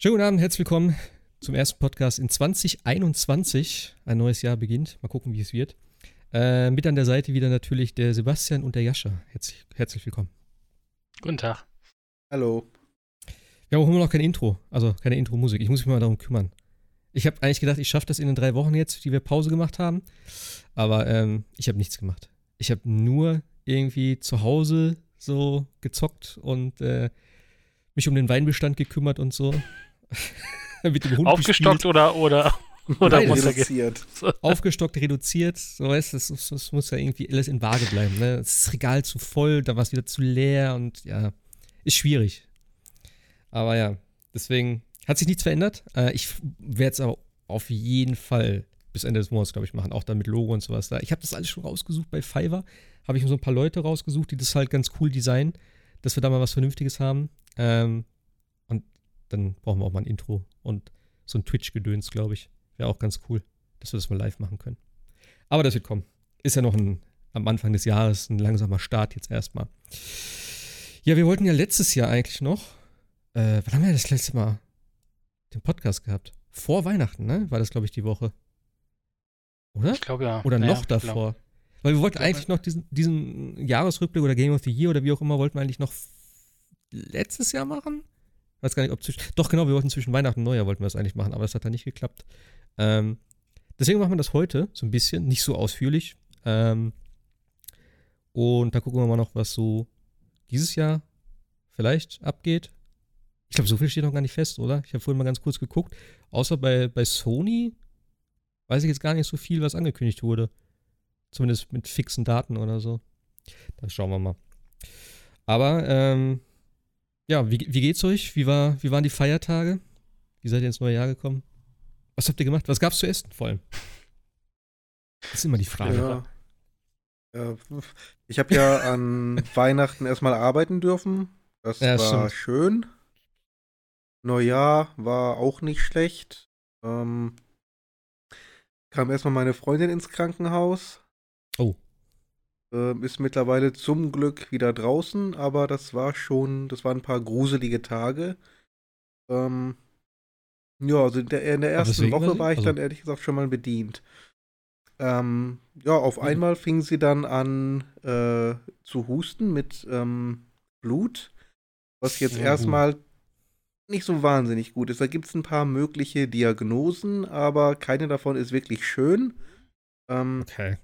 Schönen guten Abend, herzlich willkommen zum ersten Podcast in 2021. Ein neues Jahr beginnt. Mal gucken, wie es wird. Äh, mit an der Seite wieder natürlich der Sebastian und der Jascha. Herzlich, herzlich willkommen. Guten Tag. Hallo. Wir haben auch immer noch kein Intro, also keine Intro-Musik. Ich muss mich mal darum kümmern. Ich habe eigentlich gedacht, ich schaffe das in den drei Wochen jetzt, die wir Pause gemacht haben. Aber ähm, ich habe nichts gemacht. Ich habe nur irgendwie zu Hause so gezockt und äh, mich um den Weinbestand gekümmert und so. mit dem Hund Aufgestockt oder, oder, oder Nein, reduziert. Aufgestockt, reduziert. So weißt das, das, das muss ja irgendwie alles in Waage bleiben. Ne? Das Regal zu voll, da war es wieder zu leer und ja, ist schwierig. Aber ja, deswegen hat sich nichts verändert. Äh, ich werde es aber auf jeden Fall bis Ende des Monats, glaube ich, machen. Auch dann mit Logo und sowas da. Ich habe das alles schon rausgesucht bei Fiverr. Habe ich mir so ein paar Leute rausgesucht, die das halt ganz cool designen, dass wir da mal was Vernünftiges haben. Ähm, dann brauchen wir auch mal ein Intro und so ein Twitch-Gedöns, glaube ich. Wäre auch ganz cool, dass wir das mal live machen können. Aber das wird kommen. Ist ja noch ein, am Anfang des Jahres ein langsamer Start jetzt erstmal. Ja, wir wollten ja letztes Jahr eigentlich noch. Äh, wann haben wir das letzte Mal den Podcast gehabt? Vor Weihnachten, ne? War das, glaube ich, die Woche. Oder? Ich glaube ja. Oder noch davor. Glaub. Weil wir wollten eigentlich noch diesen, diesen Jahresrückblick oder Game of the Year oder wie auch immer, wollten wir eigentlich noch letztes Jahr machen. Weiß gar nicht, ob zwischen. Doch, genau, wir wollten zwischen Weihnachten und Neujahr wollten wir das eigentlich machen, aber das hat dann nicht geklappt. Ähm, deswegen machen wir das heute so ein bisschen, nicht so ausführlich. Ähm, und dann gucken wir mal noch, was so dieses Jahr vielleicht abgeht. Ich glaube, so viel steht noch gar nicht fest, oder? Ich habe vorhin mal ganz kurz geguckt. Außer bei, bei Sony weiß ich jetzt gar nicht so viel, was angekündigt wurde. Zumindest mit fixen Daten oder so. Da schauen wir mal. Aber, ähm, ja, wie, wie geht's euch? Wie, war, wie waren die Feiertage? Wie seid ihr ins neue Jahr gekommen? Was habt ihr gemacht? Was gab's zu essen vor allem? Das ist immer die Frage. Ja. ich habe ja an Weihnachten erstmal arbeiten dürfen. Das ja, war stimmt. schön. Neujahr war auch nicht schlecht. Ähm, kam erstmal meine Freundin ins Krankenhaus. Oh. Ähm, ist mittlerweile zum Glück wieder draußen, aber das war schon, das waren ein paar gruselige Tage. Ähm, ja, also in der, in der ersten Woche war ich also dann ehrlich gesagt schon mal bedient. Ähm, ja, auf mhm. einmal fing sie dann an äh, zu husten mit ähm, Blut, was jetzt ja, erstmal nicht so wahnsinnig gut ist. Da gibt es ein paar mögliche Diagnosen, aber keine davon ist wirklich schön. Ähm, okay.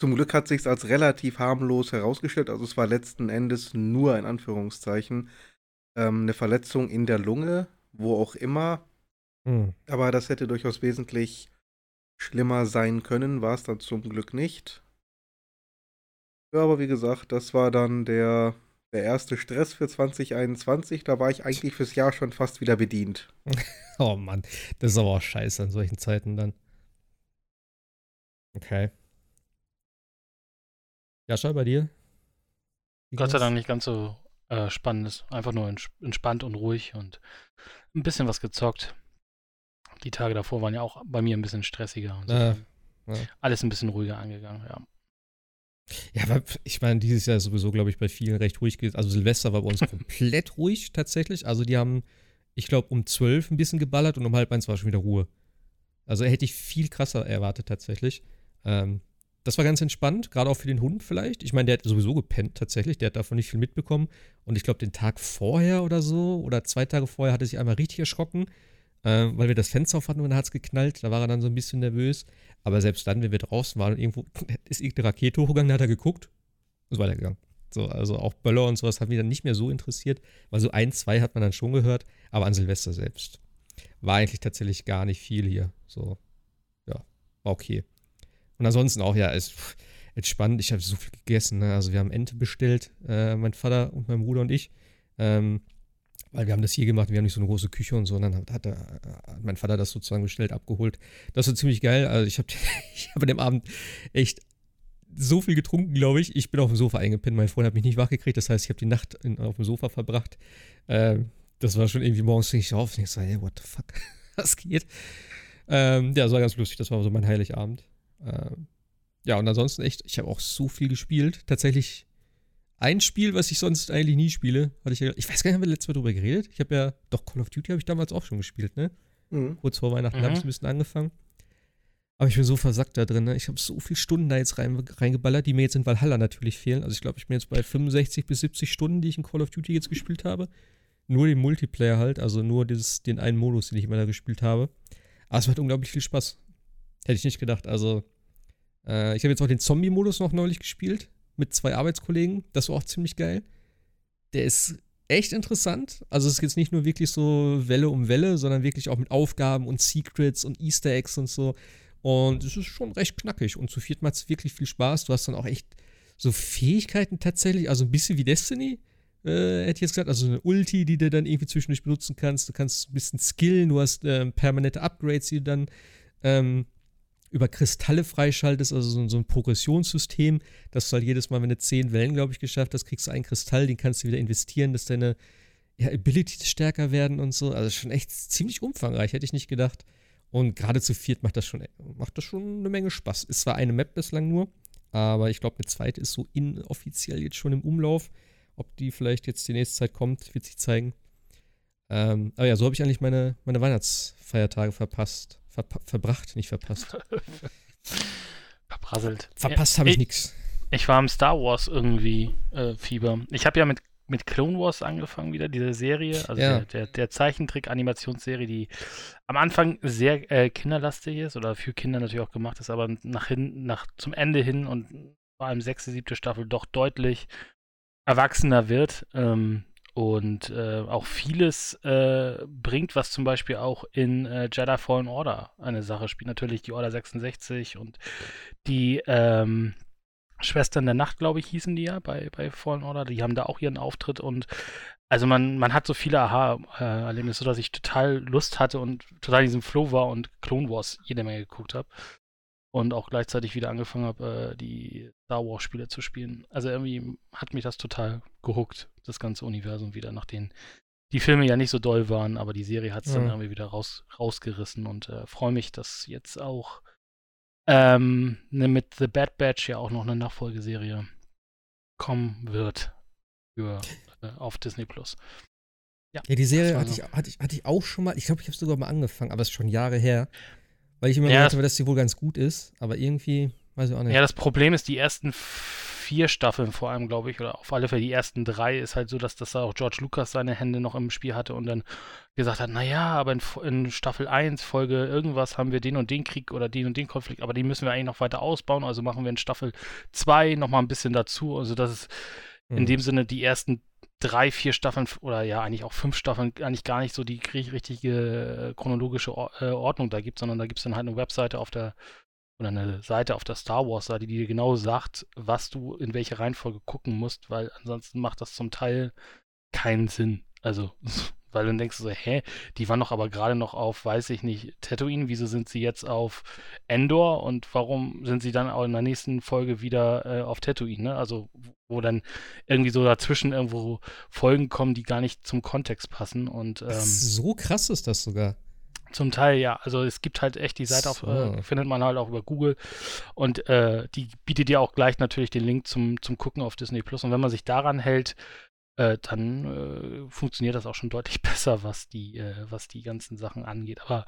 Zum Glück hat sich als relativ harmlos herausgestellt. Also es war letzten Endes nur in Anführungszeichen ähm, eine Verletzung in der Lunge, wo auch immer. Hm. Aber das hätte durchaus wesentlich schlimmer sein können, war es dann zum Glück nicht. Ja, aber wie gesagt, das war dann der, der erste Stress für 2021. Da war ich eigentlich fürs Jahr schon fast wieder bedient. oh Mann, das ist aber auch scheiße an solchen Zeiten dann. Okay. Jascha, bei dir? Wie Gott sei Dank nicht ganz so äh, spannend. Einfach nur entspannt und ruhig und ein bisschen was gezockt. Die Tage davor waren ja auch bei mir ein bisschen stressiger. Und so äh, ja. Alles ein bisschen ruhiger angegangen, ja. Ja, aber ich meine, dieses Jahr ist sowieso, glaube ich, bei vielen recht ruhig. Also Silvester war bei uns komplett ruhig tatsächlich. Also die haben, ich glaube, um zwölf ein bisschen geballert und um halb eins war schon wieder Ruhe. Also hätte ich viel krasser erwartet tatsächlich. Ähm, das war ganz entspannt, gerade auch für den Hund vielleicht. Ich meine, der hat sowieso gepennt tatsächlich, der hat davon nicht viel mitbekommen. Und ich glaube, den Tag vorher oder so, oder zwei Tage vorher, hat er sich einmal richtig erschrocken, äh, weil wir das Fenster auf hatten und dann hat es geknallt. Da war er dann so ein bisschen nervös. Aber selbst dann, wenn wir draußen waren und irgendwo ist irgendeine Rakete hochgegangen, dann hat er geguckt und ist weitergegangen. So, also auch Böller und sowas haben mich dann nicht mehr so interessiert, weil so ein, zwei hat man dann schon gehört, aber an Silvester selbst war eigentlich tatsächlich gar nicht viel hier. So, ja, okay. Und ansonsten auch, ja, ist entspannt. Ich habe so viel gegessen. Ne? Also wir haben Ente bestellt, äh, mein Vater und mein Bruder und ich. Ähm, weil wir haben das hier gemacht, wir haben nicht so eine große Küche und so. Und dann hat, hat, hat mein Vater das sozusagen bestellt, abgeholt. Das war ziemlich geil. Also ich habe hab an dem Abend echt so viel getrunken, glaube ich. Ich bin auf dem Sofa eingepinnt. Mein Freund hat mich nicht wachgekriegt. Das heißt, ich habe die Nacht in, auf dem Sofa verbracht. Ähm, das war schon irgendwie morgens ich auf und ich so, hey, what the fuck? Was geht? Ähm, ja, das war ganz lustig. Das war so mein Heiligabend. Ähm, ja, und ansonsten echt, ich habe auch so viel gespielt. Tatsächlich ein Spiel, was ich sonst eigentlich nie spiele, hatte ich ja, ich weiß gar nicht, haben wir letztes Mal drüber geredet? Ich habe ja, doch, Call of Duty habe ich damals auch schon gespielt, ne? Mhm. Kurz vor Weihnachten mhm. habe ich ein bisschen angefangen. Aber ich bin so versackt da drin, ne? Ich habe so viele Stunden da jetzt rein, reingeballert, die mir jetzt in Valhalla natürlich fehlen. Also ich glaube, ich bin jetzt bei 65 bis 70 Stunden, die ich in Call of Duty jetzt gespielt habe. Nur den Multiplayer halt, also nur dieses, den einen Modus, den ich immer da gespielt habe. Aber es macht unglaublich viel Spaß. Hätte ich nicht gedacht. Also, äh, ich habe jetzt auch den Zombie-Modus noch neulich gespielt mit zwei Arbeitskollegen. Das war auch ziemlich geil. Der ist echt interessant. Also es ist jetzt nicht nur wirklich so Welle um Welle, sondern wirklich auch mit Aufgaben und Secrets und Easter Eggs und so. Und es ist schon recht knackig. Und zu viert macht es wirklich viel Spaß. Du hast dann auch echt so Fähigkeiten tatsächlich, also ein bisschen wie Destiny, äh, hätte ich jetzt gesagt. Also eine Ulti, die du dann irgendwie zwischendurch benutzen kannst. Du kannst ein bisschen skillen, du hast äh, permanente Upgrades, die du dann ähm, über Kristalle freischaltest, also so, so, ein Progressionssystem, dass du halt jedes Mal, wenn du zehn Wellen, glaube ich, geschafft hast, kriegst du einen Kristall, den kannst du wieder investieren, dass deine ja, Abilities stärker werden und so. Also schon echt ziemlich umfangreich, hätte ich nicht gedacht. Und gerade zu viert macht das schon, macht das schon eine Menge Spaß. Ist zwar eine Map bislang nur, aber ich glaube, eine zweite ist so inoffiziell jetzt schon im Umlauf. Ob die vielleicht jetzt die nächste Zeit kommt, wird sich zeigen. Ähm, aber ja, so habe ich eigentlich meine, meine Weihnachtsfeiertage verpasst. Ver verbracht, nicht verpasst. Verprasselt. Verpasst habe ich nichts. Ich war im Star Wars irgendwie äh, Fieber. Ich habe ja mit, mit Clone Wars angefangen wieder, diese Serie, also ja. der, der, der Zeichentrick-Animationsserie, die am Anfang sehr äh, kinderlastig ist oder für Kinder natürlich auch gemacht ist, aber nach hin, nach zum Ende hin und vor allem sechste, siebte Staffel doch deutlich erwachsener wird. Ähm, und äh, auch vieles äh, bringt, was zum Beispiel auch in äh, Jedi Fallen Order eine Sache spielt. Natürlich die Order 66 und die ähm, Schwestern der Nacht, glaube ich, hießen die ja bei, bei Fallen Order. Die haben da auch ihren Auftritt und also man, man hat so viele Aha-Erlebnisse, dass ich total Lust hatte und total in diesem Flow war und Clone Wars jede Menge geguckt habe und auch gleichzeitig wieder angefangen habe, äh, die Star Wars-Spiele zu spielen. Also irgendwie hat mich das total gehuckt, das ganze Universum wieder, nachdem die Filme ja nicht so doll waren, aber die Serie hat es dann irgendwie wieder raus, rausgerissen und äh, freue mich, dass jetzt auch ähm, ne, mit The Bad Batch ja auch noch eine Nachfolgeserie kommen wird für, äh, auf Disney Plus. Ja, ja, die Serie hatte ich, hatte, ich, hatte ich auch schon mal, ich glaube, ich habe sogar mal angefangen, aber es ist schon Jahre her. Weil ich immer ja, habe, dass sie wohl ganz gut ist, aber irgendwie, weiß ich auch nicht. Ja, das Problem ist, die ersten vier Staffeln vor allem, glaube ich, oder auf alle Fälle die ersten drei, ist halt so, dass das auch George Lucas seine Hände noch im Spiel hatte und dann gesagt hat, naja, aber in, in Staffel 1, Folge irgendwas haben wir den und den Krieg oder den und den Konflikt, aber die müssen wir eigentlich noch weiter ausbauen, also machen wir in Staffel 2 nochmal ein bisschen dazu, also das ist in mhm. dem Sinne die ersten drei, vier Staffeln oder ja eigentlich auch fünf Staffeln eigentlich gar nicht so die richtige äh, chronologische äh, Ordnung da gibt, sondern da gibt es dann halt eine Webseite auf der oder eine Seite auf der Star Wars Seite, die dir genau sagt, was du in welche Reihenfolge gucken musst, weil ansonsten macht das zum Teil keinen Sinn. Also weil dann denkst du so, hä, die waren doch aber gerade noch auf, weiß ich nicht, Tatooine, wieso sind sie jetzt auf Endor und warum sind sie dann auch in der nächsten Folge wieder äh, auf Tatooine, ne? Also, wo dann irgendwie so dazwischen irgendwo Folgen kommen, die gar nicht zum Kontext passen und ähm, So krass ist das sogar. Zum Teil ja. Also es gibt halt echt die Seite so. auf, äh, findet man halt auch über Google und äh, die bietet dir auch gleich natürlich den Link zum, zum Gucken auf Disney Plus. Und wenn man sich daran hält, äh, dann äh, funktioniert das auch schon deutlich besser, was die, äh, was die ganzen Sachen angeht. Aber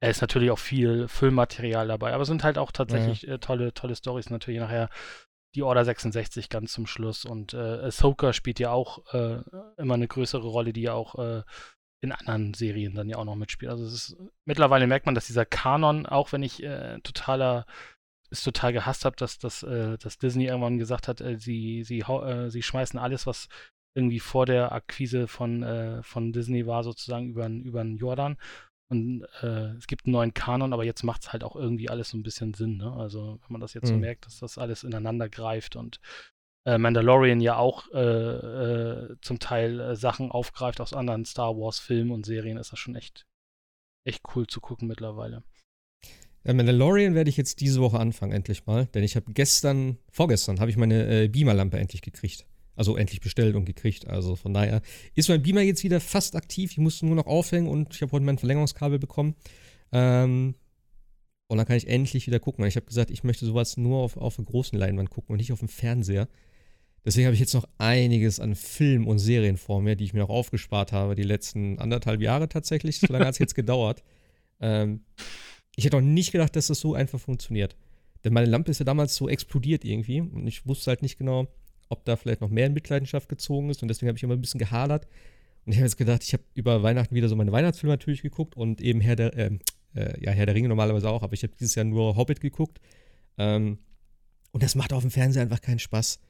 er ist natürlich auch viel Füllmaterial dabei, aber es sind halt auch tatsächlich ja. Äh, tolle, tolle Stories. Natürlich nachher die Order 66 ganz zum Schluss und äh, Ahsoka spielt ja auch äh, immer eine größere Rolle, die ja auch äh, in anderen Serien dann ja auch noch mitspielt. Also es ist, mittlerweile merkt man, dass dieser Kanon, auch wenn ich totaler es total gehasst habe, dass, dass, dass Disney irgendwann gesagt hat, sie, sie, sie schmeißen alles, was irgendwie vor der Akquise von, äh, von Disney war, sozusagen über den Jordan. Und äh, es gibt einen neuen Kanon, aber jetzt macht es halt auch irgendwie alles so ein bisschen Sinn. Ne? Also, wenn man das jetzt mhm. so merkt, dass das alles ineinander greift und äh, Mandalorian ja auch äh, äh, zum Teil äh, Sachen aufgreift aus anderen Star Wars-Filmen und Serien, ist das schon echt, echt cool zu gucken mittlerweile. Ja, Mandalorian werde ich jetzt diese Woche anfangen, endlich mal. Denn ich habe gestern, vorgestern, habe ich meine Beamer-Lampe endlich gekriegt. Also endlich bestellt und gekriegt. Also von daher ist mein Beamer jetzt wieder fast aktiv. Ich musste nur noch aufhängen und ich habe heute mein Verlängerungskabel bekommen. Ähm, und dann kann ich endlich wieder gucken. Ich habe gesagt, ich möchte sowas nur auf, auf einer großen Leinwand gucken und nicht auf dem Fernseher. Deswegen habe ich jetzt noch einiges an Filmen und Serien vor mir, die ich mir noch aufgespart habe, die letzten anderthalb Jahre tatsächlich. So lange hat es jetzt gedauert. Ähm, ich hätte auch nicht gedacht, dass das so einfach funktioniert. Denn meine Lampe ist ja damals so explodiert irgendwie und ich wusste halt nicht genau, ob da vielleicht noch mehr in Mitleidenschaft gezogen ist und deswegen habe ich immer ein bisschen gehadert. Und ich habe jetzt gedacht, ich habe über Weihnachten wieder so meine Weihnachtsfilme natürlich geguckt und eben Herr der, äh, äh, ja, Herr der Ringe normalerweise auch, aber ich habe dieses Jahr nur Hobbit geguckt. Ähm, und das macht auf dem Fernseher einfach keinen Spaß.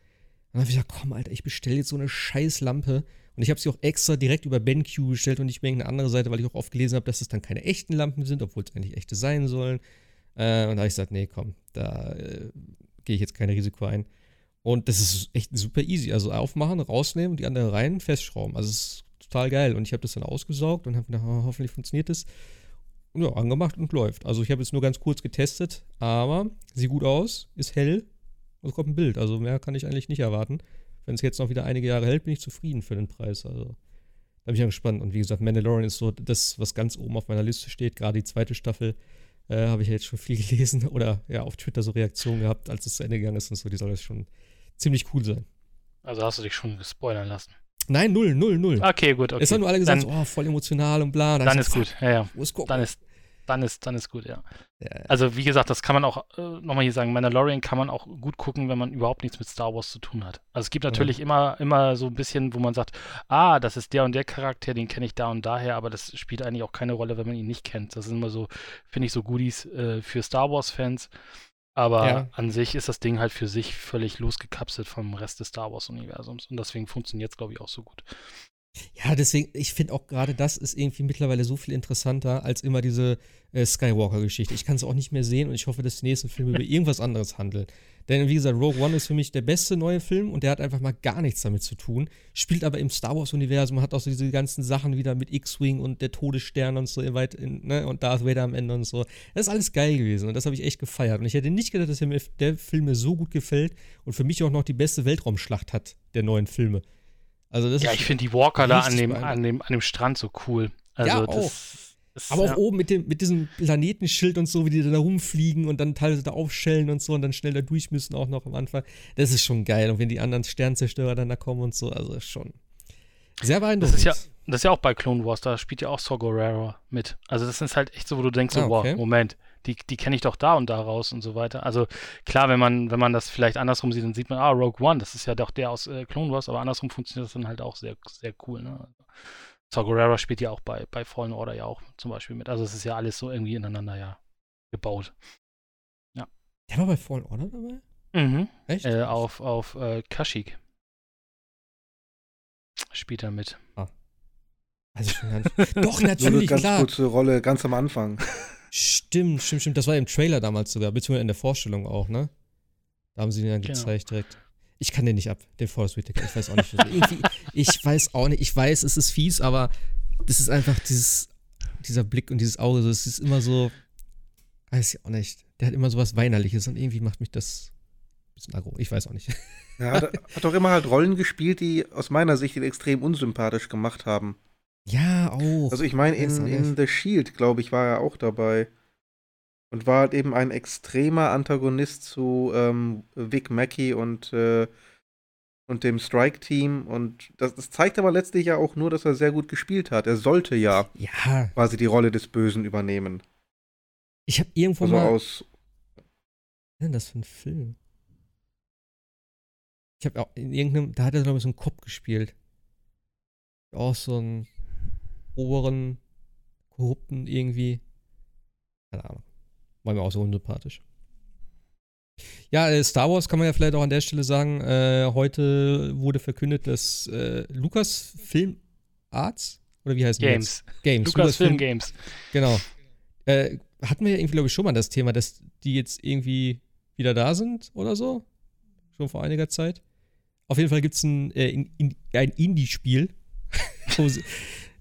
dann habe ich gesagt, komm, Alter, ich bestelle jetzt so eine scheiß Lampe. Und ich habe sie auch extra direkt über BenQ bestellt und nicht mehr irgendeine andere Seite, weil ich auch oft gelesen habe, dass es dann keine echten Lampen sind, obwohl es eigentlich echte sein sollen. Äh, und da habe ich gesagt, nee, komm, da äh, gehe ich jetzt kein Risiko ein. Und das ist echt super easy. Also aufmachen, rausnehmen, die andere rein, festschrauben. Also es ist total geil. Und ich habe das dann ausgesaugt und habe gedacht, oh, hoffentlich funktioniert das. Und ja, angemacht und läuft. Also ich habe jetzt nur ganz kurz getestet, aber sieht gut aus, ist hell und es kommt ein Bild. Also mehr kann ich eigentlich nicht erwarten. Wenn es jetzt noch wieder einige Jahre hält, bin ich zufrieden für den Preis. Also da bin ich gespannt. Und wie gesagt, Mandalorian ist so das, was ganz oben auf meiner Liste steht. Gerade die zweite Staffel äh, habe ich jetzt schon viel gelesen oder ja auf Twitter so Reaktionen gehabt, als es zu Ende gegangen ist und so. Die soll jetzt schon ziemlich cool sein. Also hast du dich schon spoilern lassen. Nein, null, null, null. Okay, gut. Okay. Es haben nur alle gesagt, dann, oh, voll emotional und bla. Dann, dann ist gut. Ja, ja. Dann ist, dann ist, dann ist gut, ja. ja, ja. Also wie gesagt, das kann man auch äh, nochmal hier sagen, Mandalorian kann man auch gut gucken, wenn man überhaupt nichts mit Star Wars zu tun hat. Also es gibt natürlich ja. immer, immer so ein bisschen, wo man sagt, ah, das ist der und der Charakter, den kenne ich da und daher, aber das spielt eigentlich auch keine Rolle, wenn man ihn nicht kennt. Das sind immer so, finde ich, so Goodies äh, für Star Wars-Fans. Aber ja. an sich ist das Ding halt für sich völlig losgekapselt vom Rest des Star Wars-Universums. Und deswegen funktioniert es, glaube ich, auch so gut. Ja, deswegen, ich finde auch gerade das ist irgendwie mittlerweile so viel interessanter als immer diese äh, Skywalker-Geschichte. Ich kann es auch nicht mehr sehen und ich hoffe, dass die nächsten Filme über irgendwas anderes handeln. Denn wie gesagt, Rogue One ist für mich der beste neue Film und der hat einfach mal gar nichts damit zu tun. Spielt aber im Star Wars-Universum, hat auch so diese ganzen Sachen wieder mit X-Wing und der Todesstern und so weit in, ne, und Darth Vader am Ende und so. Das ist alles geil gewesen und das habe ich echt gefeiert. Und ich hätte nicht gedacht, dass mir der Film mir so gut gefällt und für mich auch noch die beste Weltraumschlacht hat der neuen Filme. Also das ja, ich finde die Walker da an dem, an, dem, an dem Strand so cool. Also ja, auch. Ist, aber auch ja. oben mit, dem, mit diesem Planetenschild und so, wie die da rumfliegen und dann teilweise da aufschellen und so und dann schnell da durch müssen auch noch am Anfang. Das ist schon geil. Und wenn die anderen Sternzerstörer dann da kommen und so, also schon sehr beeindruckend. Das ist ja, das ist ja auch bei Clone Wars, da spielt ja auch Saw Gerrera mit. Also das ist halt echt so, wo du denkst, ah, so, okay. wow, Moment, die, die kenne ich doch da und da raus und so weiter. Also klar, wenn man, wenn man das vielleicht andersrum sieht, dann sieht man, ah, Rogue One, das ist ja doch der aus äh, Clone Wars, aber andersrum funktioniert das dann halt auch sehr, sehr cool. Ne? Gerrera spielt ja auch bei, bei Fallen Order ja auch zum Beispiel mit. Also es ist ja alles so irgendwie ineinander ja gebaut. Ja. Der war bei Fallen Order dabei? Mhm. Echt? Äh, auf auf äh, Kashyyyk. Spielt er mit. Ah. Also Doch, natürlich, so eine ganz klar. kurze Rolle ganz am Anfang. Stimmt, stimmt, stimmt. Das war im Trailer damals sogar, beziehungsweise in der Vorstellung auch, ne? Da haben sie den dann genau. gezeigt direkt. Ich kann den nicht ab, den Force Whitaker. Ich weiß auch nicht. Ich weiß auch nicht. Ich weiß, es ist fies, aber das ist einfach dieses, dieser Blick und dieses Auge. Es ist immer so, weiß ich auch nicht. Der hat immer so was Weinerliches und irgendwie macht mich das ein bisschen aggro. Ich weiß auch nicht. Ja, hat, hat doch immer halt Rollen gespielt, die aus meiner Sicht ihn extrem unsympathisch gemacht haben. Ja, auch. Also ich meine, in, in The Shield, glaube ich, war er auch dabei. Und war halt eben ein extremer Antagonist zu ähm, Vic Mackey und, äh, und dem Strike-Team. Und das, das, zeigt aber letztlich ja auch nur, dass er sehr gut gespielt hat. Er sollte ja, ja. quasi die Rolle des Bösen übernehmen. Ich habe irgendwo also mal. Aus Was ist denn das für ein Film? Ich habe auch in irgendeinem, da hat er glaube ich so einen Kopf gespielt. Auch so ein oberen Korrupten irgendwie. Keine Ahnung. War mir auch so unsympathisch. Ja, äh, Star Wars kann man ja vielleicht auch an der Stelle sagen. Äh, heute wurde verkündet, dass äh, Lukas Film Arts oder wie heißt Games. Das? Games. Lukas, Lukas Film, Film Games. Genau. Äh, hatten wir ja irgendwie, glaube ich, schon mal das Thema, dass die jetzt irgendwie wieder da sind oder so. Schon vor einiger Zeit. Auf jeden Fall gibt es ein, äh, in, ein Indie-Spiel,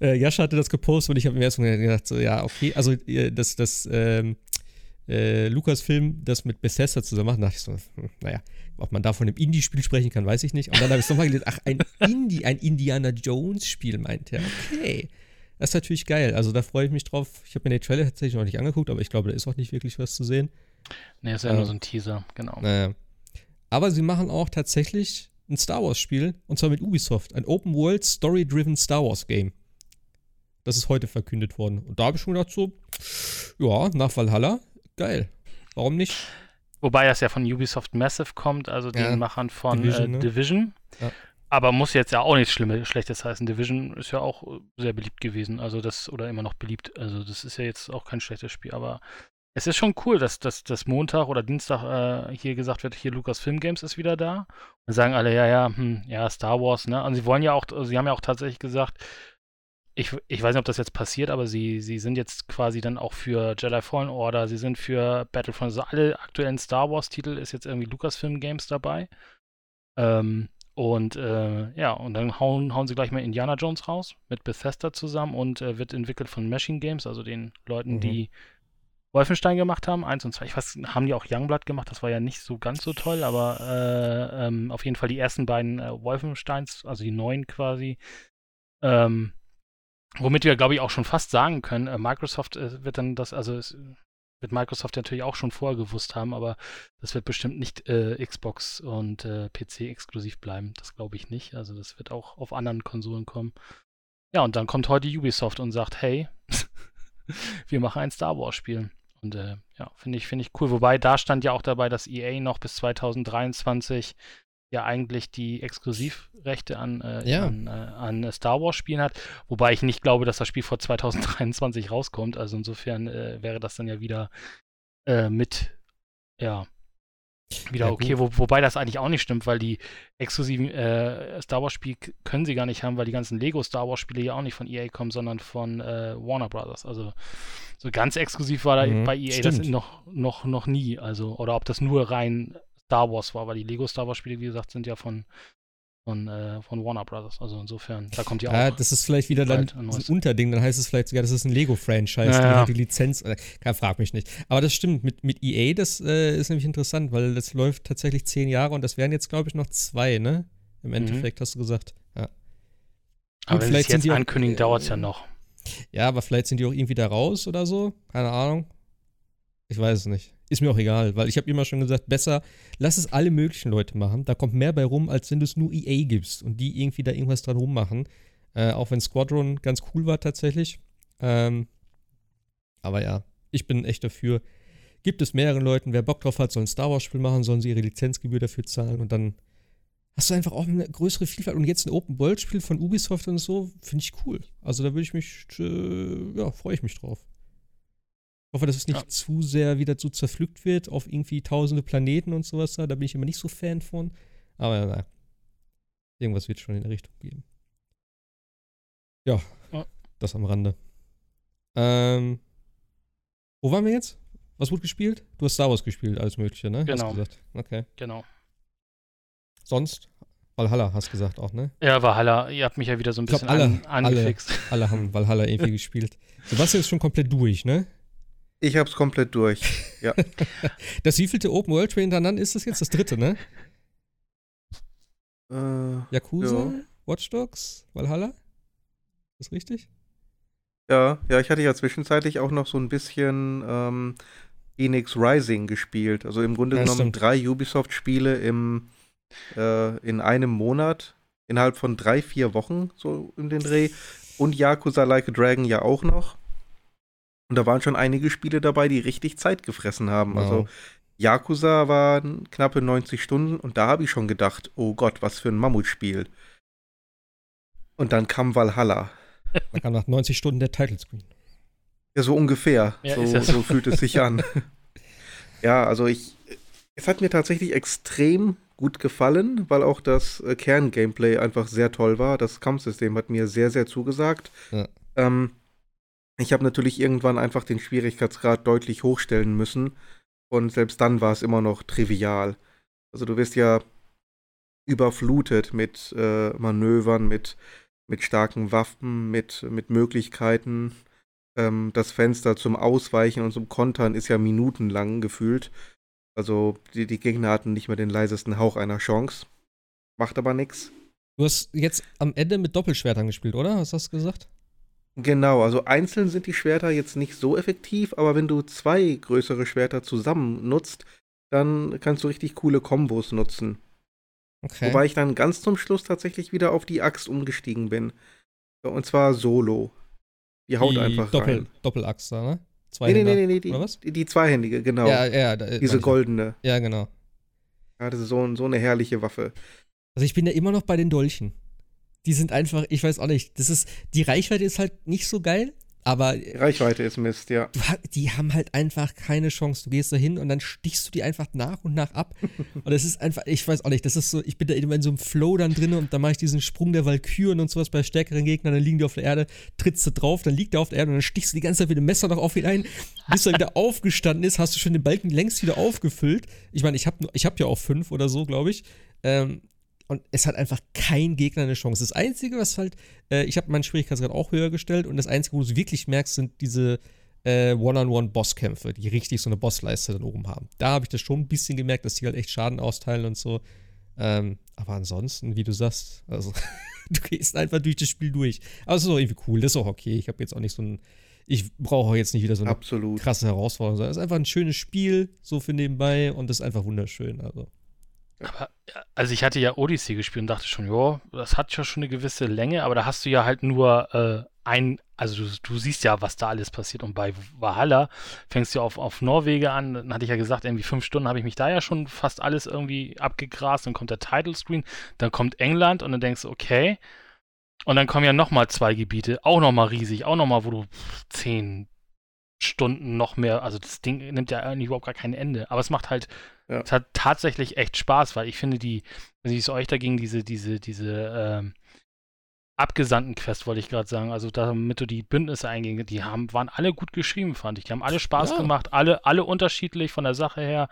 äh, Jascha hatte das gepostet und ich habe mir erstmal gedacht, so, ja, okay, also äh, das, das ähm, äh, Lukas-Film das mit Bethesda zusammen macht, dachte ich so, hm, naja, ob man da von einem Indie-Spiel sprechen kann, weiß ich nicht. Und dann habe ich nochmal gedacht, ach, ein Indie, ein Indiana Jones-Spiel, meint er. Okay. Das ist natürlich geil. Also da freue ich mich drauf. Ich habe mir den Trailer tatsächlich noch nicht angeguckt, aber ich glaube, da ist auch nicht wirklich was zu sehen. Nee, ist ja ähm, nur so ein Teaser, genau. Naja. Aber sie machen auch tatsächlich ein Star Wars-Spiel, und zwar mit Ubisoft. Ein Open-World, Story-Driven Star Wars-Game. Das ist heute verkündet worden. Und da habe ich schon gedacht, so, ja, nach Valhalla, geil. Warum nicht? Wobei das ja von Ubisoft Massive kommt, also den ja, Machern von Division. Äh, ne? Division. Ja. Aber muss jetzt ja auch nichts Schlimmes, Schlechtes heißen. Division ist ja auch äh, sehr beliebt gewesen, also das, oder immer noch beliebt. Also das ist ja jetzt auch kein schlechtes Spiel, aber es ist schon cool, dass, dass, dass Montag oder Dienstag äh, hier gesagt wird, hier Lukas Film Games ist wieder da. Und sagen alle, ja, ja, hm, ja, Star Wars, ne? Und sie wollen ja auch, sie haben ja auch tatsächlich gesagt, ich, ich weiß nicht, ob das jetzt passiert, aber sie, sie sind jetzt quasi dann auch für Jedi Fallen Order, sie sind für Battlefront, also alle aktuellen Star Wars-Titel ist jetzt irgendwie Lucasfilm Games dabei. Ähm, und äh, ja, und dann hauen, hauen sie gleich mal Indiana Jones raus mit Bethesda zusammen und äh, wird entwickelt von Machine Games, also den Leuten, mhm. die Wolfenstein gemacht haben, eins und zwei. Ich weiß, haben die auch Youngblood gemacht, das war ja nicht so ganz so toll, aber äh, ähm, auf jeden Fall die ersten beiden äh, Wolfensteins, also die neuen quasi. Ähm, womit wir, glaube ich, auch schon fast sagen können, äh, Microsoft äh, wird dann das, also es, wird Microsoft natürlich auch schon vorher gewusst haben, aber das wird bestimmt nicht äh, Xbox und äh, PC exklusiv bleiben. Das glaube ich nicht. Also das wird auch auf anderen Konsolen kommen. Ja, und dann kommt heute Ubisoft und sagt, hey, wir machen ein Star Wars Spiel. Und äh, ja, finde ich, finde ich cool. Wobei da stand ja auch dabei, dass EA noch bis 2023 ja eigentlich die Exklusivrechte an, äh, ja. an, äh, an, Star Wars Spielen hat. Wobei ich nicht glaube, dass das Spiel vor 2023 rauskommt. Also insofern äh, wäre das dann ja wieder äh, mit, ja, wieder ja, okay, Wo, wobei das eigentlich auch nicht stimmt, weil die exklusiven äh, Star Wars Spiele können sie gar nicht haben, weil die ganzen Lego Star Wars Spiele ja auch nicht von EA kommen, sondern von äh, Warner Brothers. Also so ganz exklusiv war da mhm, bei EA stimmt. das noch, noch, noch nie. Also, oder ob das nur rein Star Wars war, weil die Lego Star Wars Spiele, wie gesagt, sind ja von von, äh, von Warner Brothers. Also insofern, da kommt ja auch. Ja, das ist vielleicht wieder dann ein, Unterding. Dann heißt es vielleicht sogar, das ist ein Lego-Franchise, ja, ja. die Lizenz. Äh, frag mich nicht. Aber das stimmt. Mit, mit EA, das äh, ist nämlich interessant, weil das läuft tatsächlich zehn Jahre und das wären jetzt, glaube ich, noch zwei, ne? Im mhm. Endeffekt, mhm. hast du gesagt. Ja. Aber Gut, wenn vielleicht jetzt ankündigen, äh, dauert es ja noch. Ja, aber vielleicht sind die auch irgendwie da raus oder so. Keine Ahnung. Ich weiß es nicht. Ist mir auch egal, weil ich habe immer schon gesagt, besser, lass es alle möglichen Leute machen. Da kommt mehr bei rum, als wenn du es nur EA gibst und die irgendwie da irgendwas dran rummachen. Äh, auch wenn Squadron ganz cool war tatsächlich. Ähm, aber ja, ich bin echt dafür. Gibt es mehreren Leuten, wer Bock drauf hat, soll ein Star Wars-Spiel machen, sollen sie ihre Lizenzgebühr dafür zahlen und dann hast du einfach auch eine größere Vielfalt. Und jetzt ein Open-World-Spiel von Ubisoft und so, finde ich cool. Also da würde ich mich, äh, ja, freue ich mich drauf hoffe, dass es nicht ja. zu sehr wieder zu zerpflückt wird auf irgendwie tausende Planeten und sowas da. Bin ich immer nicht so Fan von. Aber naja. Irgendwas wird schon in der Richtung gehen. Ja, ja. das am Rande. Ähm, wo waren wir jetzt? Was wurde gespielt? Du hast Star Wars gespielt, alles Mögliche, ne? Genau. Okay. Genau. Sonst? Valhalla hast du gesagt auch, ne? Ja, Valhalla. Ihr habt mich ja wieder so ein bisschen glaub, alle, an, angefixt. Alle, alle haben Valhalla irgendwie gespielt. Sebastian ist schon komplett durch, ne? Ich hab's komplett durch. Ja. das wievielte Open World Train hintereinander ist das jetzt? Das dritte, ne? Äh, Yakuza, ja. Watch Dogs, Valhalla? Ist das richtig? Ja, ja, ich hatte ja zwischenzeitlich auch noch so ein bisschen ähm, Phoenix Rising gespielt. Also im Grunde ja, genommen stimmt. drei Ubisoft-Spiele im äh, in einem Monat, innerhalb von drei, vier Wochen, so in den Dreh. Und Yakuza Like a Dragon ja auch noch. Und da waren schon einige Spiele dabei, die richtig Zeit gefressen haben. Wow. Also Yakuza waren knappe 90 Stunden und da habe ich schon gedacht, oh Gott, was für ein Mammutspiel. Und dann kam Valhalla. Da kam nach 90 Stunden der Title Screen. Ja, so ungefähr. Ja, so, so fühlt es sich an. ja, also ich. Es hat mir tatsächlich extrem gut gefallen, weil auch das äh, Kern-Gameplay einfach sehr toll war. Das Kampfsystem hat mir sehr, sehr zugesagt. Ja. Ähm, ich habe natürlich irgendwann einfach den Schwierigkeitsgrad deutlich hochstellen müssen. Und selbst dann war es immer noch trivial. Also du wirst ja überflutet mit äh, Manövern, mit, mit starken Waffen, mit, mit Möglichkeiten. Ähm, das Fenster zum Ausweichen und zum Kontern ist ja minutenlang gefühlt. Also die, die Gegner hatten nicht mehr den leisesten Hauch einer Chance. Macht aber nichts. Du hast jetzt am Ende mit Doppelschwertern gespielt, oder? Hast du gesagt? Genau, also einzeln sind die Schwerter jetzt nicht so effektiv, aber wenn du zwei größere Schwerter zusammen nutzt, dann kannst du richtig coole Kombos nutzen. Okay. Wobei ich dann ganz zum Schluss tatsächlich wieder auf die Axt umgestiegen bin. Und zwar solo. Die haut die einfach Doppel, rein. Doppelaxt da, ne? Zwei nee, nee, nee, nee, die, oder was? Die, die zweihändige, genau. Ja, ja. Da, Diese goldene. Ja, genau. Ja, das ist so, so eine herrliche Waffe. Also ich bin ja immer noch bei den Dolchen. Die sind einfach, ich weiß auch nicht, das ist, die Reichweite ist halt nicht so geil, aber. Die Reichweite ist Mist, ja. Die haben halt einfach keine Chance. Du gehst da hin und dann stichst du die einfach nach und nach ab. und das ist einfach, ich weiß auch nicht, das ist so, ich bin da immer in so einem Flow dann drin und dann mache ich diesen Sprung der Valkyren und sowas bei stärkeren Gegnern, dann liegen die auf der Erde, trittst du drauf, dann liegt er auf der Erde und dann stichst du die ganze Zeit mit dem Messer noch auf ihn ein. Bis er wieder aufgestanden ist, hast du schon den Balken längst wieder aufgefüllt. Ich meine, ich habe ich hab ja auch fünf oder so, glaube ich. Ähm, und es hat einfach kein Gegner eine Chance. Das Einzige, was halt, äh, ich habe meinen Schwierigkeitsgrad auch höher gestellt und das Einzige, wo du es wirklich merkst, sind diese äh, One-on-One-Bosskämpfe, die richtig so eine Bossleiste dann oben haben. Da habe ich das schon ein bisschen gemerkt, dass die halt echt Schaden austeilen und so. Ähm, aber ansonsten, wie du sagst, also du gehst einfach durch das Spiel durch. Aber es ist auch irgendwie cool, das ist auch okay. Ich habe jetzt auch nicht so ein, ich brauche jetzt nicht wieder so eine Absolut. krasse Herausforderung, sondern es ist einfach ein schönes Spiel, so für nebenbei und das ist einfach wunderschön. Also. Aber, also ich hatte ja Odyssey gespielt und dachte schon, ja, das hat ja schon eine gewisse Länge, aber da hast du ja halt nur äh, ein, also du, du, siehst ja, was da alles passiert. Und bei Valhalla fängst du auf, auf Norwegen an, dann hatte ich ja gesagt, irgendwie fünf Stunden habe ich mich da ja schon fast alles irgendwie abgegrast, dann kommt der Title Screen, dann kommt England und dann denkst du, okay. Und dann kommen ja nochmal zwei Gebiete, auch nochmal riesig, auch nochmal, wo du zehn, Stunden noch mehr, also das Ding nimmt ja eigentlich überhaupt gar kein Ende. Aber es macht halt, ja. es hat tatsächlich echt Spaß, weil ich finde die, wie es euch dagegen, diese, diese, diese ähm, abgesandten Quest, wollte ich gerade sagen, also damit du die Bündnisse eingehen, die haben, waren alle gut geschrieben, fand ich. Die haben alle Spaß ja. gemacht, alle, alle unterschiedlich von der Sache her.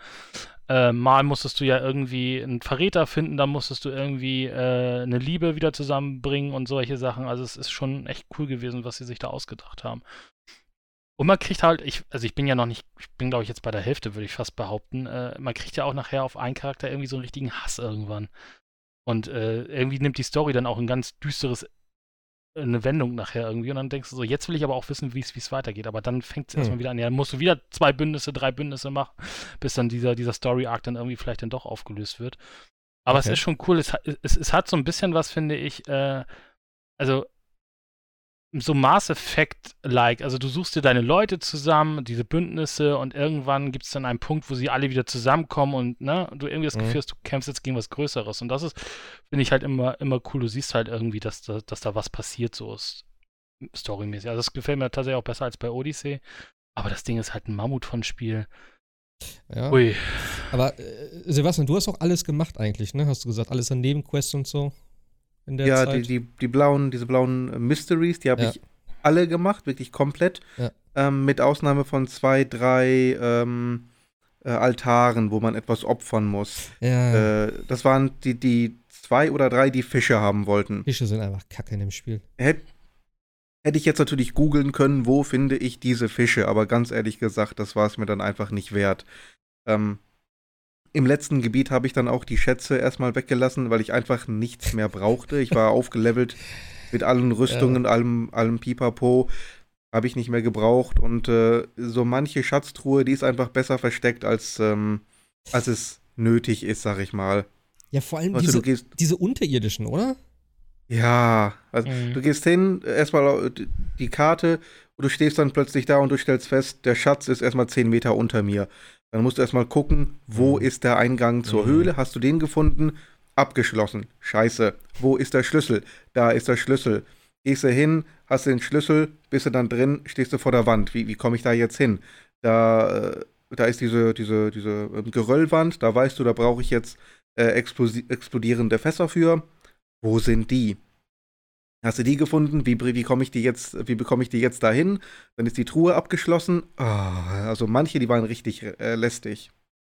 Äh, mal musstest du ja irgendwie einen Verräter finden, dann musstest du irgendwie äh, eine Liebe wieder zusammenbringen und solche Sachen. Also es ist schon echt cool gewesen, was sie sich da ausgedacht haben. Und man kriegt halt, ich, also ich bin ja noch nicht, ich bin glaube ich jetzt bei der Hälfte, würde ich fast behaupten, äh, man kriegt ja auch nachher auf einen Charakter irgendwie so einen richtigen Hass irgendwann. Und äh, irgendwie nimmt die Story dann auch ein ganz düsteres, äh, eine Wendung nachher irgendwie. Und dann denkst du so, jetzt will ich aber auch wissen, wie es weitergeht. Aber dann fängt es hm. erstmal wieder an. Ja, dann musst du wieder zwei Bündnisse, drei Bündnisse machen, bis dann dieser, dieser Story-Arc dann irgendwie vielleicht dann doch aufgelöst wird. Aber okay. es ist schon cool. Es, es, es hat so ein bisschen was, finde ich, äh, also so Mass Effect-like. Also du suchst dir deine Leute zusammen, diese Bündnisse und irgendwann gibt es dann einen Punkt, wo sie alle wieder zusammenkommen und ne, du irgendwie das mhm. Gefühl hast, du kämpfst jetzt gegen was Größeres. Und das ist, finde ich halt immer, immer cool. Du siehst halt irgendwie, dass da, dass da was passiert, so ist storymäßig. Also das gefällt mir tatsächlich auch besser als bei Odyssey. Aber das Ding ist halt ein Mammut von Spiel. Ja. Ui. Aber äh, Sebastian, du hast auch alles gemacht eigentlich, ne? Hast du gesagt, alles an Nebenquests und so? In der ja, Zeit? Ja, die, die, die blauen, diese blauen Mysteries, die habe ja. ich alle gemacht, wirklich komplett. Ja. Ähm, mit Ausnahme von zwei, drei ähm, äh, Altaren, wo man etwas opfern muss. Ja. Äh, das waren die, die zwei oder drei, die Fische haben wollten. Fische sind einfach kacke in dem Spiel. Hätte hätte ich jetzt natürlich googeln können, wo finde ich diese Fische, aber ganz ehrlich gesagt, das war es mir dann einfach nicht wert. Ähm, im letzten Gebiet habe ich dann auch die Schätze erstmal weggelassen, weil ich einfach nichts mehr brauchte. Ich war aufgelevelt mit allen Rüstungen, ja. allem, allem Pipapo. Habe ich nicht mehr gebraucht. Und äh, so manche Schatztruhe, die ist einfach besser versteckt, als, ähm, als es nötig ist, sag ich mal. Ja, vor allem also, diese, diese unterirdischen, oder? Ja, also mhm. du gehst hin, erstmal die Karte und du stehst dann plötzlich da und du stellst fest, der Schatz ist erstmal 10 Meter unter mir. Dann musst du erstmal gucken, wo mhm. ist der Eingang zur mhm. Höhle? Hast du den gefunden? Abgeschlossen. Scheiße. Wo ist der Schlüssel? Da ist der Schlüssel. Gehst du hin, hast du den Schlüssel, bist du dann drin, stehst du vor der Wand. Wie, wie komme ich da jetzt hin? Da, äh, da ist diese, diese, diese ähm, Geröllwand, da weißt du, da brauche ich jetzt äh, explodierende Fässer für. Wo sind die? Hast du die gefunden? Wie, wie komme ich die jetzt, wie bekomme ich die jetzt dahin? Dann ist die Truhe abgeschlossen. Oh, also manche, die waren richtig äh, lästig.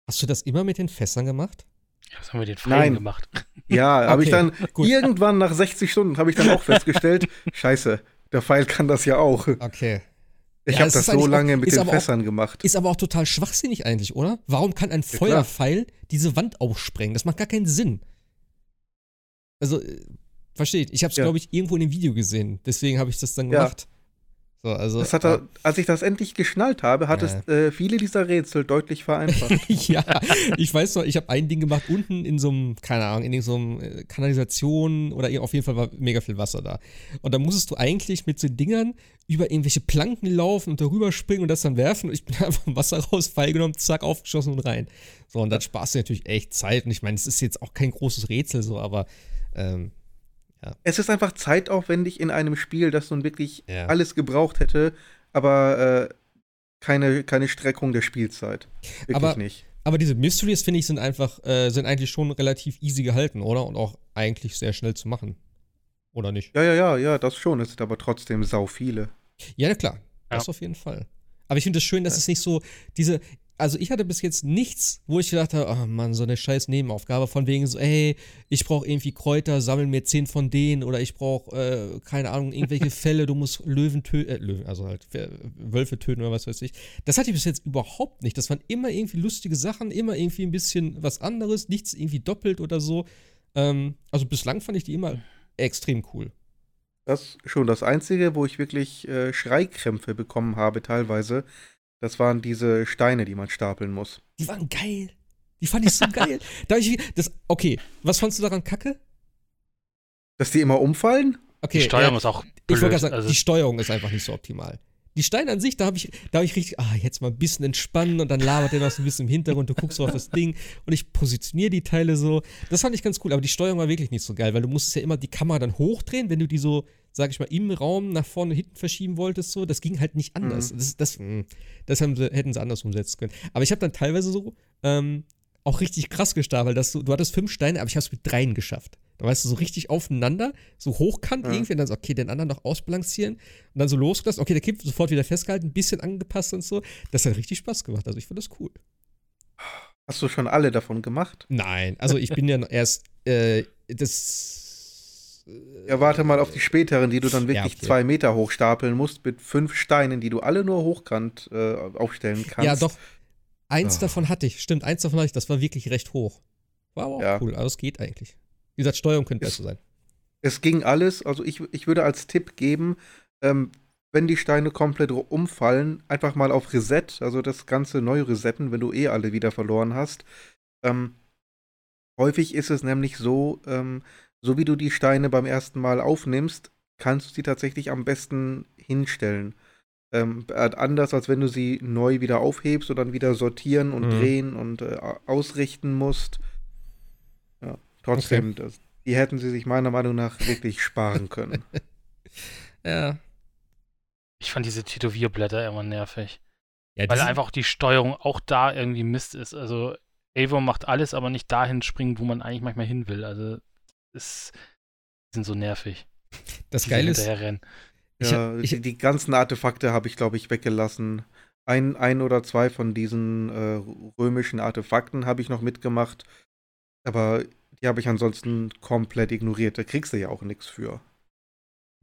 Hast du das immer mit den Fässern gemacht? Ja, was haben wir den Pfeilen gemacht? Ja, okay, habe ich dann gut. irgendwann nach 60 Stunden habe ich dann auch festgestellt, scheiße, der Pfeil kann das ja auch. Okay. Ich ja, habe das so lange mit den Fässern auch, gemacht. Ist aber auch total schwachsinnig eigentlich, oder? Warum kann ein ja, Feuerpfeil diese Wand aufsprengen? Das macht gar keinen Sinn. Also, äh, Versteht. Ich habe es, ja. glaube ich, irgendwo in dem Video gesehen. Deswegen habe ich das dann gemacht. So, also, das hat er, als ich das endlich geschnallt habe, hat ja. es äh, viele dieser Rätsel deutlich vereinfacht. ja, ich weiß noch, ich habe ein Ding gemacht unten in so einem, keine Ahnung, in so einem äh, Kanalisation oder auf jeden Fall war mega viel Wasser da. Und da musstest du eigentlich mit so Dingern über irgendwelche Planken laufen und darüber springen und das dann werfen. Und ich bin einfach im Wasser raus, Pfeil genommen, zack, aufgeschossen und rein. So, und dann sparst du natürlich echt Zeit. Und ich meine, es ist jetzt auch kein großes Rätsel so, aber ähm, ja. Es ist einfach zeitaufwendig in einem Spiel, das nun wirklich ja. alles gebraucht hätte, aber äh, keine, keine Streckung der Spielzeit. Wirklich aber, nicht. Aber diese Mysteries, finde ich, sind einfach, äh, sind eigentlich schon relativ easy gehalten, oder? Und auch eigentlich sehr schnell zu machen. Oder nicht? Ja, ja, ja, ja, das schon. Es sind aber trotzdem sau viele. Ja, klar. Das auf jeden Fall. Aber ich finde es das schön, dass ja. es nicht so diese, also ich hatte bis jetzt nichts, wo ich gedacht habe, oh Mann, so eine scheiß Nebenaufgabe von wegen so, ey, ich brauche irgendwie Kräuter, sammel mir zehn von denen oder ich brauche, äh, keine Ahnung, irgendwelche Fälle, du musst Löwen töten, äh, Löwen, also halt Wölfe töten oder was weiß ich. Das hatte ich bis jetzt überhaupt nicht. Das waren immer irgendwie lustige Sachen, immer irgendwie ein bisschen was anderes, nichts irgendwie doppelt oder so. Ähm, also bislang fand ich die immer extrem cool. Das schon das Einzige, wo ich wirklich äh, Schreikrämpfe bekommen habe, teilweise, das waren diese Steine, die man stapeln muss. Die waren geil. Die fand ich so geil. Da ich, das, okay, was fandst du daran kacke? Dass die immer umfallen? Okay, die Steuerung ja, ist auch blöd. Ich wollte sagen, also die Steuerung ist einfach nicht so optimal. Die Steine an sich, da habe ich, da ich richtig, ah, jetzt mal ein bisschen entspannen und dann labert der noch so ein bisschen im Hintergrund, du guckst so auf das Ding und ich positioniere die Teile so. Das fand ich ganz cool, aber die Steuerung war wirklich nicht so geil, weil du musstest ja immer die Kamera dann hochdrehen, wenn du die so sag ich mal, im Raum nach vorne und hinten verschieben wolltest, so, das ging halt nicht anders. Mhm. Das, das, hm, das sie, hätten sie anders umsetzen können. Aber ich habe dann teilweise so ähm, auch richtig krass gestapelt, dass du, du hattest fünf Steine, aber ich habe es mit dreien geschafft. Da weißt du, so richtig aufeinander, so hochkant ja. irgendwie, und dann so, okay, den anderen noch ausbalancieren und dann so losgelassen, okay, der Kipp sofort wieder festgehalten, ein bisschen angepasst und so. Das hat richtig Spaß gemacht. Also ich fand das cool. Hast du schon alle davon gemacht? Nein, also ich bin ja erst, äh, das ja, warte mal auf die späteren, die du dann wirklich ja, okay. zwei Meter hoch stapeln musst, mit fünf Steinen, die du alle nur hochkant äh, aufstellen kannst. Ja, doch. Eins oh. davon hatte ich, stimmt, eins davon hatte ich, das war wirklich recht hoch. War aber auch ja. cool, aber es geht eigentlich. Wie gesagt, Steuerung könnte besser sein. Es ging alles, also ich, ich würde als Tipp geben, ähm, wenn die Steine komplett umfallen, einfach mal auf Reset, also das Ganze neu resetten, wenn du eh alle wieder verloren hast. Ähm, häufig ist es nämlich so, ähm, so wie du die Steine beim ersten Mal aufnimmst, kannst du sie tatsächlich am besten hinstellen. Ähm, anders als wenn du sie neu wieder aufhebst und dann wieder sortieren und mhm. drehen und äh, ausrichten musst. Ja, trotzdem, okay. das, die hätten sie sich meiner Meinung nach wirklich sparen können. ja. Ich fand diese Tätowierblätter immer nervig. Ja, weil einfach die Steuerung auch da irgendwie Mist ist. Also Avon macht alles, aber nicht dahin springen, wo man eigentlich manchmal hin will. Also ist, sind so nervig. Das Geile ist. Ja, ich, die ganzen Artefakte habe ich, glaube ich, weggelassen. Ein, ein oder zwei von diesen äh, römischen Artefakten habe ich noch mitgemacht. Aber die habe ich ansonsten komplett ignoriert. Da kriegst du ja auch nichts für.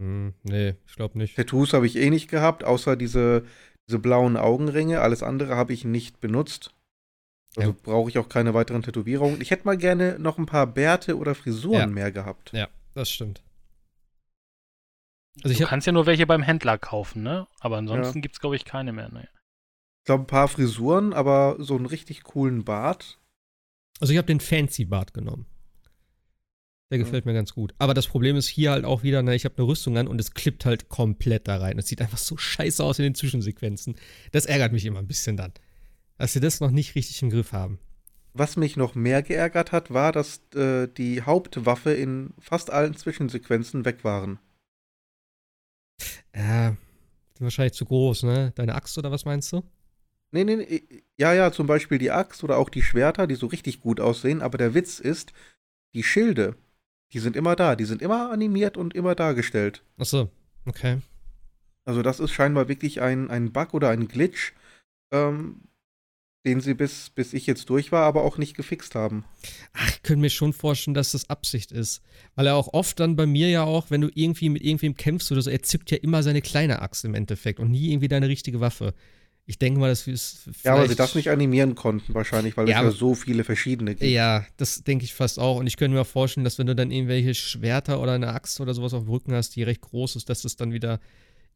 Hm, nee, ich glaube nicht. Tattoos habe ich eh nicht gehabt, außer diese, diese blauen Augenringe. Alles andere habe ich nicht benutzt. Also ja. brauche ich auch keine weiteren Tätowierungen. Ich hätte mal gerne noch ein paar Bärte oder Frisuren ja. mehr gehabt. Ja, das stimmt. Also du kannst ja nur welche beim Händler kaufen, ne? Aber ansonsten ja. gibt es, glaube ich, keine mehr. Ne? Ich glaube, ein paar Frisuren, aber so einen richtig coolen Bart. Also ich habe den Fancy Bart genommen. Der gefällt mir ganz gut. Aber das Problem ist hier halt auch wieder, ne, ich habe eine Rüstung an und es klippt halt komplett da rein. Es sieht einfach so scheiße aus in den Zwischensequenzen. Das ärgert mich immer ein bisschen dann dass sie das noch nicht richtig im Griff haben. Was mich noch mehr geärgert hat, war, dass äh, die Hauptwaffe in fast allen Zwischensequenzen weg waren. Ja, wahrscheinlich zu groß, ne? Deine Axt oder was meinst du? Nee, nee, nee. Ja, ja, zum Beispiel die Axt oder auch die Schwerter, die so richtig gut aussehen. Aber der Witz ist, die Schilde, die sind immer da. Die sind immer animiert und immer dargestellt. Ach so, okay. Also das ist scheinbar wirklich ein, ein Bug oder ein Glitch, ähm, den sie bis, bis ich jetzt durch war, aber auch nicht gefixt haben. Ach, ich könnte mir schon vorstellen, dass das Absicht ist. Weil er auch oft dann bei mir ja auch, wenn du irgendwie mit irgendwem kämpfst oder so, er zückt ja immer seine kleine Axt im Endeffekt und nie irgendwie deine richtige Waffe. Ich denke mal, dass wir es. Ja, weil sie das nicht animieren konnten, wahrscheinlich, weil ja, es ja so viele verschiedene gibt. Ja, das denke ich fast auch. Und ich könnte mir auch vorstellen, dass wenn du dann irgendwelche Schwerter oder eine Axt oder sowas auf dem Rücken hast, die recht groß ist, dass das dann wieder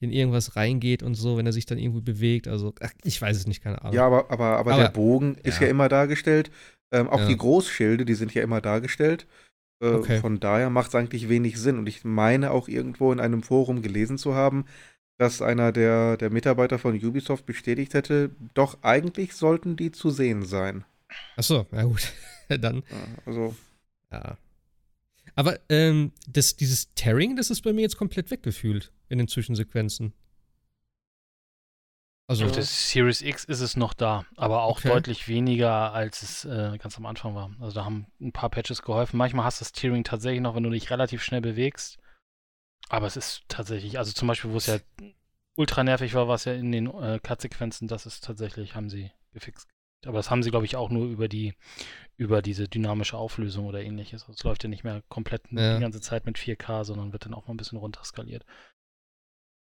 in irgendwas reingeht und so, wenn er sich dann irgendwie bewegt. Also, ach, ich weiß es nicht, keine Ahnung. Ja, aber, aber, aber, aber der Bogen ist ja, immer dargestellt. Ähm, auch die Großschilde, die sind ja immer dargestellt. Äh, okay. Von daher macht es eigentlich wenig Sinn. Und ich meine auch irgendwo in einem Forum gelesen zu haben, dass einer der, der Mitarbeiter von Ubisoft bestätigt hätte, doch eigentlich sollten die zu sehen sein. Achso, na gut. Dann. also. Ja. Aber ähm, das, dieses Tearing, das ist bei mir jetzt komplett weggefühlt in den Zwischensequenzen. Also auf der Series X ist es noch da, aber auch okay. deutlich weniger, als es äh, ganz am Anfang war. Also da haben ein paar Patches geholfen. Manchmal hast du das Tearing tatsächlich noch, wenn du dich relativ schnell bewegst. Aber es ist tatsächlich, also zum Beispiel, wo es ja ultra nervig war, war es ja in den äh, Cut-Sequenzen, das ist tatsächlich, haben sie gefixt. Aber das haben sie, glaube ich, auch nur über die, über diese dynamische Auflösung oder ähnliches. Also es läuft ja nicht mehr komplett ja. die ganze Zeit mit 4K, sondern wird dann auch mal ein bisschen runterskaliert.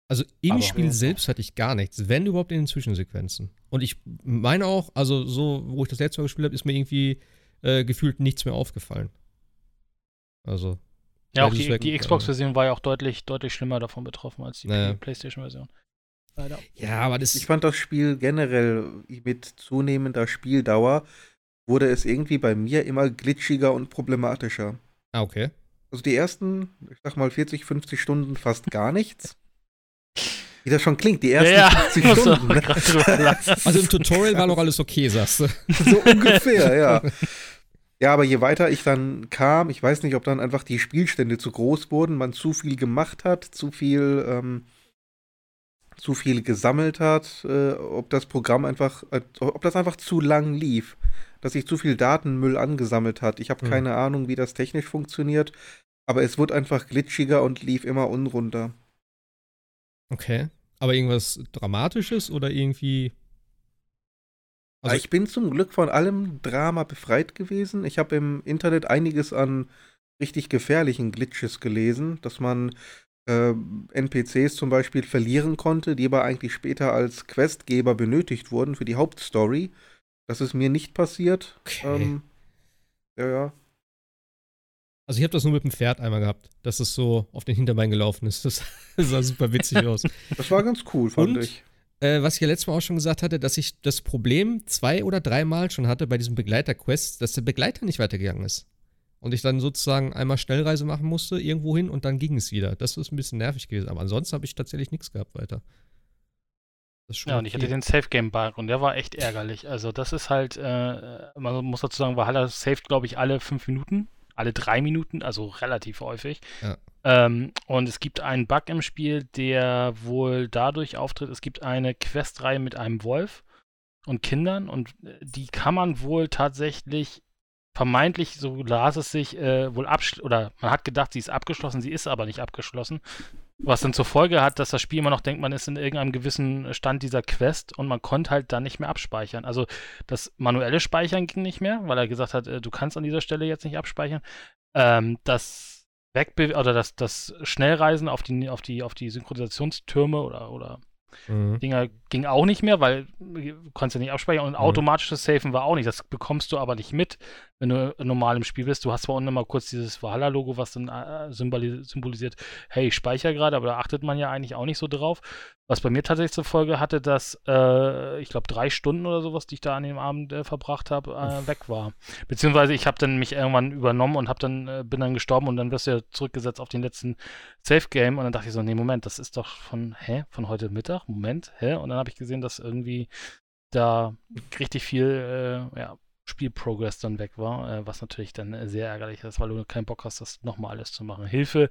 Also im Aber, Spiel ja. selbst hatte ich gar nichts, wenn überhaupt in den Zwischensequenzen. Und ich meine auch, also so, wo ich das letzte Mal gespielt habe, ist mir irgendwie äh, gefühlt nichts mehr aufgefallen. Also. Ja, auch die, die Xbox-Version war ja auch deutlich, deutlich schlimmer davon betroffen als die naja. PlayStation-Version. Ja, aber das. Ich fand das Spiel generell mit zunehmender Spieldauer wurde es irgendwie bei mir immer glitschiger und problematischer. Ah, okay. Also die ersten, ich sag mal 40, 50 Stunden fast gar nichts. Wie das schon klingt, die ersten ja, 50 Stunden. Ne? also im Tutorial war noch alles okay, sagst du. So ungefähr, ja. Ja, aber je weiter ich dann kam, ich weiß nicht, ob dann einfach die Spielstände zu groß wurden, man zu viel gemacht hat, zu viel, ähm, zu viel gesammelt hat, äh, ob das Programm einfach, äh, ob das einfach zu lang lief, dass sich zu viel Datenmüll angesammelt hat. Ich habe hm. keine Ahnung, wie das technisch funktioniert, aber es wurde einfach glitschiger und lief immer unrunter. Okay. Aber irgendwas Dramatisches oder irgendwie also ich bin zum Glück von allem Drama befreit gewesen. Ich habe im Internet einiges an richtig gefährlichen Glitches gelesen, dass man äh, NPCs zum Beispiel verlieren konnte, die aber eigentlich später als Questgeber benötigt wurden für die Hauptstory. Das ist mir nicht passiert. Okay. Ähm, ja, ja. Also ich habe das nur mit dem Pferd einmal gehabt, dass es so auf den Hinterbein gelaufen ist. Das sah super witzig aus. Das war ganz cool, fand Und ich äh, was ich ja letztes Mal auch schon gesagt hatte, dass ich das Problem zwei oder dreimal schon hatte bei diesem Begleiter-Quest, dass der Begleiter nicht weitergegangen ist. Und ich dann sozusagen einmal Schnellreise machen musste, irgendwo hin und dann ging es wieder. Das ist ein bisschen nervig gewesen. Aber ansonsten habe ich tatsächlich nichts gehabt weiter. ja, und ich hatte den Safe-Game-Bug und der war echt ärgerlich. Also, das ist halt, äh, man muss dazu sagen, Valhalla saved, glaube ich, alle fünf Minuten, alle drei Minuten, also relativ häufig. Ja. Ähm, und es gibt einen Bug im Spiel, der wohl dadurch auftritt, es gibt eine Questreihe mit einem Wolf und Kindern und äh, die kann man wohl tatsächlich vermeintlich, so las es sich, äh, wohl abschließen, oder man hat gedacht, sie ist abgeschlossen, sie ist aber nicht abgeschlossen. Was dann zur Folge hat, dass das Spiel immer noch denkt, man ist in irgendeinem gewissen Stand dieser Quest und man konnte halt dann nicht mehr abspeichern. Also das manuelle Speichern ging nicht mehr, weil er gesagt hat, äh, du kannst an dieser Stelle jetzt nicht abspeichern. Ähm, das Wegbe oder das, das Schnellreisen auf die, auf die, auf die Synchronisationstürme oder, oder mhm. Dinger ging auch nicht mehr, weil du konntest ja nicht abspeichern und mhm. automatisches Safen war auch nicht. Das bekommst du aber nicht mit, wenn du normal im Spiel bist. Du hast zwar unten mal kurz dieses Valhalla-Logo, was dann äh, symbolisiert, hey, ich speichere gerade, aber da achtet man ja eigentlich auch nicht so drauf. Was bei mir tatsächlich zur Folge hatte, dass äh, ich glaube drei Stunden oder sowas, die ich da an dem Abend äh, verbracht habe, äh, weg war. Beziehungsweise ich habe dann mich irgendwann übernommen und habe dann äh, bin dann gestorben und dann wirst du ja zurückgesetzt auf den letzten Safe Game und dann dachte ich so, nee Moment, das ist doch von hä von heute Mittag, Moment, hä? Und dann habe ich gesehen, dass irgendwie da richtig viel äh, ja, Spielprogress dann weg war, äh, was natürlich dann äh, sehr ärgerlich ist, weil du keinen Bock hast, das nochmal alles zu machen. Hilfe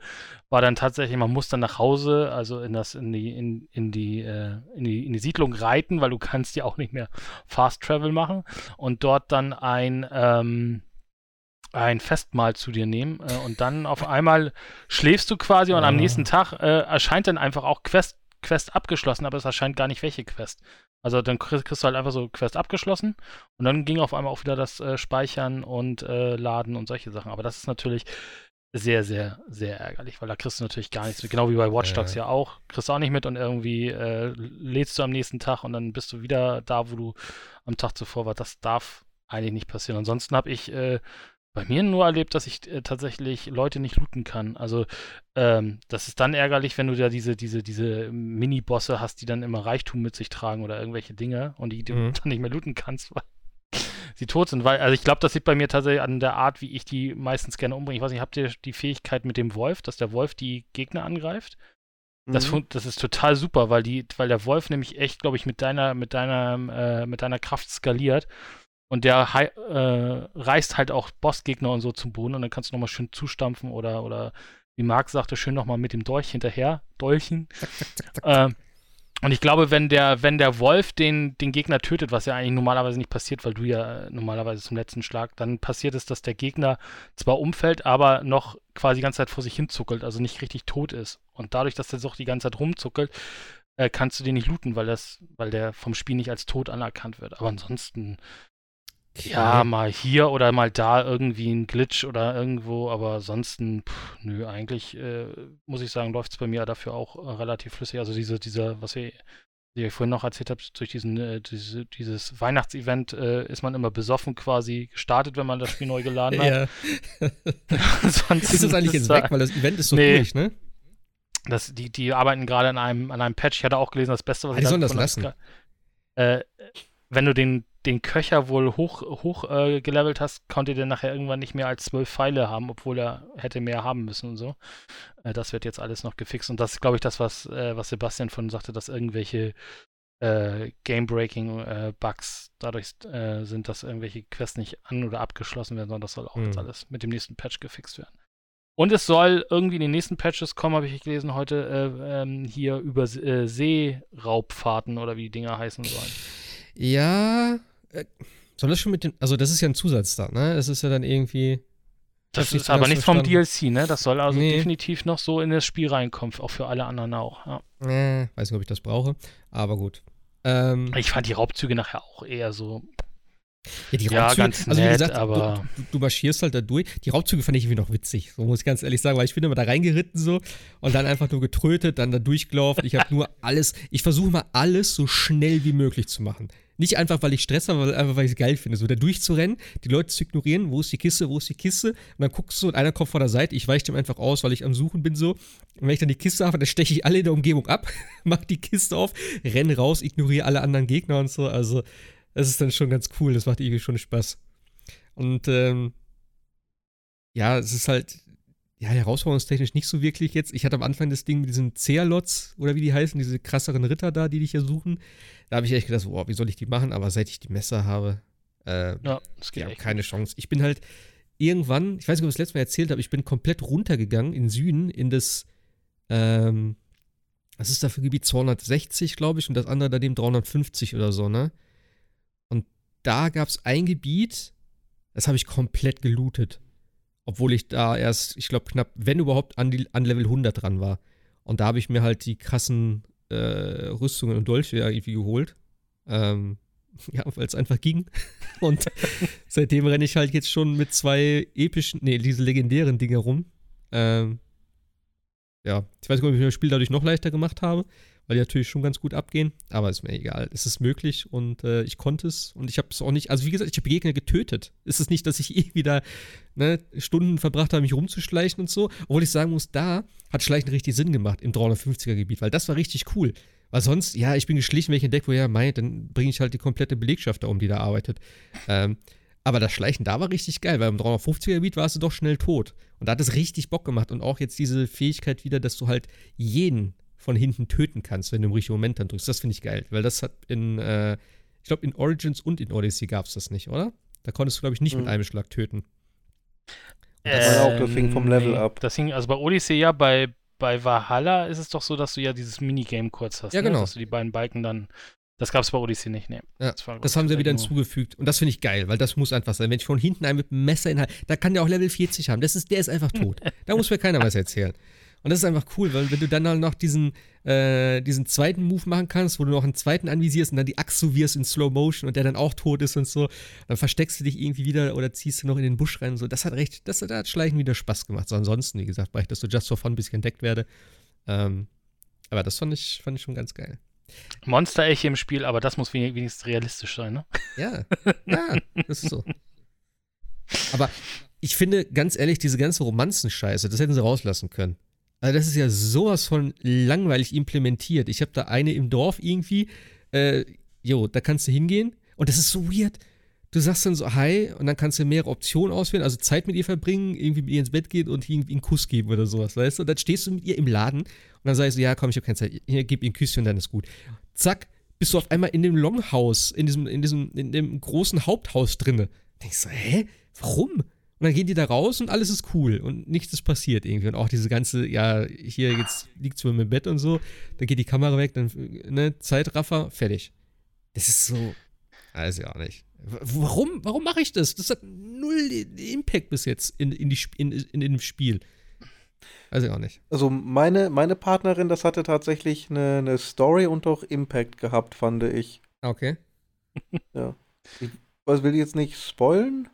war dann tatsächlich, man muss dann nach Hause, also in das, in die, in, in die, äh, in die, in die Siedlung reiten, weil du kannst ja auch nicht mehr Fast Travel machen und dort dann ein, ähm, ein Festmahl zu dir nehmen äh, und dann auf einmal schläfst du quasi und am nächsten Tag äh, erscheint dann einfach auch Quest Quest abgeschlossen, aber es erscheint gar nicht welche Quest. Also dann kriegst du halt einfach so Quest abgeschlossen und dann ging auf einmal auch wieder das äh, Speichern und äh, Laden und solche Sachen. Aber das ist natürlich sehr, sehr, sehr ärgerlich, weil da kriegst du natürlich gar nichts mit. Genau wie bei Watch Dogs ja, ja auch. Kriegst du auch nicht mit und irgendwie äh, lädst du am nächsten Tag und dann bist du wieder da, wo du am Tag zuvor warst. Das darf eigentlich nicht passieren. Ansonsten habe ich äh, bei mir nur erlebt, dass ich äh, tatsächlich Leute nicht looten kann. Also ähm, das ist dann ärgerlich, wenn du da diese, diese, diese Mini-Bosse hast, die dann immer Reichtum mit sich tragen oder irgendwelche Dinge und die, die mhm. du dann nicht mehr looten kannst, weil sie tot sind. Weil, also ich glaube, das liegt bei mir tatsächlich an der Art, wie ich die meistens gerne umbringe. Ich weiß nicht, habt ihr die Fähigkeit mit dem Wolf, dass der Wolf die Gegner angreift? Das, mhm. das ist total super, weil die, weil der Wolf nämlich echt, glaube ich, mit deiner, mit deiner, äh, mit deiner Kraft skaliert. Und der äh, reißt halt auch Bossgegner und so zum Boden und dann kannst du nochmal schön zustampfen oder, oder wie Marc sagte, schön nochmal mit dem Dolch hinterher, Dolchen. ähm, und ich glaube, wenn der, wenn der Wolf den, den Gegner tötet, was ja eigentlich normalerweise nicht passiert, weil du ja normalerweise zum letzten Schlag, dann passiert es, dass der Gegner zwar umfällt, aber noch quasi die ganze Zeit vor sich hin zuckelt, also nicht richtig tot ist. Und dadurch, dass der auch die ganze Zeit rumzuckelt, äh, kannst du den nicht looten, weil das, weil der vom Spiel nicht als tot anerkannt wird. Aber ansonsten. Ja, mal hier oder mal da irgendwie ein Glitch oder irgendwo, aber ansonsten, pff, nö, eigentlich äh, muss ich sagen, läuft es bei mir dafür auch äh, relativ flüssig. Also diese, dieser, was wir, wie ich vorhin noch erzählt habe, durch diesen, äh, diese, dieses Weihnachtsevent äh, ist man immer besoffen quasi gestartet, wenn man das Spiel neu geladen hat. Ja. ist es eigentlich jetzt weg, weil das Event ist so nee. durch, ne? Das, die, die arbeiten gerade an einem, an einem Patch. Ich hatte auch gelesen, das Beste, was ah, ich Die sollen das lassen. Äh, wenn du den den Köcher wohl hoch, hoch äh, gelevelt hast, konnte der nachher irgendwann nicht mehr als zwölf Pfeile haben, obwohl er hätte mehr haben müssen und so. Äh, das wird jetzt alles noch gefixt. Und das ist, glaube ich, das, was, äh, was Sebastian von sagte, dass irgendwelche äh, Game-Breaking-Bugs äh, dadurch äh, sind, dass irgendwelche Quests nicht an- oder abgeschlossen werden, sondern das soll auch mhm. jetzt alles mit dem nächsten Patch gefixt werden. Und es soll irgendwie in den nächsten Patches kommen, habe ich gelesen heute, ähm, hier über Seeraubfahrten oder wie die Dinger heißen sollen. Ja, äh, soll das schon mit dem. Also, das ist ja ein Zusatz da, ne? Das ist ja dann irgendwie. Das ist aber nicht vom DLC, ne? Das soll also nee. definitiv noch so in das Spiel reinkommen, auch für alle anderen auch. Ja. Äh, weiß nicht, ob ich das brauche, aber gut. Ähm, ich fand die Raubzüge nachher auch eher so. Ja, die Raubzüge, ja, ganz also wie gesagt, aber du, du, marschierst halt da durch. Die Raubzüge fand ich irgendwie noch witzig, so muss ich ganz ehrlich sagen, weil ich bin immer da reingeritten so und dann einfach nur getrötet, dann da durchgelaufen. Ich habe nur alles, ich versuche mal alles so schnell wie möglich zu machen. Nicht einfach, weil ich Stress habe, sondern einfach, weil ich es geil finde. So da durchzurennen, die Leute zu ignorieren, wo ist die Kiste, wo ist die Kiste? Und dann guckst du und einer kommt vor der Seite, ich weiche dem einfach aus, weil ich am Suchen bin so. Und wenn ich dann die Kiste habe, dann steche ich alle in der Umgebung ab, mach die Kiste auf, renne raus, ignoriere alle anderen Gegner und so. Also, das ist dann schon ganz cool. Das macht irgendwie schon Spaß. Und, ähm, ja, es ist halt, ja, herausforderungstechnisch nicht so wirklich jetzt. Ich hatte am Anfang das Ding mit diesen Cealots oder wie die heißen, diese krasseren Ritter da, die dich ja suchen. Da habe ich echt gedacht, boah, wie soll ich die machen? Aber seit ich die Messer habe, äh, ja, das geht ja, keine Chance. Ich bin halt irgendwann, ich weiß nicht, ob ich das letzte Mal erzählt habe, ich bin komplett runtergegangen in Süden, in das, ähm, was ist da für Gebiet? 260, glaube ich, und das andere daneben 350 oder so, ne? Und da gab es ein Gebiet, das habe ich komplett gelootet. Obwohl ich da erst, ich glaube, knapp, wenn überhaupt, an, die, an Level 100 dran war. Und da habe ich mir halt die krassen äh, Rüstungen und Dolche irgendwie geholt. Ähm, ja, weil es einfach ging. Und seitdem renne ich halt jetzt schon mit zwei epischen, nee, diese legendären Dinger rum. Ähm, ja, ich weiß nicht, ob ich das Spiel dadurch noch leichter gemacht habe weil die natürlich schon ganz gut abgehen. Aber ist mir egal. Es ist möglich und äh, ich konnte es und ich habe es auch nicht. Also, wie gesagt, ich habe Gegner getötet. Es ist nicht, dass ich irgendwie da ne, Stunden verbracht habe, mich rumzuschleichen und so. Obwohl ich sagen muss, da hat Schleichen richtig Sinn gemacht im 350er-Gebiet, weil das war richtig cool. Weil sonst, ja, ich bin geschlichen, wenn ich entdecke, wo ja, mei, dann bringe ich halt die komplette Belegschaft da um, die da arbeitet. Ähm, aber das Schleichen da war richtig geil, weil im 350er-Gebiet warst du doch schnell tot. Und da hat es richtig Bock gemacht. Und auch jetzt diese Fähigkeit wieder, dass du halt jeden von hinten töten kannst, wenn du im richtigen Moment dann drückst. Das finde ich geil, weil das hat in, äh, ich glaube, in Origins und in Odyssey gab es das nicht, oder? Da konntest du, glaube ich, nicht mhm. mit einem Schlag töten. Das ähm, war auch, das hing vom Level nee, ab. Das hing, also bei Odyssey ja, bei, bei Valhalla ist es doch so, dass du ja dieses Minigame kurz hast. Ja, ne? genau. Dass du die beiden Balken dann. Das gab es bei Odyssey nicht, ne. Ja, das, das haben sie wieder hinzugefügt. Und das finde ich geil, weil das muss einfach sein. Wenn ich von hinten einen mit einem Messer in da kann der auch Level 40 haben. Das ist, der ist einfach tot. da muss mir keiner was erzählen. Und das ist einfach cool, weil wenn du dann halt noch diesen, äh, diesen zweiten Move machen kannst, wo du noch einen zweiten anvisierst und dann die Axt so wirst in Slow Motion und der dann auch tot ist und so, dann versteckst du dich irgendwie wieder oder ziehst du noch in den Busch rein. So, das hat recht, das, das hat Schleichen wieder Spaß gemacht. So, ansonsten, wie gesagt, war ich, dass so Just for Fun ein bisschen entdeckt werde. Ähm, aber das fand ich, fand ich schon ganz geil. Monster-Eche im Spiel, aber das muss wenigstens realistisch sein, ne? Ja, ja, das ist so. Aber ich finde, ganz ehrlich, diese ganze Romanzenscheiße, das hätten sie rauslassen können. Also das ist ja sowas von langweilig implementiert. Ich habe da eine im Dorf irgendwie, äh, jo, da kannst du hingehen und das ist so weird. Du sagst dann so Hi und dann kannst du mehrere Optionen auswählen, also Zeit mit ihr verbringen, irgendwie mit ihr ins Bett gehen und irgendwie einen Kuss geben oder sowas, weißt du? Und dann stehst du mit ihr im Laden und dann sagst du, ja, komm, ich habe keine Zeit, hier, gib ihr ein Küsschen und dann ist gut. Zack, bist du auf einmal in dem Longhouse, in diesem, in diesem, in dem großen Haupthaus drinne. Denkst du, hä? Warum? Und dann gehen die da raus und alles ist cool und nichts ist passiert irgendwie. Und auch diese ganze, ja, hier jetzt liegt es im Bett und so, dann geht die Kamera weg, dann, ne, Zeitraffer, fertig. Das ist so, weiß ich auch nicht. Warum, warum mache ich das? Das hat null Impact bis jetzt in, in, die, in, in, in dem Spiel. Weiß ich auch nicht. Also meine, meine Partnerin, das hatte tatsächlich eine, eine Story und auch Impact gehabt, fand ich. Okay. Ja. Ich was will ich jetzt nicht spoilen?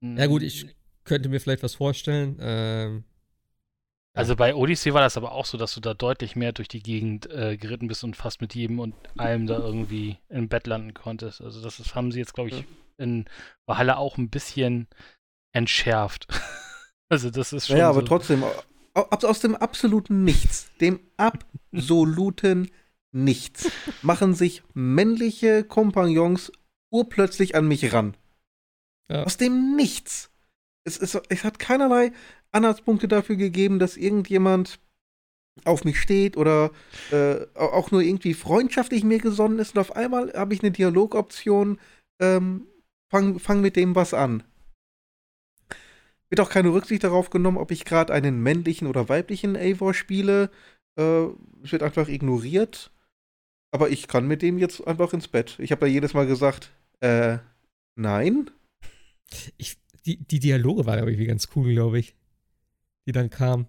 Ja gut, ich könnte mir vielleicht was vorstellen. Ähm, also bei Odyssey war das aber auch so, dass du da deutlich mehr durch die Gegend äh, geritten bist und fast mit jedem und allem da irgendwie im Bett landen konntest. Also das ist, haben sie jetzt, glaube ich, in Valhalla auch ein bisschen entschärft. also das ist schon. Ja, aber so. trotzdem, aus dem absoluten Nichts, dem absoluten Nichts, machen sich männliche Kompagnons urplötzlich an mich ran. Ja. Aus dem Nichts. Es, es, es hat keinerlei Anhaltspunkte dafür gegeben, dass irgendjemand auf mich steht oder äh, auch nur irgendwie freundschaftlich mir gesonnen ist und auf einmal habe ich eine Dialogoption, ähm, fang, fang mit dem was an. Wird auch keine Rücksicht darauf genommen, ob ich gerade einen männlichen oder weiblichen Eivor spiele. Äh, es wird einfach ignoriert. Aber ich kann mit dem jetzt einfach ins Bett. Ich habe da jedes Mal gesagt, äh, nein. Ich, die, die Dialoge waren irgendwie ganz cool, glaube ich. Die dann kamen.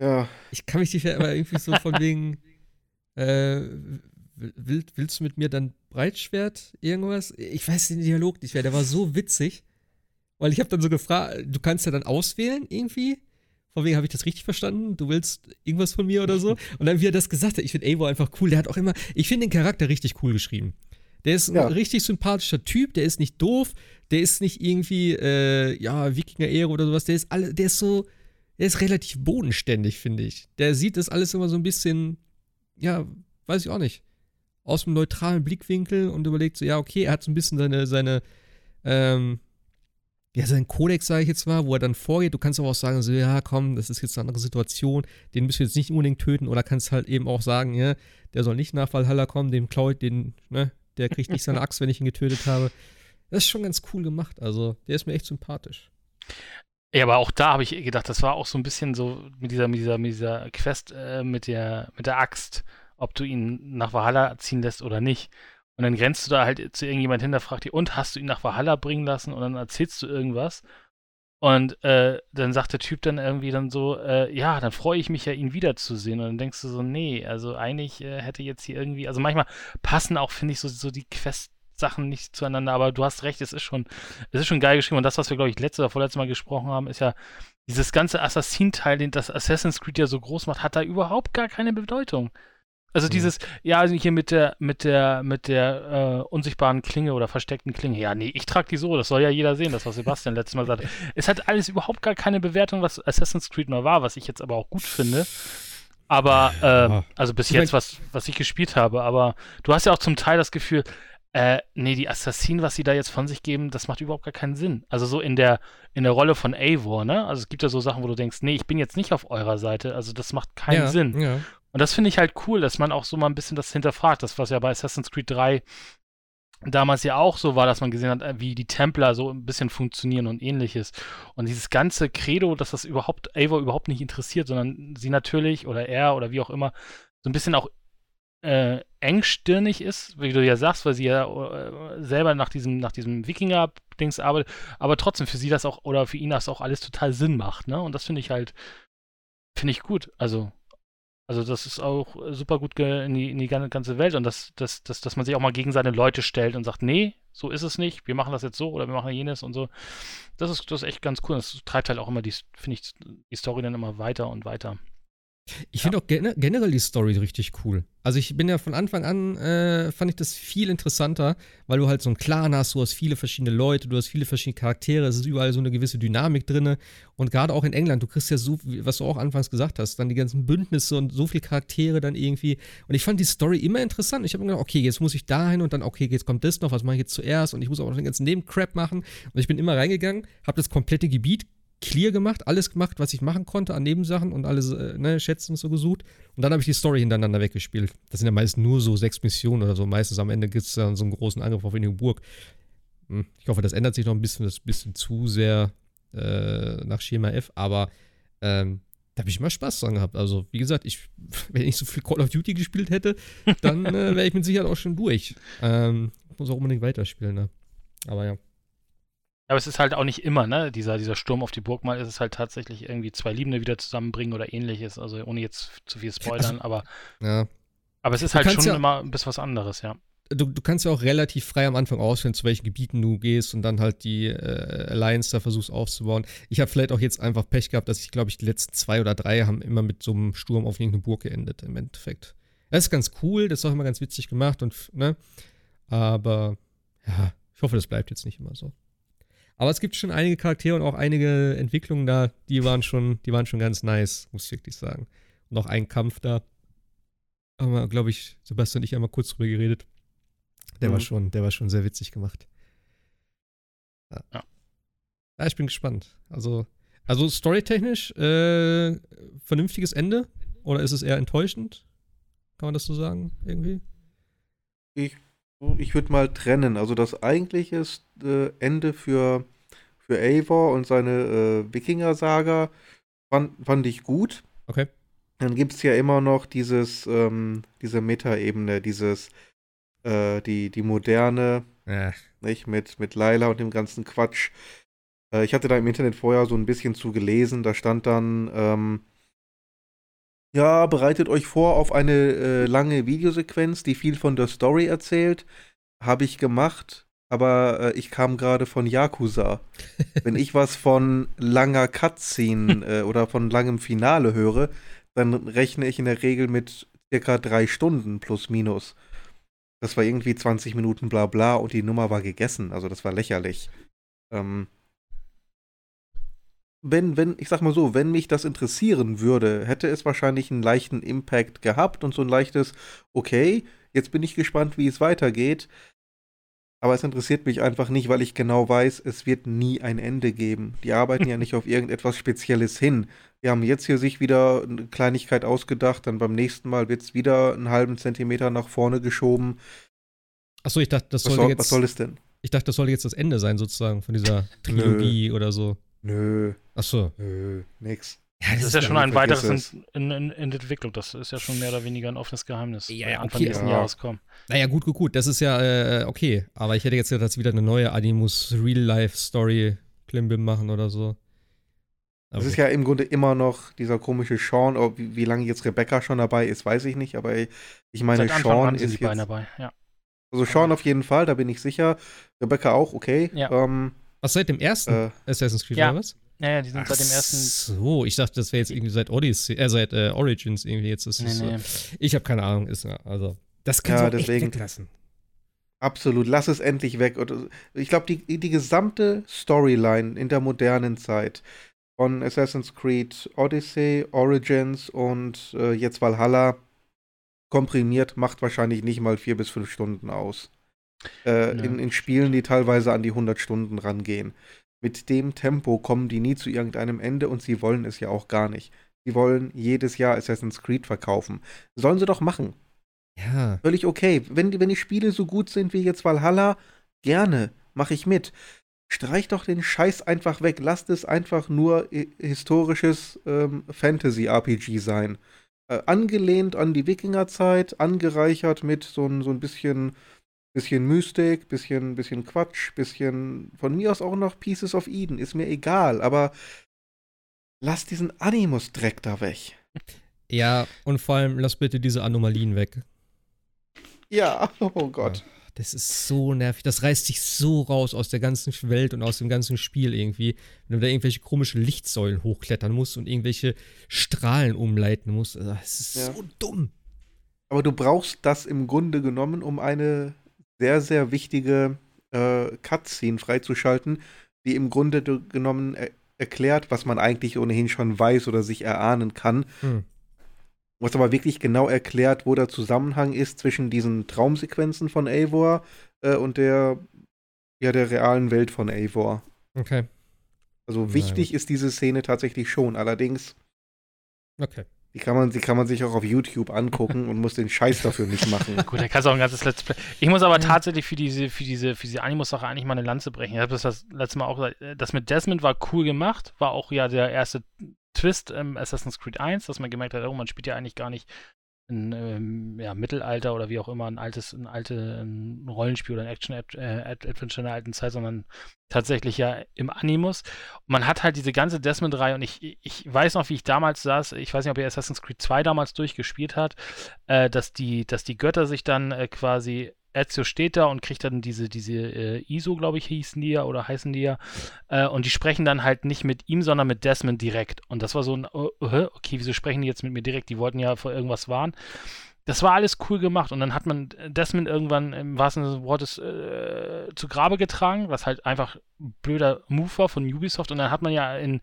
Ja. Ich kann mich nicht mehr aber irgendwie so von wegen, äh, will, willst du mit mir dann Breitschwert irgendwas? Ich weiß den Dialog nicht mehr, der war so witzig. Weil ich habe dann so gefragt, du kannst ja dann auswählen irgendwie. Von wegen habe ich das richtig verstanden? Du willst irgendwas von mir oder so? Und dann, wie er das gesagt hat, ich finde Eivor einfach cool. Der hat auch immer, ich finde den Charakter richtig cool geschrieben. Der ist ja. ein richtig sympathischer Typ, der ist nicht doof, der ist nicht irgendwie, äh, ja, Wikinger-Ehre oder sowas, der ist alle, der ist so, der ist relativ bodenständig, finde ich. Der sieht das alles immer so ein bisschen, ja, weiß ich auch nicht, aus einem neutralen Blickwinkel und überlegt so, ja, okay, er hat so ein bisschen seine, seine, ähm, ja, seinen Kodex, sage ich jetzt mal, wo er dann vorgeht. Du kannst aber auch sagen, so, ja, komm, das ist jetzt eine andere Situation, den müssen wir jetzt nicht unbedingt töten. Oder kannst halt eben auch sagen, ja, der soll nicht nach Valhalla kommen, dem klaue den, ne, der kriegt nicht seine Axt, wenn ich ihn getötet habe. Das ist schon ganz cool gemacht. Also, der ist mir echt sympathisch. Ja, aber auch da habe ich gedacht, das war auch so ein bisschen so mit dieser, mit dieser, mit dieser Quest äh, mit, der, mit der Axt, ob du ihn nach Valhalla ziehen lässt oder nicht. Und dann grenzt du da halt zu irgendjemand hin, der fragt dich, und hast du ihn nach Valhalla bringen lassen? Und dann erzählst du irgendwas. Und äh, dann sagt der Typ dann irgendwie dann so, äh, ja, dann freue ich mich ja, ihn wiederzusehen. Und dann denkst du so, nee, also eigentlich äh, hätte jetzt hier irgendwie, also manchmal passen auch, finde ich, so, so die Quest-Sachen nicht zueinander, aber du hast recht, es ist schon, es ist schon geil geschrieben. Und das, was wir, glaube ich, letzte oder vorletzte Mal gesprochen haben, ist ja, dieses ganze Assassin-Teil, den das Assassin's Creed ja so groß macht, hat da überhaupt gar keine Bedeutung. Also mhm. dieses, ja, also hier mit der, mit der, mit der äh, unsichtbaren Klinge oder versteckten Klinge. Ja, nee, ich trage die so, das soll ja jeder sehen, das, was Sebastian letztes Mal sagte. Es hat alles überhaupt gar keine Bewertung, was Assassin's Creed mal war, was ich jetzt aber auch gut finde. Aber, äh, also bis jetzt, was, was ich gespielt habe, aber du hast ja auch zum Teil das Gefühl, äh, nee, die Assassinen, was sie da jetzt von sich geben, das macht überhaupt gar keinen Sinn. Also so in der, in der Rolle von Eivor, ne? Also es gibt ja so Sachen, wo du denkst, nee, ich bin jetzt nicht auf eurer Seite, also das macht keinen ja, Sinn. Ja. Und das finde ich halt cool, dass man auch so mal ein bisschen das hinterfragt. Das, was ja bei Assassin's Creed 3 damals ja auch so war, dass man gesehen hat, äh, wie die Templer so ein bisschen funktionieren und ähnliches. Und dieses ganze Credo, dass das überhaupt Eivor überhaupt nicht interessiert, sondern sie natürlich oder er oder wie auch immer so ein bisschen auch äh, engstirnig ist, wie du ja sagst, weil sie ja äh, selber nach diesem, nach diesem Wikinger-Dings arbeitet, aber trotzdem für sie das auch oder für ihn das auch alles total Sinn macht, ne? Und das finde ich halt, finde ich gut. Also, also das ist auch super gut in die, in die ganze Welt und das, das, das, dass man sich auch mal gegen seine Leute stellt und sagt, nee, so ist es nicht, wir machen das jetzt so oder wir machen jenes und so. Das ist, das ist echt ganz cool. Das treibt halt auch immer die, finde ich, die Story dann immer weiter und weiter. Ich finde auch gen generell die Story richtig cool. Also ich bin ja von Anfang an, äh, fand ich das viel interessanter, weil du halt so einen Clan hast, du hast viele verschiedene Leute, du hast viele verschiedene Charaktere, es ist überall so eine gewisse Dynamik drin. Und gerade auch in England, du kriegst ja so, was du auch anfangs gesagt hast, dann die ganzen Bündnisse und so viele Charaktere dann irgendwie. Und ich fand die Story immer interessant. Ich habe mir gedacht, okay, jetzt muss ich dahin und dann, okay, jetzt kommt das noch, was mache ich jetzt zuerst? Und ich muss auch noch den ganzen Nebencrap machen. Und ich bin immer reingegangen, habe das komplette Gebiet clear gemacht, alles gemacht, was ich machen konnte an Nebensachen und alles, äh, ne, Schätzen und so gesucht. Und dann habe ich die Story hintereinander weggespielt. Das sind ja meist nur so sechs Missionen oder so. Meistens am Ende gibt es dann so einen großen Angriff auf eine Burg. Hm, ich hoffe, das ändert sich noch ein bisschen, das ist ein bisschen zu sehr äh, nach Schema F, aber ähm, da habe ich immer Spaß dran gehabt. Also, wie gesagt, ich, wenn ich so viel Call of Duty gespielt hätte, dann äh, wäre ich mit Sicherheit auch schon durch. Ähm, muss auch unbedingt weiterspielen, ne? Aber ja. Aber es ist halt auch nicht immer, ne? Dieser, dieser Sturm auf die Burg mal ist es halt tatsächlich irgendwie zwei Liebende wieder zusammenbringen oder ähnliches. Also ohne jetzt zu viel spoilern, also, aber. Ja. Aber es ist halt schon ja, immer ein bisschen was anderes, ja. Du, du, kannst ja auch relativ frei am Anfang auswählen, zu welchen Gebieten du gehst und dann halt die äh, Alliance da versuchst aufzubauen. Ich habe vielleicht auch jetzt einfach Pech gehabt, dass ich glaube ich die letzten zwei oder drei haben immer mit so einem Sturm auf irgendeine Burg geendet im Endeffekt. Das ist ganz cool, das ist auch immer ganz witzig gemacht und ne, aber ja, ich hoffe, das bleibt jetzt nicht immer so. Aber es gibt schon einige Charaktere und auch einige Entwicklungen da, die waren schon, die waren schon ganz nice, muss ich wirklich sagen. Und auch ein Kampf da. Haben wir, glaube ich, Sebastian und ich einmal kurz drüber geredet. Der mhm. war schon, der war schon sehr witzig gemacht. Ja. ja. ja ich bin gespannt. Also, also storytechnisch, äh, vernünftiges Ende? Oder ist es eher enttäuschend? Kann man das so sagen, irgendwie? Ich ich würde mal trennen. Also das eigentliche äh, Ende für, für Eivor und seine äh, Wikinger-Saga fand, fand ich gut. Okay. Dann gibt es ja immer noch dieses, ähm, diese Meta-Ebene, dieses, äh, die, die moderne, äh. nicht, mit, mit Laila und dem ganzen Quatsch. Äh, ich hatte da im Internet vorher so ein bisschen zu gelesen, da stand dann, ähm, ja, bereitet euch vor auf eine äh, lange Videosequenz, die viel von der Story erzählt. Habe ich gemacht, aber äh, ich kam gerade von Yakuza. Wenn ich was von langer Cutscene äh, oder von langem Finale höre, dann rechne ich in der Regel mit circa drei Stunden plus minus. Das war irgendwie 20 Minuten bla bla und die Nummer war gegessen. Also das war lächerlich. Ähm, wenn, wenn, ich sag mal so, wenn mich das interessieren würde, hätte es wahrscheinlich einen leichten Impact gehabt und so ein leichtes, okay, jetzt bin ich gespannt, wie es weitergeht. Aber es interessiert mich einfach nicht, weil ich genau weiß, es wird nie ein Ende geben. Die arbeiten ja nicht auf irgendetwas Spezielles hin. Die haben jetzt hier sich wieder eine Kleinigkeit ausgedacht, dann beim nächsten Mal wird es wieder einen halben Zentimeter nach vorne geschoben. Achso, ich dachte, das was soll, jetzt. Was soll es denn? Ich dachte, das soll jetzt das Ende sein, sozusagen, von dieser Trilogie oder so. Nö. Ach so. Nö, nix. Ja, das, das ist ja schon ein weiteres in, in, in, in, Entwicklung. Das ist ja schon mehr oder weniger ein offenes Geheimnis. Ja, ja Anfang okay. nächsten ja. Jahres kommen. Naja, gut, gut, gut. Das ist ja äh, okay. Aber ich hätte jetzt gedacht, dass wieder eine neue Animus Real-Life-Story Klimbim machen oder so. Aber das ist ja im Grunde immer noch dieser komische Sean. Oh, wie, wie, lange jetzt Rebecca schon dabei ist, weiß ich nicht. Aber ich meine, Seit Sean ist jetzt. Dabei, ja. Also Sean auf jeden Fall, da bin ich sicher. Rebecca auch, okay. Ja. Ähm, was seit dem ersten äh, Assassin's Creed ja. oder was? Ja, ja, die sind Ach seit dem ersten. So, ich dachte, das wäre jetzt irgendwie seit Odyssey, äh, seit äh, Origins irgendwie jetzt. Ist nee, es, nee. So. Ich habe keine Ahnung, ist also das kannst ja, du deswegen, echt weglassen. Absolut, lass es endlich weg. Ich glaube, die, die gesamte Storyline in der modernen Zeit von Assassin's Creed Odyssey, Origins und äh, jetzt Valhalla komprimiert macht wahrscheinlich nicht mal vier bis fünf Stunden aus. Äh, ja. in, in Spielen, die teilweise an die 100 Stunden rangehen mit dem Tempo kommen die nie zu irgendeinem Ende und sie wollen es ja auch gar nicht. Sie wollen jedes Jahr Assassin's Creed verkaufen. Sollen sie doch machen. Ja. Völlig okay. Wenn die, wenn die Spiele so gut sind wie jetzt Valhalla, gerne, mache ich mit. Streich doch den Scheiß einfach weg. Lasst es einfach nur historisches ähm, Fantasy-RPG sein. Äh, angelehnt an die Wikingerzeit, angereichert mit so, so ein bisschen Bisschen Mystik, bisschen, bisschen Quatsch, bisschen von mir aus auch noch Pieces of Eden, ist mir egal, aber lass diesen Animus-Dreck da weg. Ja, und vor allem lass bitte diese Anomalien weg. Ja, oh Gott. das ist so nervig. Das reißt dich so raus aus der ganzen Welt und aus dem ganzen Spiel irgendwie. Wenn du da irgendwelche komischen Lichtsäulen hochklettern musst und irgendwelche Strahlen umleiten musst. Also, das ist ja. so dumm. Aber du brauchst das im Grunde genommen, um eine sehr, sehr wichtige äh, Cutscene freizuschalten, die im Grunde genommen er erklärt, was man eigentlich ohnehin schon weiß oder sich erahnen kann. Hm was aber wirklich genau erklärt, wo der Zusammenhang ist zwischen diesen Traumsequenzen von Eivor äh, und der, ja, der realen Welt von Eivor. Okay. Also wichtig Nein. ist diese Szene tatsächlich schon, allerdings. Okay. Die kann, man, die kann man sich auch auf YouTube angucken und muss den Scheiß dafür nicht machen. Gut, da kannst du auch ein ganzes Let's Play. Ich muss aber tatsächlich für diese, für diese, für diese Animus-Sache eigentlich mal eine Lanze brechen. Ich habe das, das letzte Mal auch gesagt. Das mit Desmond war cool gemacht, war auch ja der erste Twist im Assassin's Creed 1, dass man gemerkt hat, oh, man spielt ja eigentlich gar nicht ein ähm, ja, Mittelalter oder wie auch immer ein altes, ein alte ein Rollenspiel oder ein Action-Adventure äh, in der alten Zeit, sondern tatsächlich ja im Animus. Und man hat halt diese ganze Desmond-Reihe und ich, ich weiß noch, wie ich damals saß, ich weiß nicht, ob ihr Assassin's Creed 2 damals durchgespielt hat, äh, dass, die, dass die Götter sich dann äh, quasi Ezio steht da und kriegt dann diese, diese äh, ISO, glaube ich, hießen die ja oder heißen die ja. Äh, und die sprechen dann halt nicht mit ihm, sondern mit Desmond direkt. Und das war so ein, uh, okay, wieso sprechen die jetzt mit mir direkt? Die wollten ja vor irgendwas warnen. Das war alles cool gemacht und dann hat man Desmond irgendwann im wahrsten Sinne des Wortes äh, zu Grabe getragen, was halt einfach blöder Move war von Ubisoft. Und dann hat man ja in,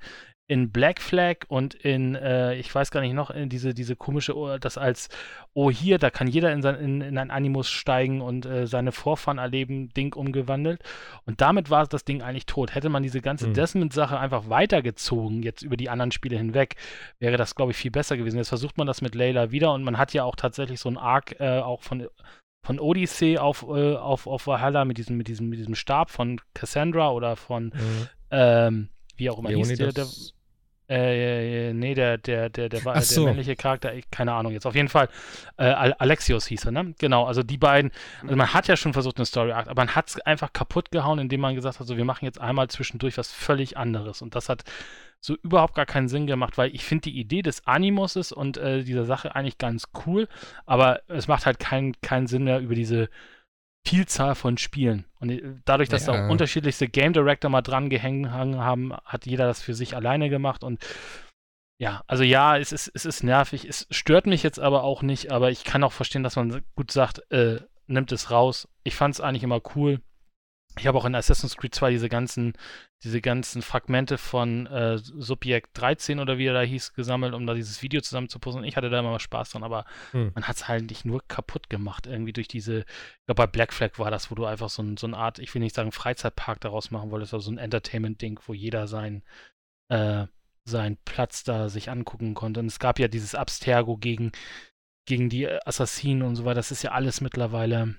in Black Flag und in, äh, ich weiß gar nicht noch, in diese, diese komische, oh, das als, oh hier, da kann jeder in, sein, in, in ein Animus steigen und äh, seine Vorfahren erleben, Ding umgewandelt. Und damit war das Ding eigentlich tot. Hätte man diese ganze mhm. Desmond-Sache einfach weitergezogen, jetzt über die anderen Spiele hinweg, wäre das, glaube ich, viel besser gewesen. Jetzt versucht man das mit Layla wieder und man hat ja auch tatsächlich so ein Arc äh, auch von von Odyssey auf, äh, auf, auf Valhalla mit diesem, mit, diesem, mit diesem Stab von Cassandra oder von mhm. ähm, wie auch immer Leonidas. hieß der, der äh, nee, der, der, der, der, war, so. der männliche Charakter, keine Ahnung jetzt. Auf jeden Fall, äh, Alexios hieß er, ne? Genau, also die beiden, also man hat ja schon versucht, eine Story Arc, aber man hat es einfach kaputt gehauen, indem man gesagt hat, so, wir machen jetzt einmal zwischendurch was völlig anderes. Und das hat so überhaupt gar keinen Sinn gemacht, weil ich finde die Idee des Animuses und äh, dieser Sache eigentlich ganz cool, aber es macht halt keinen keinen Sinn mehr über diese Vielzahl von Spielen. Und äh, dadurch, dass ja. da unterschiedlichste Game Director mal dran gehängt haben, hat jeder das für sich alleine gemacht. Und ja, also ja, es ist, es ist nervig. Es stört mich jetzt aber auch nicht, aber ich kann auch verstehen, dass man gut sagt, äh, nimmt es raus. Ich fand es eigentlich immer cool. Ich habe auch in Assassin's Creed 2 diese ganzen, diese ganzen Fragmente von äh, Subjekt 13 oder wie er da hieß, gesammelt, um da dieses Video zusammen zu posten. Ich hatte da immer Spaß dran, aber hm. man hat es halt nicht nur kaputt gemacht, irgendwie durch diese, ich glaube bei Black Flag war das, wo du einfach so, ein, so eine Art, ich will nicht sagen Freizeitpark daraus machen wolltest, aber so ein Entertainment-Ding, wo jeder sein, äh, seinen Platz da sich angucken konnte. Und es gab ja dieses Abstergo gegen, gegen die Assassinen und so weiter. Das ist ja alles mittlerweile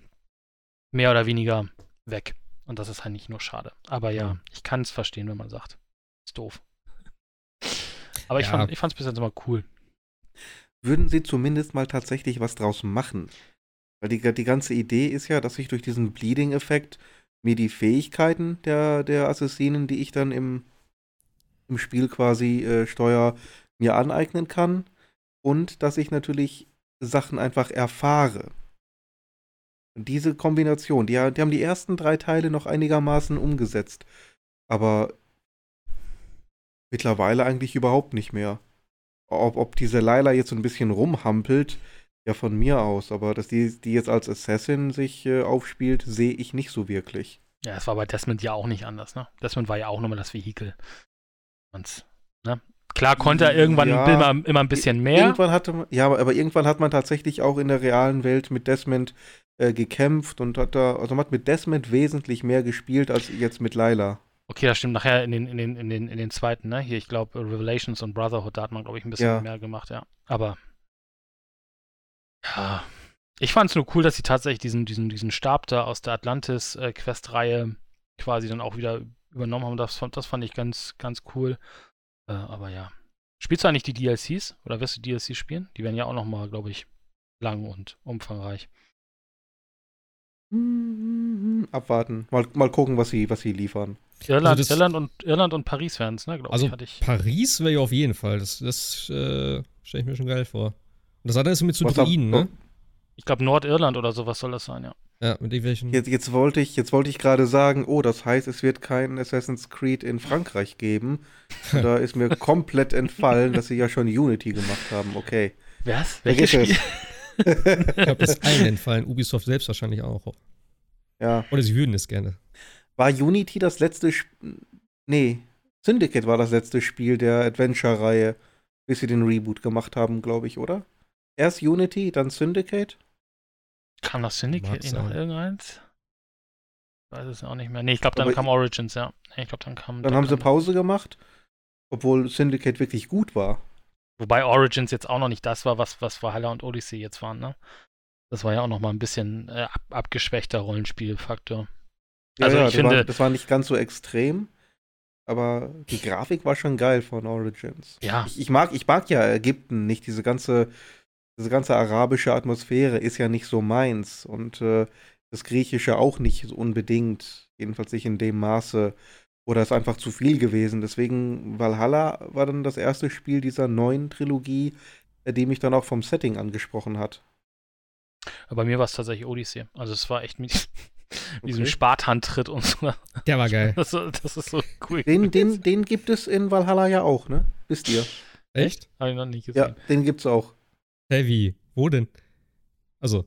mehr oder weniger weg. Und das ist halt nicht nur schade. Aber ja, ja. ich kann es verstehen, wenn man sagt. Ist doof. Aber ich ja. fand es bis jetzt immer cool. Würden sie zumindest mal tatsächlich was draus machen? Weil die, die ganze Idee ist ja, dass ich durch diesen Bleeding-Effekt mir die Fähigkeiten der, der Assassinen, die ich dann im, im Spiel quasi äh, steuere, mir aneignen kann. Und dass ich natürlich Sachen einfach erfahre. Diese Kombination, die, die haben die ersten drei Teile noch einigermaßen umgesetzt. Aber mittlerweile eigentlich überhaupt nicht mehr. Ob, ob diese Laila jetzt so ein bisschen rumhampelt, ja von mir aus, aber dass die, die jetzt als Assassin sich äh, aufspielt, sehe ich nicht so wirklich. Ja, es war bei Desmond ja auch nicht anders, ne? Desmond war ja auch nur mal das Vehikel. Und, ne? Klar konnte er irgendwann ja, immer, immer ein bisschen mehr. Irgendwann hatte ja, aber irgendwann hat man tatsächlich auch in der realen Welt mit Desmond äh, gekämpft und hat da, also hat mit Desmond wesentlich mehr gespielt als jetzt mit Layla. Okay, das stimmt nachher in den, in den, in den, in den zweiten, ne? Hier, ich glaube, Revelations und Brotherhood, da hat man, glaube ich, ein bisschen ja. mehr gemacht, ja. Aber ja. Ich fand es nur cool, dass sie tatsächlich diesen, diesen, diesen Stab da aus der Atlantis-Quest-Reihe quasi dann auch wieder übernommen haben. Das, das fand ich ganz, ganz cool. Äh, aber ja. Spielst du eigentlich die DLCs? Oder wirst du DLCs spielen? Die werden ja auch nochmal, glaube ich, lang und umfangreich. Abwarten. Mal, mal gucken, was sie, was sie liefern. Irland, also Irland, und, Irland und Paris werden es, ne, glaube also ich, hatte ich. Paris wäre ja auf jeden Fall. Das, das äh, stelle ich mir schon geil vor. Und das andere ist mit zu Druiden, ne? Ich glaube, Nordirland oder sowas soll das sein, ja. Ja, mit irgendwelchen. Jetzt, jetzt wollte ich, jetzt wollte ich gerade sagen, oh, das heißt, es wird kein Assassin's Creed in Frankreich geben. Da ist mir komplett entfallen, dass sie ja schon Unity gemacht haben. Okay. Was? Welches Spiel? Ich glaube, das ist allen entfallen. Ubisoft selbst wahrscheinlich auch. Ja. Oder sie würden es gerne. War Unity das letzte Spiel? Nee, Syndicate war das letzte Spiel der Adventure-Reihe, bis sie den Reboot gemacht haben, glaube ich, oder? Erst Unity, dann Syndicate? Kam das Syndicate nicht noch irgendeins? Ich weiß es auch nicht mehr. Nee, ich glaube, dann Aber kam Origins, ja. Ich glaube, dann kam. Dann, dann haben sie Pause gemacht, obwohl Syndicate wirklich gut war. Wobei Origins jetzt auch noch nicht das war, was, was Valhalla und Odyssey jetzt waren, ne? Das war ja auch noch mal ein bisschen äh, ab, abgeschwächter Rollenspielfaktor. Ja, also ja, ich das, finde, war, das war nicht ganz so extrem, aber die Grafik war schon geil von Origins. Ja. Ich, ich, mag, ich mag ja Ägypten nicht, diese ganze diese ganze arabische Atmosphäre ist ja nicht so meins und äh, das Griechische auch nicht so unbedingt, jedenfalls nicht in dem Maße. Oder ist einfach zu viel gewesen. Deswegen Valhalla war dann das erste Spiel dieser neuen Trilogie, äh, die mich dann auch vom Setting angesprochen hat. bei mir war es tatsächlich Odyssey. Also es war echt mit okay. diesem Spartantritt und so. Der war geil. Das, das ist so cool. Den, den, den gibt es in Valhalla ja auch, ne? Wisst ihr? Echt? Habe ich noch nicht gesehen. Ja, den gibt's auch. Hä, wie? Wo denn? Also,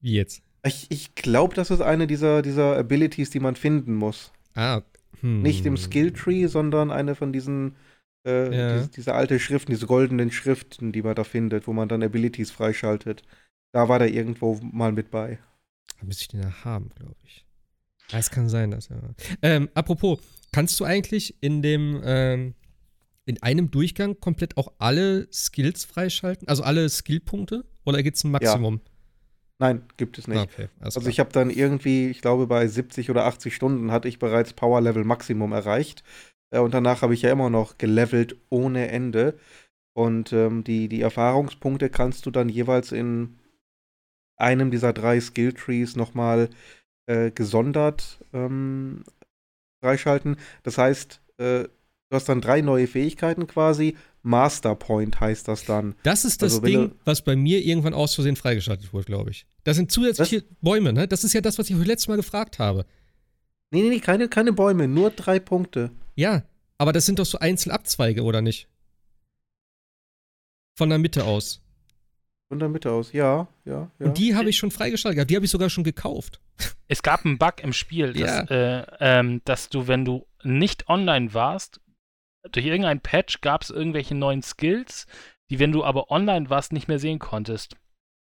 wie jetzt? Ich, ich glaube, das ist eine dieser, dieser Abilities, die man finden muss. Ah, hm. Nicht im Skilltree, sondern eine von diesen, äh, ja. diese, diese alte Schriften, diese goldenen Schriften, die man da findet, wo man dann Abilities freischaltet. Da war der irgendwo mal mit bei. Da müsste ich den ja haben, glaube ich. Es kann sein, dass ja. Ähm, apropos, kannst du eigentlich in dem, ähm, in einem Durchgang komplett auch alle Skills freischalten? Also alle Skillpunkte? Oder gibt es ein Maximum? Ja. Nein, gibt es nicht. Okay, also ich habe dann irgendwie, ich glaube bei 70 oder 80 Stunden hatte ich bereits Power Level Maximum erreicht. Äh, und danach habe ich ja immer noch gelevelt ohne Ende. Und ähm, die, die Erfahrungspunkte kannst du dann jeweils in einem dieser drei Skill Trees nochmal äh, gesondert ähm, freischalten. Das heißt, äh, Du hast dann drei neue Fähigkeiten quasi. Master Point heißt das dann. Das ist das also, Ding, was bei mir irgendwann aus Versehen freigeschaltet wurde, glaube ich. Das sind zusätzliche was? Bäume, ne? Das ist ja das, was ich euch letztes Mal gefragt habe. Nee, nee, nee, keine, keine Bäume, nur drei Punkte. Ja, aber das sind doch so Einzelabzweige, oder nicht? Von der Mitte aus. Von der Mitte aus, ja, ja, ja. Und die habe ich schon freigeschaltet gehabt, die habe ich sogar schon gekauft. Es gab einen Bug im Spiel, dass, ja. äh, ähm, dass du, wenn du nicht online warst, durch irgendein Patch gab es irgendwelche neuen Skills, die, wenn du aber online warst, nicht mehr sehen konntest.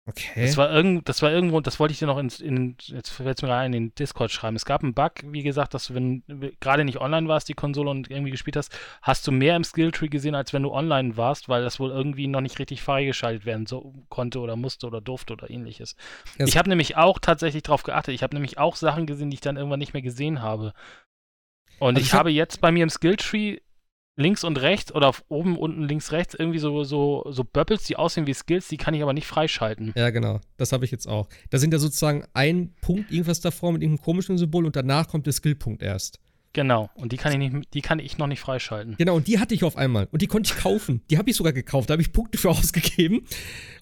Okay. Das war, irgend, das war irgendwo, das wollte ich dir noch in, in jetzt fällt mir rein, in den Discord schreiben. Es gab einen Bug, wie gesagt, dass du, wenn du gerade nicht online warst, die Konsole und irgendwie gespielt hast, hast du mehr im Skilltree gesehen, als wenn du online warst, weil das wohl irgendwie noch nicht richtig freigeschaltet werden so, konnte oder musste oder durfte oder ähnliches. Yes. Ich habe nämlich auch tatsächlich darauf geachtet. Ich habe nämlich auch Sachen gesehen, die ich dann irgendwann nicht mehr gesehen habe. Und also ich, ich hab habe jetzt bei mir im Skilltree links und rechts oder auf oben, unten, links, rechts irgendwie so, so, so Bubbles, die aussehen wie Skills, die kann ich aber nicht freischalten. Ja, genau. Das habe ich jetzt auch. Da sind ja sozusagen ein Punkt, irgendwas davor mit irgendeinem komischen Symbol und danach kommt der Skillpunkt erst. Genau, und die kann ich nicht, die kann ich noch nicht freischalten. Genau, und die hatte ich auf einmal. Und die konnte ich kaufen. Die habe ich sogar gekauft. Da habe ich Punkte für ausgegeben.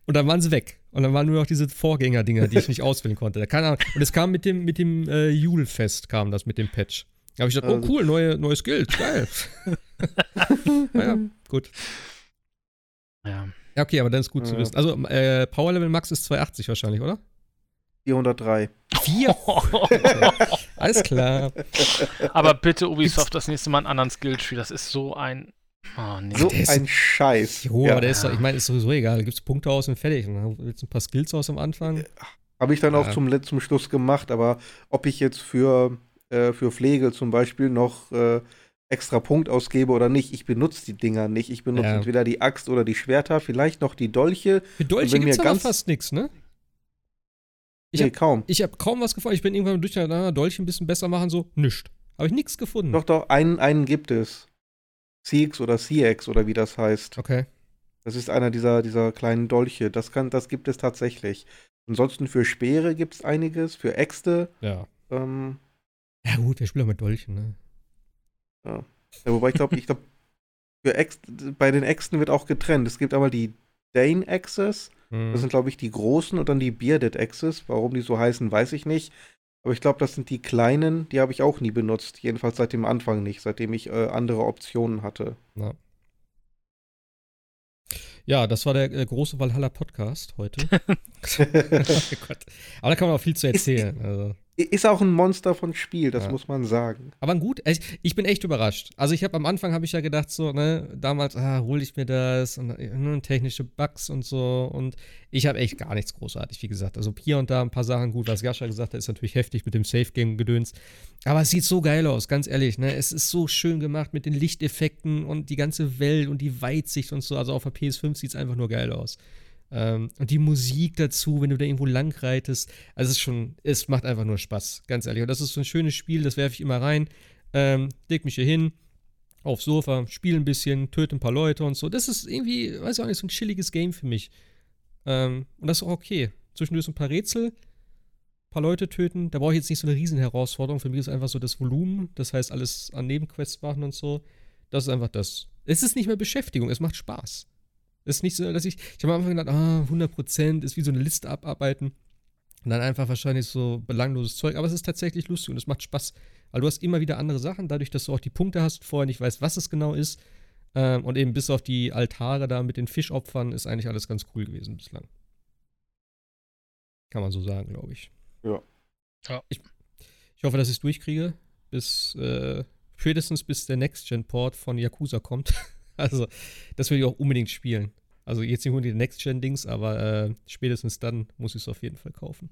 Und dann waren sie weg. Und dann waren nur noch diese Vorgänger-Dinger, die ich nicht auswählen konnte. Keine Ahnung. Und es kam mit dem, mit dem äh, Julfest, kam das mit dem Patch. Da habe ich gedacht, oh also cool, neue, neue Skills, geil. naja, gut. Ja. Ja, okay, aber dann ist gut ja. zu wissen. Also, äh, Power Level Max ist 280 wahrscheinlich, oder? 403. 4? Alles klar. Aber bitte, Ubisoft, das nächste Mal einen anderen Skilltree. Das ist so ein. Oh, nee. So ein Scheiß. Jo, ja. aber der ist doch, ich meine, ist sowieso egal. Da gibt es Punkte aus und fertig. Und dann willst du ein paar Skills aus am Anfang. Habe ich dann ja. auch zum, zum Schluss gemacht, aber ob ich jetzt für äh, für Pflege zum Beispiel noch äh, extra Punkt ausgebe oder nicht. Ich benutze die Dinger nicht. Ich benutze ja. entweder die Axt oder die Schwerter, vielleicht noch die Dolche. Für Dolche gibt es aber fast nichts, ne? Ich nee, hab, kaum. Ich habe kaum was gefunden. Ich bin irgendwann durch na, Dolche ein bisschen besser machen, so, nischt. Habe ich nichts gefunden. Doch, doch, einen, einen gibt es. CX oder CX oder wie das heißt. Okay. Das ist einer dieser, dieser kleinen Dolche. Das, kann, das gibt es tatsächlich. Ansonsten für Speere gibt es einiges, für Äxte. Ja. Ähm, ja, gut, wir spielen auch mit Dolchen, ne? Ja. ja wobei ich glaube, ich glaube, bei den Äxten wird auch getrennt. Es gibt aber die Dane Axes. Mhm. Das sind, glaube ich, die großen und dann die Bearded Axes. Warum die so heißen, weiß ich nicht. Aber ich glaube, das sind die kleinen, die habe ich auch nie benutzt. Jedenfalls seit dem Anfang nicht, seitdem ich äh, andere Optionen hatte. Ja. Ja, das war der äh, große Valhalla Podcast heute. oh Aber da kann man auch viel zu erzählen. Also. Ist auch ein Monster von Spiel, das ja. muss man sagen. Aber gut, ich, ich bin echt überrascht. Also ich habe am Anfang habe ich ja gedacht so, ne, damals, ah, hol ich mir das und ne, technische Bugs und so und ich habe echt gar nichts großartig, wie gesagt. Also hier und da ein paar Sachen gut, was Jascha gesagt hat, ist natürlich heftig mit dem Safe Game Gedöns, aber es sieht so geil aus, ganz ehrlich, ne? Es ist so schön gemacht mit den Lichteffekten und die ganze Welt und die Weitsicht und so, also auf der PS5 sieht es einfach nur geil aus. Ähm, und die Musik dazu, wenn du da irgendwo lang reitest. Also es ist schon, es macht einfach nur Spaß, ganz ehrlich. Und das ist so ein schönes Spiel, das werfe ich immer rein. Ähm, leg mich hier hin, aufs Sofa, spiele ein bisschen, töte ein paar Leute und so. Das ist irgendwie, weiß ich auch nicht, so ein chilliges Game für mich. Ähm, und das ist auch okay. Zwischendurch so ein paar Rätsel, ein paar Leute töten. Da brauche ich jetzt nicht so eine riesen Herausforderung. Für mich ist einfach so das Volumen, das heißt alles an Nebenquests machen und so. Das ist einfach das. Es ist nicht mehr Beschäftigung, es macht Spaß. Ist nicht so, dass ich, ich habe am Anfang gedacht, ah, 100% ist wie so eine Liste abarbeiten. Und dann einfach wahrscheinlich so belangloses Zeug. Aber es ist tatsächlich lustig und es macht Spaß. Weil du hast immer wieder andere Sachen, dadurch, dass du auch die Punkte hast, vorher nicht weißt, was es genau ist. Ähm, und eben bis auf die Altare da mit den Fischopfern ist eigentlich alles ganz cool gewesen bislang. Kann man so sagen, glaube ich. Ja. ja. Ich, ich hoffe, dass ich es durchkriege. Bis, äh, spätestens bis der Next-Gen-Port von Yakuza kommt. Also, das will ich auch unbedingt spielen. Also, jetzt nicht nur die Next-Gen-Dings, aber äh, spätestens dann muss ich es auf jeden Fall kaufen.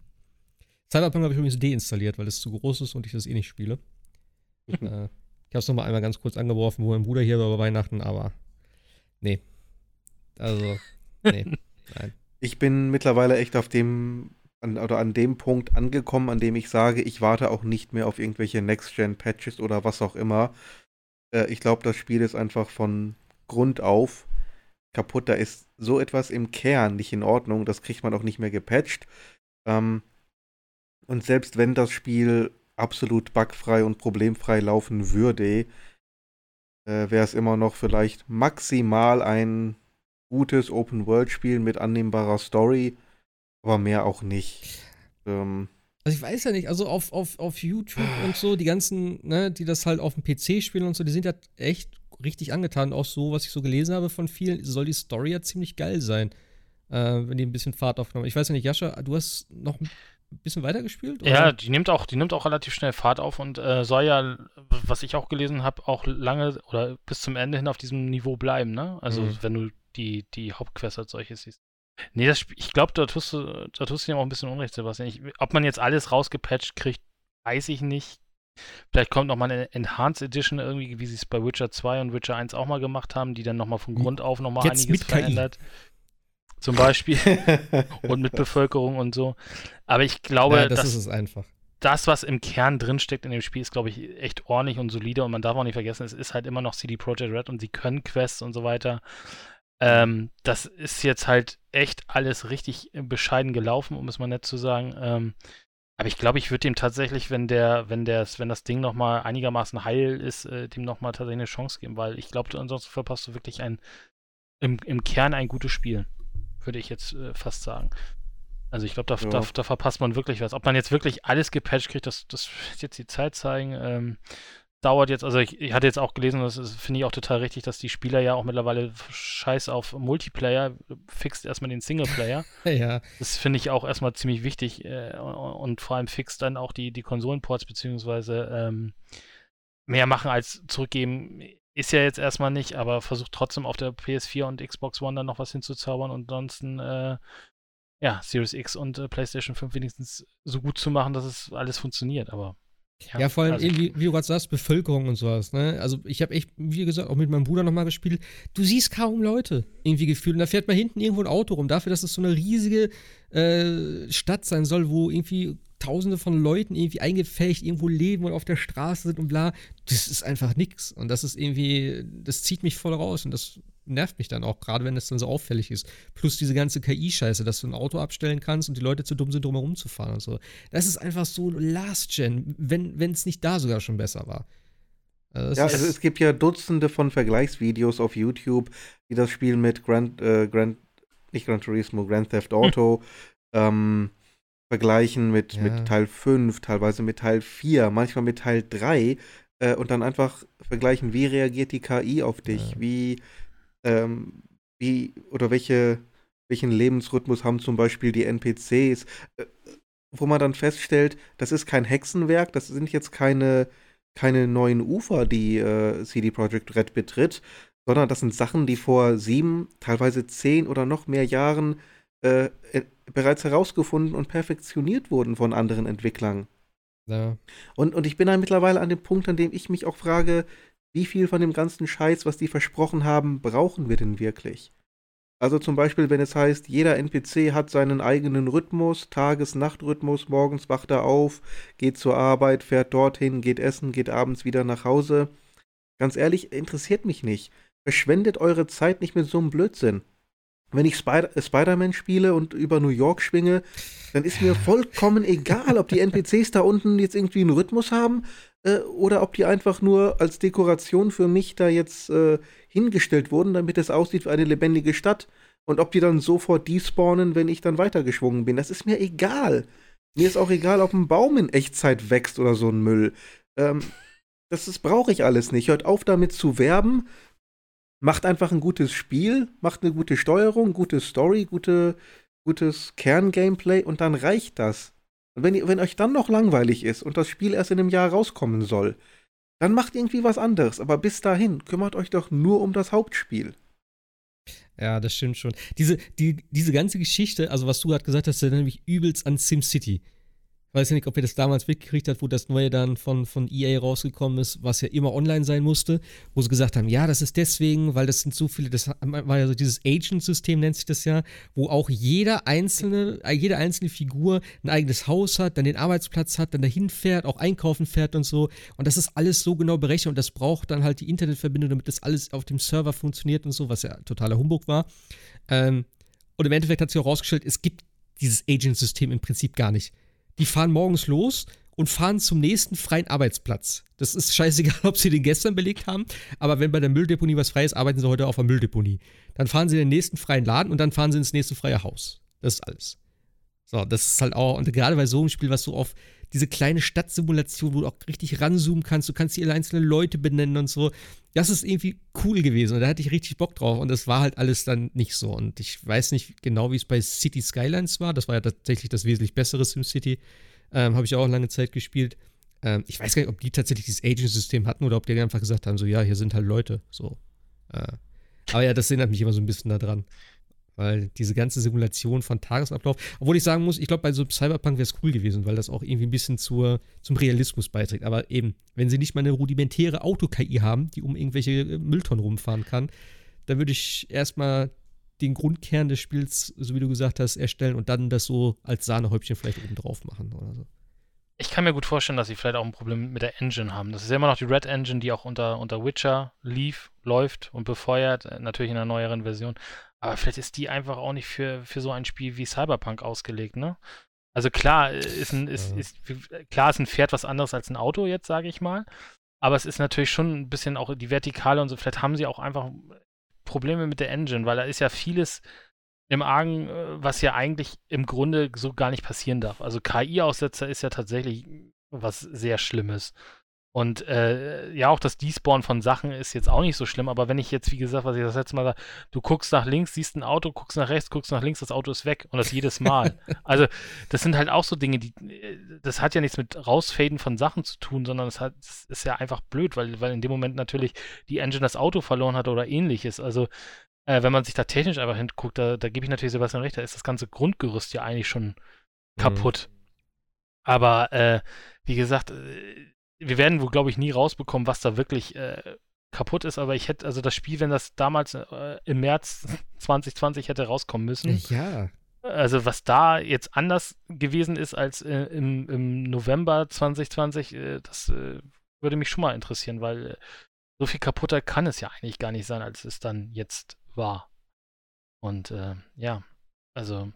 Cyberpunk habe ich übrigens deinstalliert, weil es zu groß ist und ich das eh nicht spiele. äh, ich habe es nochmal einmal ganz kurz angeworfen, wo mein Bruder hier war bei Weihnachten, aber nee. Also, nee. Nein. Ich bin mittlerweile echt auf dem an, oder an dem Punkt angekommen, an dem ich sage, ich warte auch nicht mehr auf irgendwelche Next-Gen-Patches oder was auch immer. Äh, ich glaube, das Spiel ist einfach von Grund auf kaputt. Da ist so etwas im Kern nicht in Ordnung. Das kriegt man auch nicht mehr gepatcht. Ähm, und selbst wenn das Spiel absolut bugfrei und problemfrei laufen würde, äh, wäre es immer noch vielleicht maximal ein gutes Open-World-Spiel mit annehmbarer Story, aber mehr auch nicht. Ähm, also ich weiß ja nicht, also auf, auf, auf YouTube und so, die ganzen, ne, die das halt auf dem PC spielen und so, die sind ja echt richtig angetan. Auch so, was ich so gelesen habe von vielen, soll die Story ja ziemlich geil sein, äh, wenn die ein bisschen Fahrt aufgenommen Ich weiß ja nicht, Jascha, du hast noch ein bisschen weiter gespielt? Oder? Ja, die nimmt auch, die nimmt auch relativ schnell Fahrt auf und äh, soll ja, was ich auch gelesen habe, auch lange oder bis zum Ende hin auf diesem Niveau bleiben, ne? Also mhm. wenn du die, die Hauptquest als solches siehst. Nee, das, ich glaube, da tust du, da tust du ihm auch ein bisschen Unrecht, Sebastian. Ich, ob man jetzt alles rausgepatcht kriegt, weiß ich nicht. Vielleicht kommt noch mal eine Enhanced Edition irgendwie, wie sie es bei Witcher 2 und Witcher 1 auch mal gemacht haben, die dann noch mal von Grund auf noch mal Jetzt einiges verändert. Zum Beispiel. und mit Bevölkerung und so. Aber ich glaube, ja, das dass, ist es einfach. Das, was im Kern drinsteckt in dem Spiel, ist, glaube ich, echt ordentlich und solide. Und man darf auch nicht vergessen, es ist halt immer noch CD Projekt Red und sie können Quests und so weiter. Ähm, das ist jetzt halt echt alles richtig bescheiden gelaufen, um es mal nett zu sagen. Ähm, aber ich glaube, ich würde dem tatsächlich, wenn der, wenn der, wenn das Ding nochmal einigermaßen heil ist, äh, dem nochmal tatsächlich eine Chance geben, weil ich glaube, ansonsten verpasst du wirklich ein, im, im Kern ein gutes Spiel. Würde ich jetzt äh, fast sagen. Also ich glaube, da, ja. da, da, verpasst man wirklich was. Ob man jetzt wirklich alles gepatcht kriegt, das, das wird jetzt die Zeit zeigen. Ähm, dauert jetzt, also ich, ich hatte jetzt auch gelesen, das finde ich auch total richtig, dass die Spieler ja auch mittlerweile scheiß auf Multiplayer, fixt erstmal den Singleplayer. ja. Das finde ich auch erstmal ziemlich wichtig äh, und vor allem fixt dann auch die, die Konsolenports beziehungsweise ähm, mehr machen als zurückgeben. Ist ja jetzt erstmal nicht, aber versucht trotzdem auf der PS4 und Xbox One dann noch was hinzuzaubern und ansonsten äh, ja, Series X und äh, PlayStation 5 wenigstens so gut zu machen, dass es alles funktioniert, aber ja, ja, vor allem also, irgendwie, wie du gerade sagst, Bevölkerung und sowas. Ne? Also ich habe echt, wie gesagt, auch mit meinem Bruder nochmal gespielt. Du siehst kaum Leute irgendwie gefühlt. Und da fährt mal hinten irgendwo ein Auto rum. Dafür, dass es so eine riesige äh, Stadt sein soll, wo irgendwie tausende von Leuten irgendwie eingefecht irgendwo leben und auf der Straße sind und bla. Das ist einfach nix. Und das ist irgendwie, das zieht mich voll raus. Und das nervt mich dann auch, gerade wenn es dann so auffällig ist. Plus diese ganze KI-Scheiße, dass du ein Auto abstellen kannst und die Leute zu dumm sind, drumherum zu fahren und so. Das ist einfach so Last Gen, wenn es nicht da sogar schon besser war. Also ja, also es gibt ja Dutzende von Vergleichsvideos auf YouTube, die das Spiel mit Grand, äh, Grand nicht Gran Turismo, Grand Theft Auto ähm, vergleichen mit, ja. mit Teil 5, teilweise mit Teil 4, manchmal mit Teil 3 äh, und dann einfach vergleichen, wie reagiert die KI auf dich, ja. wie, ähm, wie oder welche, welchen Lebensrhythmus haben zum Beispiel die NPCs, äh, wo man dann feststellt, das ist kein Hexenwerk, das sind jetzt keine, keine neuen Ufer, die äh, CD Projekt Red betritt, sondern das sind Sachen, die vor sieben, teilweise zehn oder noch mehr Jahren äh, äh, bereits herausgefunden und perfektioniert wurden von anderen Entwicklern. Ja. Und, und ich bin dann mittlerweile an dem Punkt, an dem ich mich auch frage, wie viel von dem ganzen Scheiß, was die versprochen haben, brauchen wir denn wirklich? Also zum Beispiel, wenn es heißt, jeder NPC hat seinen eigenen Rhythmus, Tages-Nacht-Rhythmus, morgens wacht er auf, geht zur Arbeit, fährt dorthin, geht essen, geht abends wieder nach Hause. Ganz ehrlich, interessiert mich nicht. Verschwendet eure Zeit nicht mit so einem Blödsinn wenn ich Spider Spider-Man spiele und über New York schwinge, dann ist mir vollkommen egal, ob die NPCs da unten jetzt irgendwie einen Rhythmus haben äh, oder ob die einfach nur als Dekoration für mich da jetzt äh, hingestellt wurden, damit es aussieht wie eine lebendige Stadt. Und ob die dann sofort despawnen, wenn ich dann weitergeschwungen bin. Das ist mir egal. Mir ist auch egal, ob ein Baum in Echtzeit wächst oder so ein Müll. Ähm, das, das brauche ich alles nicht. Hört auf damit zu werben macht einfach ein gutes Spiel, macht eine gute Steuerung, gute Story, gute, gutes Kerngameplay und dann reicht das. Und wenn, wenn euch dann noch langweilig ist und das Spiel erst in einem Jahr rauskommen soll, dann macht irgendwie was anderes. Aber bis dahin kümmert euch doch nur um das Hauptspiel. Ja, das stimmt schon. Diese, die, diese ganze Geschichte, also was du gerade gesagt hast, erinnert mich übelst an SimCity weiß ja nicht, ob ihr das damals mitgekriegt habt, wo das neue dann von, von EA rausgekommen ist, was ja immer online sein musste, wo sie gesagt haben, ja, das ist deswegen, weil das sind so viele, das war ja so dieses Agent-System, nennt sich das ja, wo auch jeder einzelne, jede einzelne Figur ein eigenes Haus hat, dann den Arbeitsplatz hat, dann dahin fährt, auch einkaufen fährt und so. Und das ist alles so genau berechnet und das braucht dann halt die Internetverbindung, damit das alles auf dem Server funktioniert und so, was ja totaler Humbug war. Ähm, und im Endeffekt hat sich auch rausgestellt, es gibt dieses Agent-System im Prinzip gar nicht die fahren morgens los und fahren zum nächsten freien Arbeitsplatz. Das ist scheißegal, ob sie den gestern belegt haben, aber wenn bei der Mülldeponie was frei ist, arbeiten sie heute auf der Mülldeponie. Dann fahren sie in den nächsten freien Laden und dann fahren sie ins nächste freie Haus. Das ist alles. So, das ist halt auch, und gerade bei so einem Spiel, was so auf diese kleine Stadtsimulation, wo du auch richtig ranzoomen kannst, du kannst die einzelnen Leute benennen und so. Das ist irgendwie cool gewesen und da hatte ich richtig Bock drauf und das war halt alles dann nicht so. Und ich weiß nicht genau, wie es bei City Skylines war. Das war ja tatsächlich das wesentlich bessere SimCity. Ähm, Habe ich auch lange Zeit gespielt. Ähm, ich weiß gar nicht, ob die tatsächlich dieses Agent-System hatten oder ob die einfach gesagt haben, so, ja, hier sind halt Leute. So. Äh. Aber ja, das erinnert mich immer so ein bisschen daran. Weil diese ganze Simulation von Tagesablauf, obwohl ich sagen muss, ich glaube, bei so Cyberpunk wäre es cool gewesen, weil das auch irgendwie ein bisschen zur, zum Realismus beiträgt. Aber eben, wenn sie nicht mal eine rudimentäre Auto-KI haben, die um irgendwelche äh, Mülltonnen rumfahren kann, dann würde ich erstmal den Grundkern des Spiels, so wie du gesagt hast, erstellen und dann das so als Sahnehäubchen vielleicht oben drauf machen oder so. Ich kann mir gut vorstellen, dass sie vielleicht auch ein Problem mit der Engine haben. Das ist ja immer noch die Red Engine, die auch unter, unter Witcher lief, läuft und befeuert, äh, natürlich in einer neueren Version. Aber vielleicht ist die einfach auch nicht für, für so ein Spiel wie Cyberpunk ausgelegt, ne? Also klar äh, ist ein, ist, ist, klar ist ein Pferd was anderes als ein Auto jetzt, sage ich mal. Aber es ist natürlich schon ein bisschen auch die Vertikale und so. Vielleicht haben sie auch einfach Probleme mit der Engine, weil da ist ja vieles im Argen, äh, was ja eigentlich im Grunde so gar nicht passieren darf. Also KI-Aussetzer ist ja tatsächlich was sehr Schlimmes. Und äh, ja, auch das Despawn von Sachen ist jetzt auch nicht so schlimm, aber wenn ich jetzt, wie gesagt, was ich das letzte Mal sage, du guckst nach links, siehst ein Auto, guckst nach rechts, guckst nach links, das Auto ist weg und das jedes Mal. also, das sind halt auch so Dinge, die, das hat ja nichts mit Rausfaden von Sachen zu tun, sondern es hat, das ist ja einfach blöd, weil, weil in dem Moment natürlich die Engine das Auto verloren hat oder ähnliches. Also, äh, wenn man sich da technisch einfach hinguckt, da, da gebe ich natürlich Sebastian recht, da ist das ganze Grundgerüst ja eigentlich schon mhm. kaputt. Mhm. Aber, äh, wie gesagt, äh, wir werden wohl, glaube ich, nie rausbekommen, was da wirklich äh, kaputt ist, aber ich hätte, also das Spiel, wenn das damals äh, im März 2020 hätte rauskommen müssen. Ja. Also was da jetzt anders gewesen ist als äh, im, im, November 2020, äh, das äh, würde mich schon mal interessieren, weil äh, so viel kaputter kann es ja eigentlich gar nicht sein, als es dann jetzt war. Und ja, also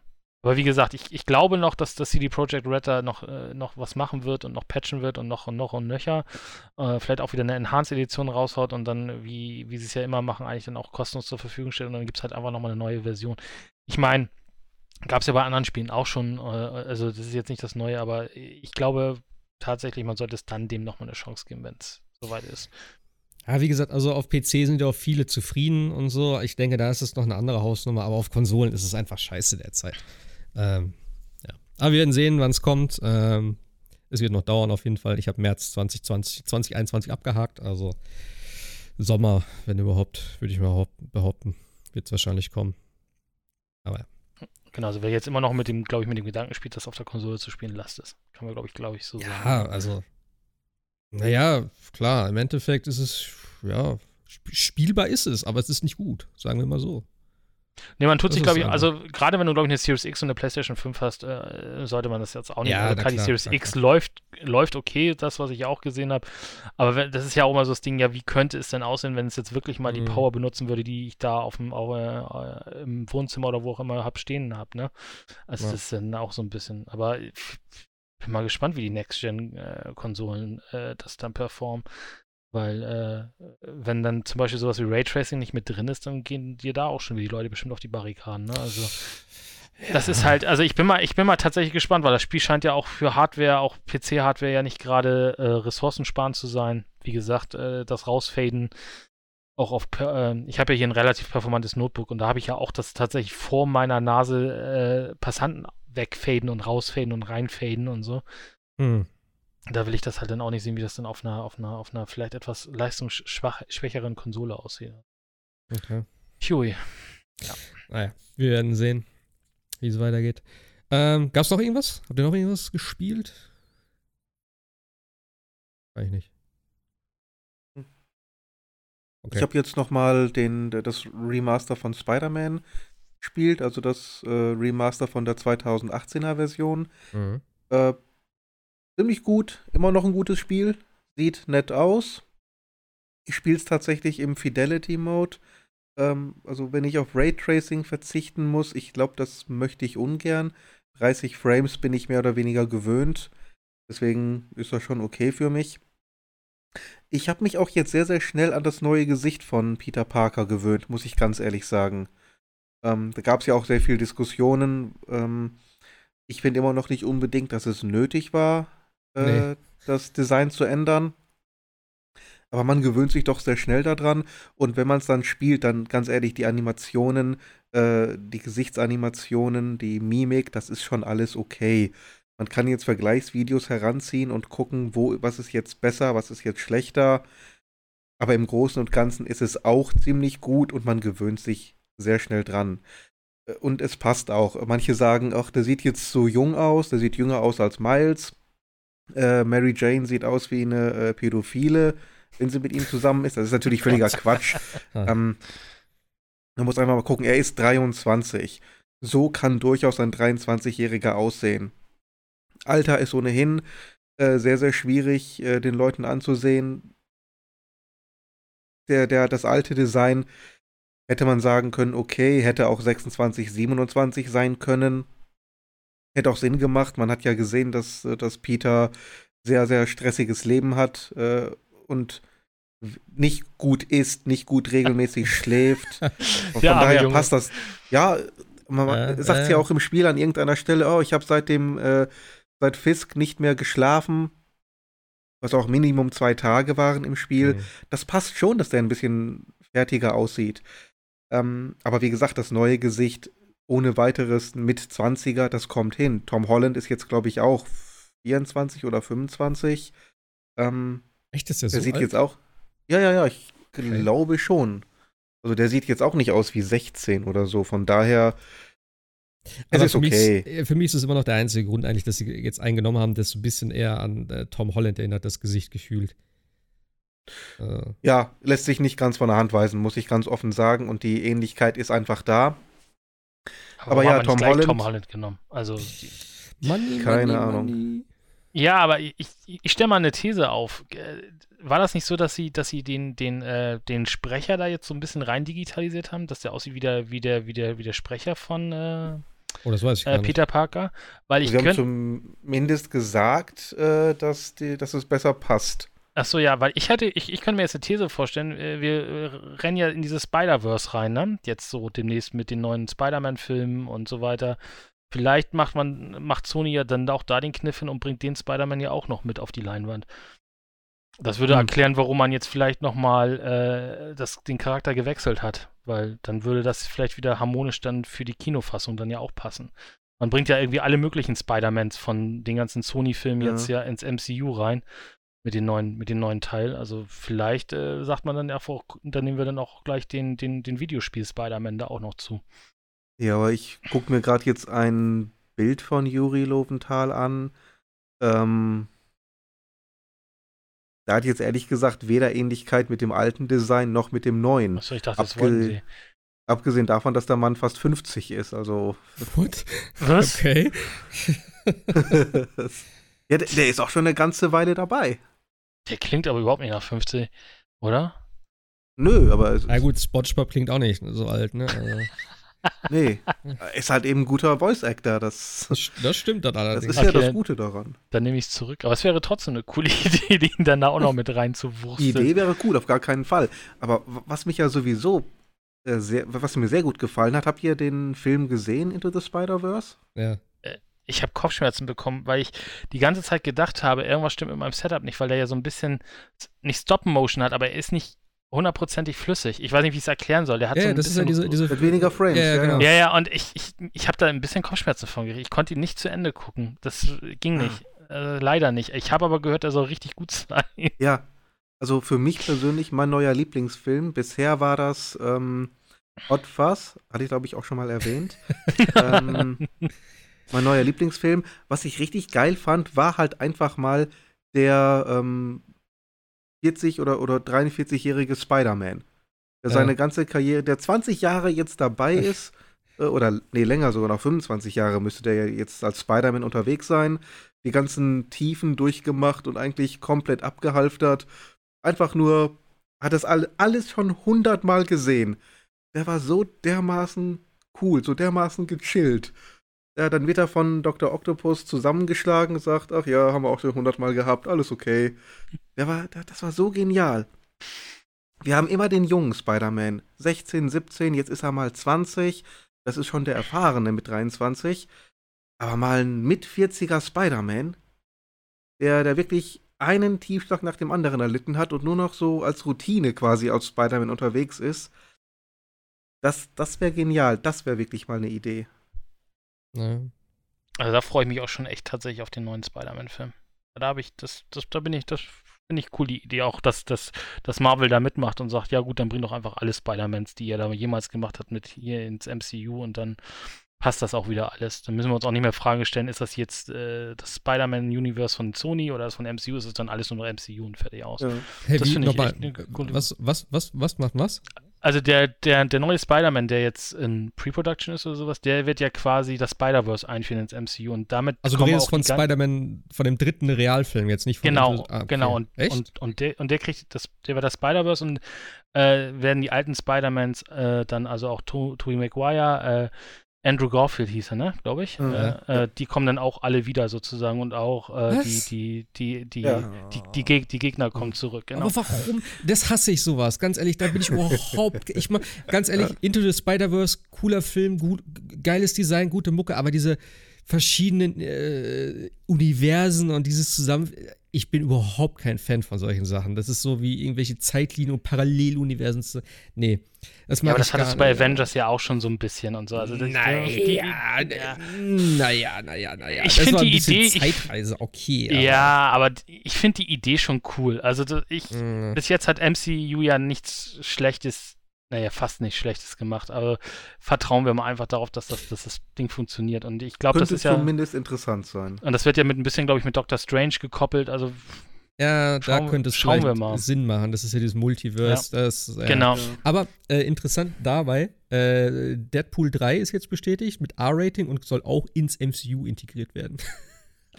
aber wie gesagt, ich, ich glaube noch, dass das CD Projekt Red da noch, äh, noch was machen wird und noch patchen wird und noch und noch und nöcher. Äh, vielleicht auch wieder eine Enhanced-Edition raushaut und dann, wie, wie sie es ja immer machen, eigentlich dann auch kostenlos zur Verfügung stellt und dann gibt es halt einfach nochmal eine neue Version. ich meine, gab es ja bei anderen Spielen auch schon, äh, also das ist jetzt nicht das Neue, aber ich glaube tatsächlich, man sollte es dann dem nochmal eine Chance geben, wenn es soweit ist. Ja, wie gesagt, also auf PC sind ja auch viele zufrieden und so. Ich denke, da ist es noch eine andere Hausnummer, aber auf Konsolen ist es einfach scheiße derzeit. Ähm, ja. Aber wir werden sehen, wann es kommt. Ähm, es wird noch dauern auf jeden Fall. Ich habe März 2020, 2021 abgehakt, also Sommer, wenn überhaupt, würde ich mal behaupten, wird es wahrscheinlich kommen. Aber ja. Genau, also wer jetzt immer noch mit dem, glaube ich, mit dem Gedanken spielt, das auf der Konsole zu spielen, lasst es. Kann man, glaube ich, glaube ich, so ja, sagen. Ja, also. Naja, klar, im Endeffekt ist es, ja, spielbar ist es, aber es ist nicht gut, sagen wir mal so. Ne, man tut das sich, glaube ich, also gerade wenn du, glaube ich, eine Series X und eine PlayStation 5 hast, äh, sollte man das jetzt auch nicht. Ja, also, klar, die Series klar, X klar. läuft, läuft okay, das, was ich auch gesehen habe. Aber wenn, das ist ja auch immer so das Ding, ja, wie könnte es denn aussehen, wenn es jetzt wirklich mal mhm. die Power benutzen würde, die ich da auf dem, auch, äh, im Wohnzimmer oder wo auch immer hab stehen habe, ne? Also ja. das ist dann auch so ein bisschen, aber ich bin mal gespannt, wie die Next-Gen-Konsolen äh, das dann performen. Weil, äh, wenn dann zum Beispiel sowas wie Raytracing nicht mit drin ist, dann gehen dir da auch schon wieder die Leute bestimmt auf die Barrikaden. Ne? Also, ja. das ist halt, also ich bin mal, ich bin mal tatsächlich gespannt, weil das Spiel scheint ja auch für Hardware, auch PC-Hardware ja nicht gerade äh, ressourcensparend zu sein. Wie gesagt, äh, das Rausfaden auch auf, äh, ich habe ja hier ein relativ performantes Notebook und da habe ich ja auch das tatsächlich vor meiner Nase äh, Passanten wegfaden und rausfaden und reinfaden und so. Hm da will ich das halt dann auch nicht sehen, wie das dann auf einer, auf einer, auf einer vielleicht etwas leistungsschwächeren Konsole aussieht. Okay. Hui. Ja. Naja, wir werden sehen, wie es weitergeht. Ähm, Gab es noch irgendwas? Habt ihr noch irgendwas gespielt? Weiß ich nicht. Okay. Ich habe jetzt noch mal den, das Remaster von Spider-Man gespielt, also das äh, Remaster von der 2018er Version. Mhm. Äh, ziemlich gut, immer noch ein gutes Spiel, sieht nett aus. Ich spiele es tatsächlich im Fidelity Mode. Ähm, also wenn ich auf Raytracing verzichten muss, ich glaube, das möchte ich ungern. 30 Frames bin ich mehr oder weniger gewöhnt. Deswegen ist das schon okay für mich. Ich habe mich auch jetzt sehr, sehr schnell an das neue Gesicht von Peter Parker gewöhnt, muss ich ganz ehrlich sagen. Ähm, da gab es ja auch sehr viele Diskussionen. Ähm, ich finde immer noch nicht unbedingt, dass es nötig war, nee. Äh, das Design zu ändern. Aber man gewöhnt sich doch sehr schnell daran. Und wenn man es dann spielt, dann ganz ehrlich, die Animationen, äh, die Gesichtsanimationen, die Mimik, das ist schon alles okay. Man kann jetzt Vergleichsvideos heranziehen und gucken, wo, was ist jetzt besser, was ist jetzt schlechter. Aber im Großen und Ganzen ist es auch ziemlich gut und man gewöhnt sich sehr schnell dran. Äh, und es passt auch. Manche sagen, ach, der sieht jetzt so jung aus, der sieht jünger aus als Miles. Äh, Mary Jane sieht aus wie eine äh, Pädophile, wenn sie mit ihm zusammen ist. Das ist natürlich völliger Quatsch. ähm, man muss einfach mal gucken, er ist 23. So kann durchaus ein 23-Jähriger aussehen. Alter ist ohnehin äh, sehr, sehr schwierig, äh, den Leuten anzusehen. Der, der, das alte Design hätte man sagen können, okay, hätte auch 26, 27 sein können hätte auch Sinn gemacht. Man hat ja gesehen, dass, äh, dass Peter sehr, sehr stressiges Leben hat äh, und nicht gut isst, nicht gut regelmäßig schläft. Von ja, daher passt das. Ja, man äh, sagt es ja auch im Spiel an irgendeiner Stelle, oh, ich habe seit dem, äh, seit Fisk nicht mehr geschlafen. Was auch Minimum zwei Tage waren im Spiel. Mhm. Das passt schon, dass der ein bisschen fertiger aussieht. Ähm, aber wie gesagt, das neue Gesicht ohne weiteres mit 20er, das kommt hin. Tom Holland ist jetzt, glaube ich, auch 24 oder 25. Ähm, Echt, ist der so Der sieht alt? jetzt auch. Ja, ja, ja, ich okay. glaube schon. Also der sieht jetzt auch nicht aus wie 16 oder so. Von daher. Es ist okay. Mich, äh, für mich ist es immer noch der einzige Grund eigentlich, dass sie jetzt eingenommen haben, das so ein bisschen eher an äh, Tom Holland erinnert, das Gesicht gefühlt. Äh. Ja, lässt sich nicht ganz von der Hand weisen, muss ich ganz offen sagen. Und die Ähnlichkeit ist einfach da. Aber, aber ja, Tom Holland. Tom Holland genommen. Also. Money, Keine money, Ahnung. Money. Ja, aber ich, ich stelle mal eine These auf. War das nicht so, dass sie, dass sie den, den, äh, den Sprecher da jetzt so ein bisschen rein digitalisiert haben, dass der aussieht wie der, wie der, wie der, wie der Sprecher von äh, oh, das weiß ich äh, Peter Parker? Weil ich Sie haben zumindest gesagt, äh, dass, die, dass es besser passt. Achso, ja, weil ich hätte, ich, ich könnte mir jetzt eine These vorstellen, äh, wir rennen ja in dieses Spider-Verse rein, ne? Jetzt so demnächst mit den neuen Spider-Man-Filmen und so weiter. Vielleicht macht man, macht Sony ja dann auch da den Kniff hin und bringt den Spider-Man ja auch noch mit auf die Leinwand. Das würde hm. erklären, warum man jetzt vielleicht nochmal äh, den Charakter gewechselt hat, weil dann würde das vielleicht wieder harmonisch dann für die Kinofassung dann ja auch passen. Man bringt ja irgendwie alle möglichen Spider-Mans von den ganzen Sony-Filmen ja. jetzt ja ins MCU rein mit den neuen, mit den neuen Teil. Also vielleicht äh, sagt man dann einfach, dann nehmen wir dann auch gleich den, den, den Videospiel Spider-Man da auch noch zu. Ja, aber ich gucke mir gerade jetzt ein Bild von Juri Loventhal an. Ähm, da hat jetzt ehrlich gesagt weder Ähnlichkeit mit dem alten Design noch mit dem neuen. Achso, ich dachte, das wollen Sie. Abgesehen davon, dass der Mann fast 50 ist, also. What? Was? Okay. ja, der, der, ist auch schon eine ganze Weile dabei. Der klingt aber überhaupt nicht nach 50, oder? Nö, aber. Na gut, SpongeBob klingt auch nicht so alt, ne? Also. nee, ist halt eben ein guter Voice-Actor. Das, das stimmt dann allerdings. Das ist okay, ja das Gute daran. Dann nehme ich es zurück. Aber es wäre trotzdem eine coole Idee, ihn dann da auch noch mit reinzuwursteln. Die Idee wäre cool, auf gar keinen Fall. Aber was mich ja sowieso äh, sehr, was mir sehr gut gefallen hat, habt ihr den Film gesehen, Into the Spider-Verse? Ja ich habe Kopfschmerzen bekommen, weil ich die ganze Zeit gedacht habe, irgendwas stimmt mit meinem Setup nicht, weil der ja so ein bisschen nicht Stop-Motion hat, aber er ist nicht hundertprozentig flüssig. Ich weiß nicht, wie ich es erklären soll. Der hat ja, so ein das bisschen ist ja diese, diese weniger Frames. Ja, ja, genau. ja, ja und ich, ich, ich habe da ein bisschen Kopfschmerzen von gekriegt. Ich konnte ihn nicht zu Ende gucken. Das ging ah. nicht. Äh, leider nicht. Ich habe aber gehört, er soll richtig gut sein. Ja, also für mich persönlich mein neuer Lieblingsfilm. Bisher war das ähm, Hot Fuzz, hatte ich glaube ich auch schon mal erwähnt. ähm, mein neuer Lieblingsfilm. Was ich richtig geil fand, war halt einfach mal der ähm, 40 oder, oder 43-jährige Spider-Man. Der ja. seine ganze Karriere, der 20 Jahre jetzt dabei ist, äh, oder nee, länger sogar noch 25 Jahre müsste der ja jetzt als Spider-Man unterwegs sein. Die ganzen Tiefen durchgemacht und eigentlich komplett abgehalftert. Einfach nur, hat das alles schon hundertmal gesehen. Der war so dermaßen cool, so dermaßen gechillt. Ja, dann wird er von Dr. Octopus zusammengeschlagen, sagt, ach ja, haben wir auch schon hundertmal gehabt, alles okay. Der war, das war so genial. Wir haben immer den jungen Spider-Man, 16, 17, jetzt ist er mal 20. Das ist schon der Erfahrene mit 23. Aber mal ein mit 40er Spider-Man, der, der wirklich einen Tiefschlag nach dem anderen erlitten hat und nur noch so als Routine quasi als Spider-Man unterwegs ist. Das, das wäre genial. Das wäre wirklich mal eine Idee. Ja. Also da freue ich mich auch schon echt tatsächlich auf den neuen Spider-Man-Film. Da habe ich, das, das, da bin ich, das finde ich cool, die Idee auch, dass, dass, dass Marvel da mitmacht und sagt, ja gut, dann bring doch einfach alle Spider-Mans, die ihr da jemals gemacht habt, mit hier ins MCU und dann passt das auch wieder alles. Dann müssen wir uns auch nicht mehr Fragen stellen, ist das jetzt äh, das Spider-Man-Universe von Sony oder das von MCU? Ist es dann alles nur noch MCU und fertig aus? Ja. Hey, das finde ich echt eine coole was, was, was, was macht was? Also der, der, der neue Spider-Man, der jetzt in Pre-Production ist oder sowas, der wird ja quasi das Spider-Verse einführen ins MCU und damit. Also du redest von Spider-Man, von dem dritten Realfilm, jetzt nicht von Genau, ah, okay. genau. Und, Echt? und, und, der, und der kriegt das, der war das Spider-Verse und äh, werden die alten Spider-Mans äh, dann, also auch Tobey Maguire, äh, Andrew Garfield hieß er, ne, glaube ich. Mhm. Äh, äh, die kommen dann auch alle wieder sozusagen und auch äh, die, die, die, die, ja. die, die, Geg die, Gegner kommen zurück. Genau. Aber warum? Das hasse ich sowas. Ganz ehrlich, da bin ich überhaupt. ich mach, ganz ehrlich, Into the Spider-Verse, cooler Film, gut, geiles Design, gute Mucke, aber diese verschiedenen äh, Universen und dieses Zusammen ich bin überhaupt kein Fan von solchen Sachen. Das ist so wie irgendwelche Zeitlinien und Paralleluniversen. Naja, das mag ja, aber das hattest du bei Avengers ja auch schon so ein bisschen und so. Also naja, naja, naja, naja. Ich finde die Idee. Zeitreise okay. Aber ja, aber ich finde die Idee schon cool. Also ich, mhm. bis jetzt hat MCU ja nichts Schlechtes naja, fast nichts Schlechtes gemacht, aber vertrauen wir mal einfach darauf, dass das, dass das Ding funktioniert. Und ich glaube, das ist ja. zumindest interessant sein. Und das wird ja mit ein bisschen, glaube ich, mit Doctor Strange gekoppelt. Also. Ja, da könnte es schauen wir mal. Sinn machen. Das ist ja dieses Multiverse. Ja. Das, äh, genau. Aber äh, interessant dabei, äh, Deadpool 3 ist jetzt bestätigt mit R-Rating und soll auch ins MCU integriert werden.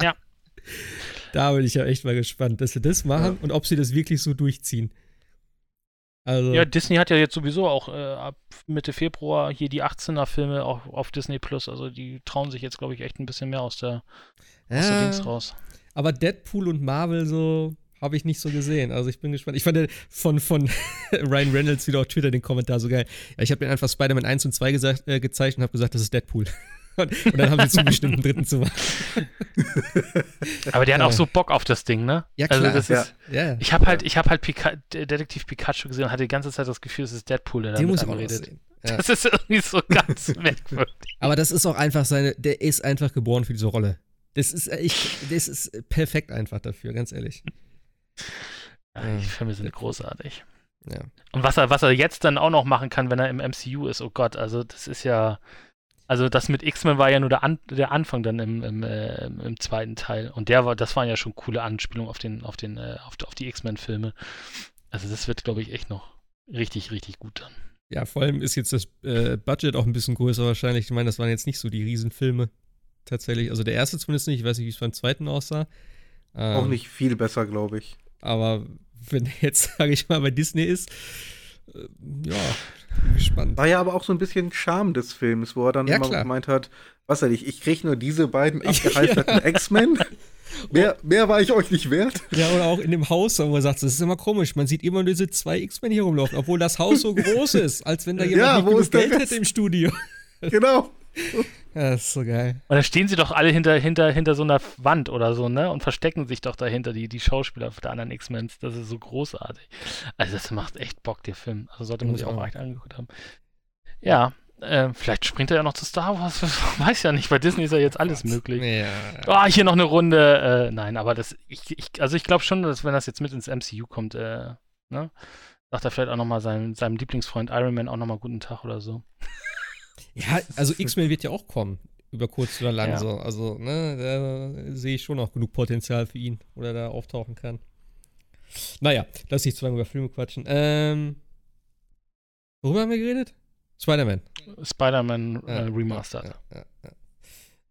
Ja. da bin ich ja echt mal gespannt, dass sie das machen ja. und ob sie das wirklich so durchziehen. Also ja, Disney hat ja jetzt sowieso auch äh, ab Mitte Februar hier die 18er-Filme auch auf Disney Plus. Also die trauen sich jetzt, glaube ich, echt ein bisschen mehr aus der, ja, aus der Dings raus. Aber Deadpool und Marvel so, habe ich nicht so gesehen. Also ich bin gespannt. Ich fand von, von Ryan Reynolds wieder auf Twitter den Kommentar so geil. Ich habe den einfach Spider-Man 1 und 2 gesagt, äh, gezeigt und habe gesagt, das ist Deadpool. Und, dann haben sie zugestimmt, einen dritten zu machen. Aber der hat auch so Bock auf das Ding, ne? Ja, also klar. Also das ja. ist, Ich habe halt, ich hab halt Pika Detektiv Pikachu gesehen und hatte die ganze Zeit das Gefühl, es ist Deadpool, der da mit einem redet. Ja. Das ist irgendwie so ganz merkwürdig. Aber das ist auch einfach seine, der ist einfach geboren für diese Rolle. Das ist, ich, das ist perfekt einfach dafür, ganz ehrlich. Ja, die Filme sind großartig. Ja. Und was er, was er jetzt dann auch noch machen kann, wenn er im MCU ist, oh Gott, also das ist ja. Also das mit X-Men war ja nur der, An der Anfang dann im, im, äh, im, zweiten Teil. Und der war, das waren ja schon coole Anspielungen auf den, auf den, äh, auf, auf die X-Men-Filme. Also das wird, glaube ich, echt noch richtig, richtig gut dann. Ja, vor allem ist jetzt das äh, Budget auch ein bisschen größer wahrscheinlich. Ich meine, das waren jetzt nicht so die Riesenfilme tatsächlich. Also der erste zumindest nicht. Ich weiß nicht, wie es beim zweiten aussah. Ähm, auch nicht viel besser, glaube ich. Aber wenn jetzt, sage ich mal, bei Disney ist, äh, ja, bin gespannt. War ja aber auch so ein bisschen Charme des Films, wo er dann ja, immer klar. gemeint hat, was weiß ich, ich kriege nur diese beiden abgehalfterten ja. X-Men. Mehr, mehr war ich euch nicht wert. Ja, oder auch in dem Haus, wo er sagt, das ist immer komisch. Man sieht immer nur diese zwei X-Men hier rumlaufen, obwohl das Haus so groß ist, als wenn da jemand ja, nicht genug Geld hätte im Studio. Genau. Ja, das ist so geil. Und dann stehen sie doch alle hinter, hinter, hinter so einer Wand oder so, ne? Und verstecken sich doch dahinter, die, die Schauspieler der anderen X-Men. Das ist so großartig. Also, das macht echt Bock, der Film. Also, sollte man sich auch echt angeguckt haben. Ja, äh, vielleicht springt er ja noch zu Star Wars. Weiß ja nicht. Bei Disney ist ja jetzt alles möglich. Ja. Oh, hier noch eine Runde. Äh, nein, aber das, ich, ich also ich glaube schon, dass wenn das jetzt mit ins MCU kommt, äh, ne? Sagt er vielleicht auch nochmal seinem, seinem Lieblingsfreund Iron Man auch nochmal guten Tag oder so. Ja, also X-Men wird ja auch kommen, über kurz oder lang ja. so. Also, ne, da sehe ich schon auch genug Potenzial für ihn, wo er da auftauchen kann. Naja, lass ich zu lange über Filme quatschen. Ähm, worüber haben wir geredet? Spider-Man. Spider-Man äh, Remastered. Ja, ja, ja.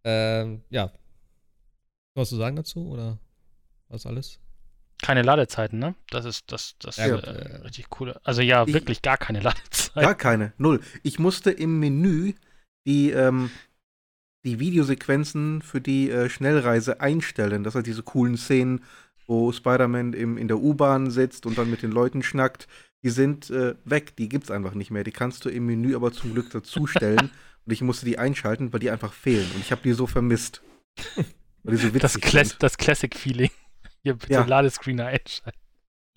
Ähm, ja. Was zu sagen dazu oder was alles? Keine Ladezeiten, ne? Das ist das, das ja, äh, richtig coole. Also ja, ich, wirklich gar keine Ladezeiten. Gar keine, null. Ich musste im Menü die, ähm, die Videosequenzen für die äh, Schnellreise einstellen. Das sind diese coolen Szenen, wo Spider-Man in der U-Bahn sitzt und dann mit den Leuten schnackt. Die sind äh, weg, die gibt's einfach nicht mehr. Die kannst du im Menü aber zum Glück dazustellen. und ich musste die einschalten, weil die einfach fehlen. Und ich habe die so vermisst. Weil die so das, Cla das Classic-Feeling. Hier bitte ja. Ladescreener einschalten.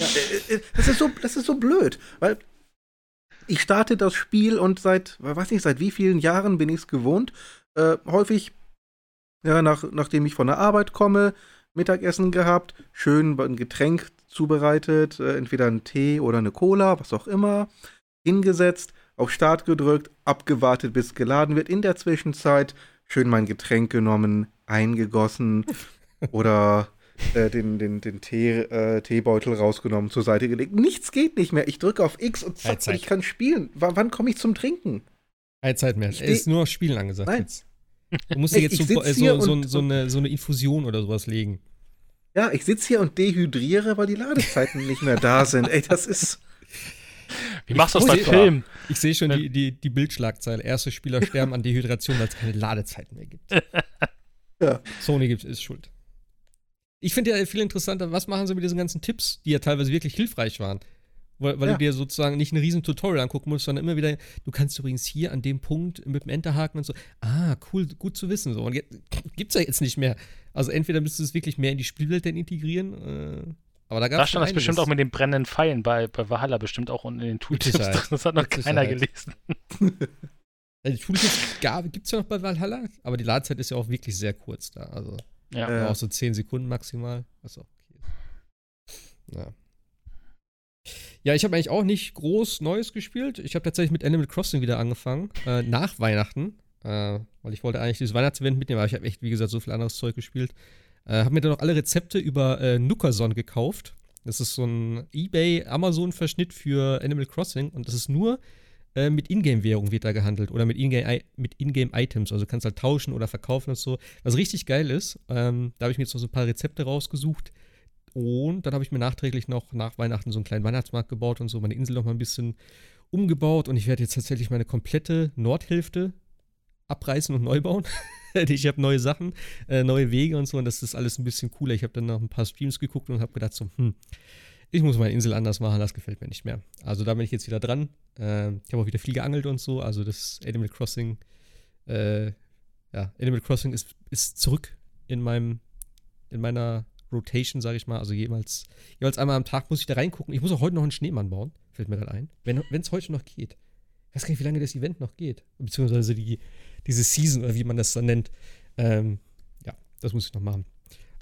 Ja, das, ist so, das ist so blöd, weil ich starte das Spiel und seit, weiß nicht, seit wie vielen Jahren bin ich es gewohnt, äh, häufig, ja, nach, nachdem ich von der Arbeit komme, Mittagessen gehabt, schön ein Getränk zubereitet, äh, entweder einen Tee oder eine Cola, was auch immer, hingesetzt, auf Start gedrückt, abgewartet, bis geladen wird. In der Zwischenzeit schön mein Getränk genommen, eingegossen oder äh, den, den, den Tee, äh, Teebeutel rausgenommen, zur Seite gelegt. Nichts geht nicht mehr. Ich drücke auf X und zack, und ich kann spielen. W wann komme ich zum Trinken? Keine Zeit mehr. Es ist nur Spielen angesagt Nein. jetzt. Du musst dir jetzt so, äh, so, so, so, eine, so eine Infusion oder sowas legen. Ja, ich sitze hier und dehydriere, weil die Ladezeiten nicht mehr da sind. Ey, das ist. Wie machst du das bei Film? Ich sehe schon die, die, die Bildschlagzeile. Erste Spieler sterben an Dehydration, weil es keine Ladezeiten mehr gibt. ja. Sony gibt, ist schuld. Ich finde ja viel interessanter, was machen sie mit diesen ganzen Tipps, die ja teilweise wirklich hilfreich waren. Weil, weil ja. du dir sozusagen nicht ein riesen Tutorial angucken musst, sondern immer wieder, du kannst übrigens hier an dem Punkt mit dem Enterhaken und so, ah, cool, gut zu wissen. So. Und jetzt, gibt's ja jetzt nicht mehr. Also entweder müsstest du es wirklich mehr in die Spielwelt dann integrieren, äh, aber da gab es. Da stand das bestimmt auch mit den brennenden Pfeilen bei, bei Valhalla bestimmt auch unten in den Tooltips. Das hat noch keiner gelesen. Also die Tooltips gibt es ja noch bei Valhalla, aber die Ladezeit ist ja auch wirklich sehr kurz da. Also ja. Auch so 10 Sekunden maximal. Was auch okay ist. Ja. Ja, ich habe eigentlich auch nicht groß Neues gespielt. Ich habe tatsächlich mit Animal Crossing wieder angefangen, äh, nach Weihnachten, äh, weil ich wollte eigentlich dieses Weihnachtsevent mitnehmen, aber ich habe echt, wie gesagt, so viel anderes Zeug gespielt. Äh, habe mir dann noch alle Rezepte über äh, Nukason gekauft. Das ist so ein eBay, Amazon-Verschnitt für Animal Crossing und das ist nur äh, mit Ingame-Währung wird da gehandelt oder mit Ingame-Items. Also kannst halt tauschen oder verkaufen und so. Was richtig geil ist, ähm, da habe ich mir jetzt noch so ein paar Rezepte rausgesucht. Und dann habe ich mir nachträglich noch nach Weihnachten so einen kleinen Weihnachtsmarkt gebaut und so meine Insel noch mal ein bisschen umgebaut. Und ich werde jetzt tatsächlich meine komplette Nordhälfte abreißen und neu bauen. ich habe neue Sachen, äh, neue Wege und so und das ist alles ein bisschen cooler. Ich habe dann noch ein paar Streams geguckt und habe gedacht so, hm, ich muss meine Insel anders machen, das gefällt mir nicht mehr. Also da bin ich jetzt wieder dran. Äh, ich habe auch wieder viel geangelt und so. Also das Animal Crossing, äh, ja, Animal Crossing ist, ist zurück in meinem, in meiner Rotation, sage ich mal. Also jeweils, jeweils einmal am Tag muss ich da reingucken. Ich muss auch heute noch einen Schneemann bauen, fällt mir gerade ein. Wenn es heute noch geht. Ich weiß gar nicht, wie lange das Event noch geht. Beziehungsweise die, diese Season oder wie man das dann nennt. Ähm, ja, das muss ich noch machen.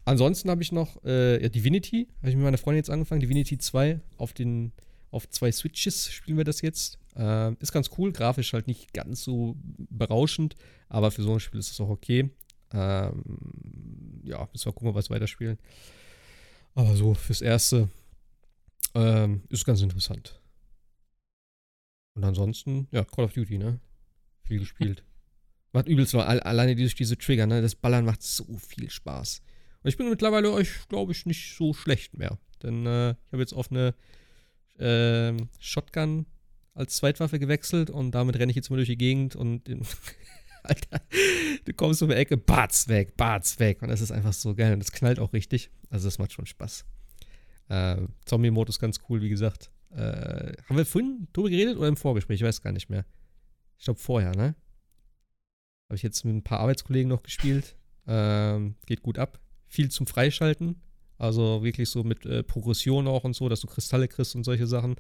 Ansonsten habe ich noch äh, ja, Divinity, habe ich mit meiner Freundin jetzt angefangen. Divinity 2 auf den auf zwei Switches spielen wir das jetzt. Äh, ist ganz cool, grafisch halt nicht ganz so berauschend, aber für so ein Spiel ist es auch okay. Ähm, ja, müssen wir gucken, was weiterspielen. Aber so fürs Erste ähm, ist ganz interessant. Und ansonsten, ja, Call of Duty, ne? Viel gespielt. Macht übelst noch, alleine durch diese Trigger, ne? Das Ballern macht so viel Spaß. Und ich bin mittlerweile euch, glaube ich, nicht so schlecht mehr. Denn äh, ich habe jetzt auf eine äh, Shotgun als Zweitwaffe gewechselt und damit renne ich jetzt mal durch die Gegend und Alter, du kommst um die Ecke, Barts weg, Barts weg. Und das ist einfach so geil. Und das knallt auch richtig. Also das macht schon Spaß. Äh, Zombie-Mode ist ganz cool, wie gesagt. Äh, haben wir vorhin drüber geredet oder im Vorgespräch? Ich weiß gar nicht mehr. Ich glaube vorher, ne? Habe ich jetzt mit ein paar Arbeitskollegen noch gespielt. Ähm, geht gut ab viel zum Freischalten. Also wirklich so mit äh, Progression auch und so, dass du Kristalle kriegst und solche Sachen.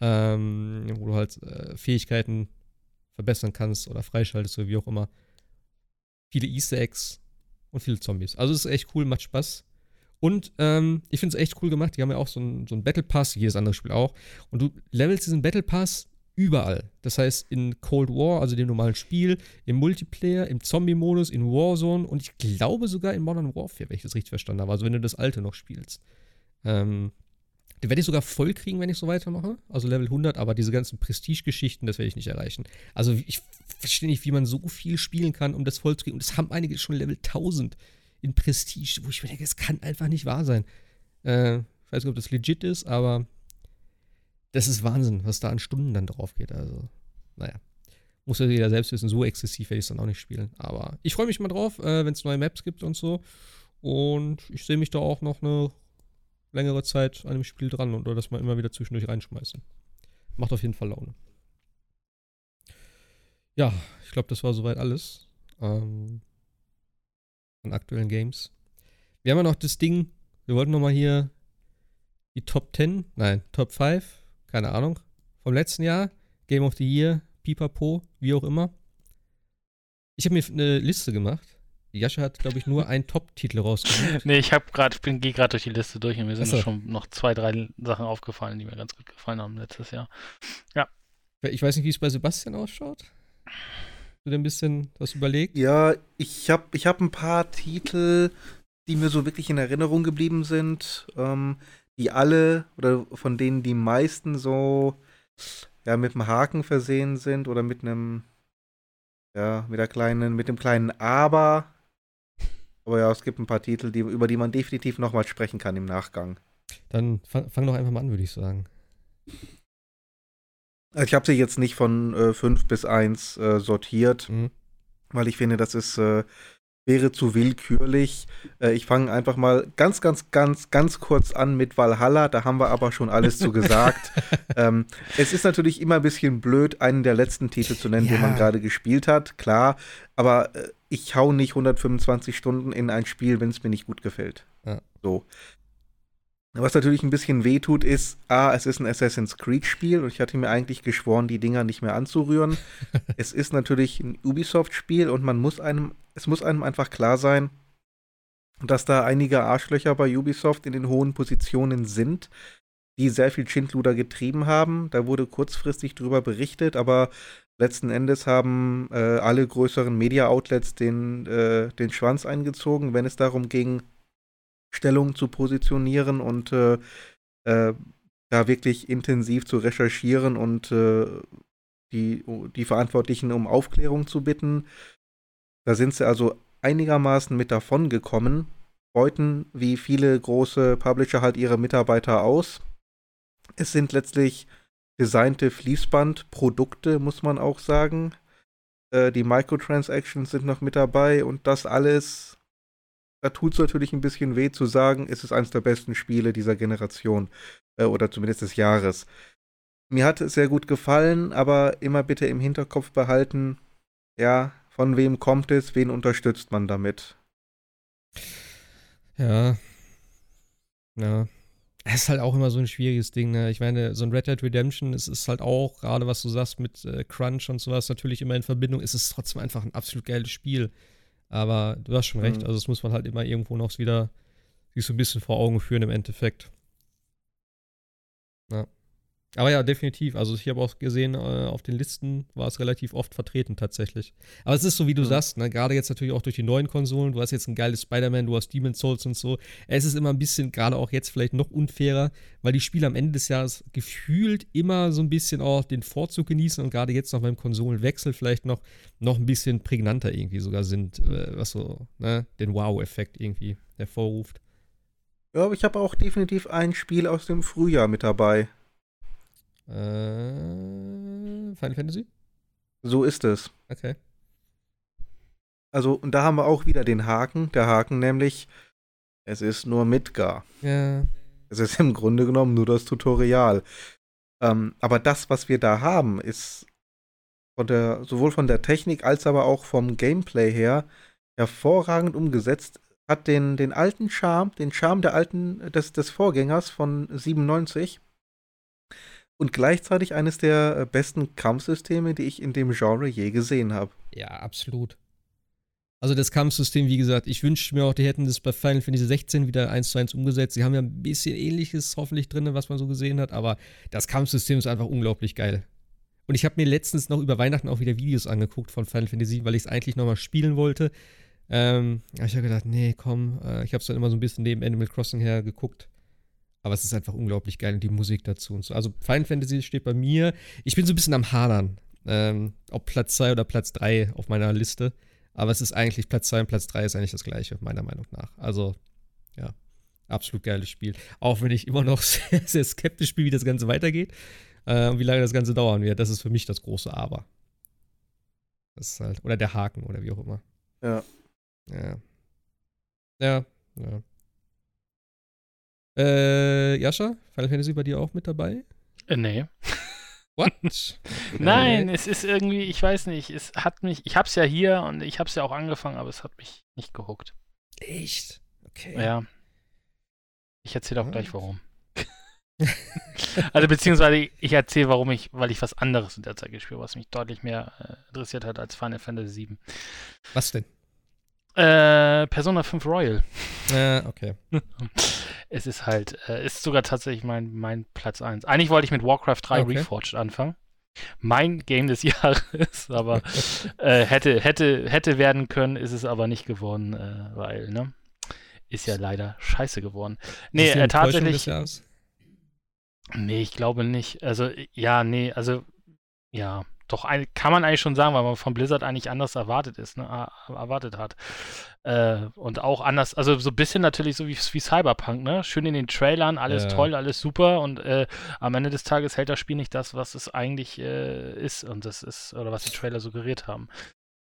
Ähm, wo du halt äh, Fähigkeiten verbessern kannst oder freischaltest oder wie auch immer. Viele Easter Eggs und viele Zombies. Also es ist echt cool, macht Spaß. Und ähm, ich finde es echt cool gemacht. Die haben ja auch so einen so Battle Pass, jedes andere Spiel auch. Und du levelst diesen Battle Pass überall. Das heißt, in Cold War, also dem normalen Spiel, im Multiplayer, im Zombie-Modus, in Warzone und ich glaube sogar in Modern Warfare, wenn ich das richtig verstanden habe. Also wenn du das alte noch spielst. Ähm, den werde ich sogar voll kriegen, wenn ich so weitermache. Also Level 100, aber diese ganzen Prestige-Geschichten, das werde ich nicht erreichen. Also ich verstehe nicht, wie man so viel spielen kann, um das voll zu kriegen. Und das haben einige schon Level 1000 in Prestige, wo ich mir denke, das kann einfach nicht wahr sein. Äh, ich weiß nicht, ob das legit ist, aber das ist Wahnsinn, was da an Stunden dann drauf geht. Also, naja. Muss ja jeder selbst wissen, so exzessiv werde ich es dann auch nicht spielen. Aber ich freue mich mal drauf, äh, wenn es neue Maps gibt und so. Und ich sehe mich da auch noch eine längere Zeit an dem Spiel dran oder das mal immer wieder zwischendurch reinschmeißen. Macht auf jeden Fall Laune. Ja, ich glaube, das war soweit alles ähm, an aktuellen Games. Wir haben ja noch das Ding, wir wollten noch mal hier die Top 10, nein, Top 5 keine Ahnung, vom letzten Jahr, Game of the Year, Pipapo, wie auch immer. Ich habe mir eine Liste gemacht. Jascha hat, glaube ich, nur einen Top-Titel rausgesucht. nee, ich habe gerade, ich gehe gerade durch die Liste durch und mir sind so. schon noch zwei, drei Sachen aufgefallen, die mir ganz gut gefallen haben letztes Jahr. Ja. Ich weiß nicht, wie es bei Sebastian ausschaut. Du dir ein bisschen was überlegt? Ja, ich habe ich hab ein paar Titel, die mir so wirklich in Erinnerung geblieben sind. Ähm, die alle oder von denen die meisten so ja mit einem Haken versehen sind oder mit einem ja mit der kleinen mit dem kleinen Aber. Aber ja es gibt ein paar Titel die über die man definitiv nochmal sprechen kann im Nachgang. Dann fang, fang doch einfach mal an würde ich sagen. Also ich habe sie jetzt nicht von 5 äh, bis 1 äh, sortiert mhm. weil ich finde das ist äh, wäre zu willkürlich. Äh, ich fange einfach mal ganz, ganz, ganz, ganz kurz an mit Valhalla. Da haben wir aber schon alles zu gesagt. ähm, es ist natürlich immer ein bisschen blöd, einen der letzten Titel zu nennen, ja. den man gerade gespielt hat, klar. Aber äh, ich hau nicht 125 Stunden in ein Spiel, wenn es mir nicht gut gefällt. Ja. So. Was natürlich ein bisschen wehtut, ist, A, es ist ein Assassin's Creed-Spiel und ich hatte mir eigentlich geschworen, die Dinger nicht mehr anzurühren. es ist natürlich ein Ubisoft-Spiel und man muss einem, es muss einem einfach klar sein, dass da einige Arschlöcher bei Ubisoft in den hohen Positionen sind, die sehr viel Schindluder getrieben haben. Da wurde kurzfristig drüber berichtet, aber letzten Endes haben äh, alle größeren Media-Outlets den, äh, den Schwanz eingezogen, wenn es darum ging, Stellung zu positionieren und äh, äh, da wirklich intensiv zu recherchieren und äh, die, die Verantwortlichen um Aufklärung zu bitten. Da sind sie also einigermaßen mit davon gekommen, beuten wie viele große Publisher halt ihre Mitarbeiter aus. Es sind letztlich designte Fließbandprodukte, muss man auch sagen. Äh, die Microtransactions sind noch mit dabei und das alles, da tut es natürlich ein bisschen weh zu sagen, es ist eines der besten Spiele dieser Generation äh, oder zumindest des Jahres. Mir hat es sehr gut gefallen, aber immer bitte im Hinterkopf behalten, ja, von wem kommt es, wen unterstützt man damit? Ja. Ja. Es ist halt auch immer so ein schwieriges Ding. Ne? Ich meine, so ein Red Dead Redemption, es ist halt auch, gerade was du sagst mit äh, Crunch und sowas, natürlich immer in Verbindung. Es ist trotzdem einfach ein absolut geiles Spiel. Aber du hast schon recht, mhm. also das muss man halt immer irgendwo noch wieder sich so ein bisschen vor Augen führen im Endeffekt. Aber ja, definitiv. Also ich habe auch gesehen, äh, auf den Listen war es relativ oft vertreten tatsächlich. Aber es ist so, wie du ja. sagst, ne? gerade jetzt natürlich auch durch die neuen Konsolen. Du hast jetzt ein geiles Spider-Man, du hast Demon's Souls und so. Es ist immer ein bisschen, gerade auch jetzt vielleicht noch unfairer, weil die Spiele am Ende des Jahres gefühlt immer so ein bisschen auch den Vorzug genießen und gerade jetzt noch beim Konsolenwechsel vielleicht noch, noch ein bisschen prägnanter irgendwie sogar sind, äh, was so ne? den Wow-Effekt irgendwie hervorruft. Ja, aber ich habe auch definitiv ein Spiel aus dem Frühjahr mit dabei. Äh, Final Fantasy? So ist es. Okay. Also, und da haben wir auch wieder den Haken. Der Haken nämlich, es ist nur Midgar. Ja. Es ist im Grunde genommen nur das Tutorial. Ähm, aber das, was wir da haben, ist von der, sowohl von der Technik als aber auch vom Gameplay her hervorragend umgesetzt. Hat den, den alten Charme, den Charme der alten, des, des Vorgängers von 97 und gleichzeitig eines der äh, besten Kampfsysteme, die ich in dem Genre je gesehen habe. Ja, absolut. Also das Kampfsystem, wie gesagt, ich wünschte mir auch, die hätten das bei Final Fantasy 16 wieder eins zu eins umgesetzt. Sie haben ja ein bisschen ähnliches hoffentlich drin, was man so gesehen hat, aber das Kampfsystem ist einfach unglaublich geil. Und ich habe mir letztens noch über Weihnachten auch wieder Videos angeguckt von Final Fantasy, weil ich es eigentlich nochmal spielen wollte. Ähm, ich habe gedacht, nee, komm, äh, ich habe es dann immer so ein bisschen neben Animal Crossing her geguckt. Aber es ist einfach unglaublich geil und die Musik dazu und so. Also Final Fantasy steht bei mir. Ich bin so ein bisschen am Hadern. Ähm, ob Platz 2 oder Platz 3 auf meiner Liste. Aber es ist eigentlich, Platz 2 und Platz 3 ist eigentlich das gleiche, meiner Meinung nach. Also, ja, absolut geiles Spiel. Auch wenn ich immer noch sehr, sehr skeptisch bin, wie das Ganze weitergeht äh, und wie lange das Ganze dauern wird. Das ist für mich das große Aber. Das ist halt, oder der Haken oder wie auch immer. Ja. Ja. Ja, ja. Äh, Jascha, Final Fantasy bei dir auch mit dabei? Äh, nee. What? Nein, es ist irgendwie, ich weiß nicht, es hat mich, ich hab's ja hier und ich hab's ja auch angefangen, aber es hat mich nicht gehuckt. Echt? Okay. Ja. Ich erzähle auch oh. gleich warum. also beziehungsweise ich erzähle, warum ich, weil ich was anderes in der Zeit gespielt habe, was mich deutlich mehr äh, interessiert hat als Final Fantasy 7. Was denn? Äh, Persona 5 Royal. Äh, okay. es ist halt, äh, ist sogar tatsächlich mein, mein Platz 1. Eigentlich wollte ich mit Warcraft 3 okay. Reforged anfangen. Mein Game des Jahres, aber äh, hätte, hätte, hätte werden können, ist es aber nicht geworden, äh, weil, ne? Ist ja leider scheiße geworden. Nee, äh, tatsächlich. Nee, ich glaube nicht. Also, ja, nee, also, ja doch kann man eigentlich schon sagen, weil man von Blizzard eigentlich anders erwartet ist, ne, erwartet hat. Äh, und auch anders, also so ein bisschen natürlich so wie, wie Cyberpunk, ne? Schön in den Trailern, alles ja. toll, alles super und äh, am Ende des Tages hält das Spiel nicht das, was es eigentlich äh, ist und das ist, oder was die Trailer suggeriert haben.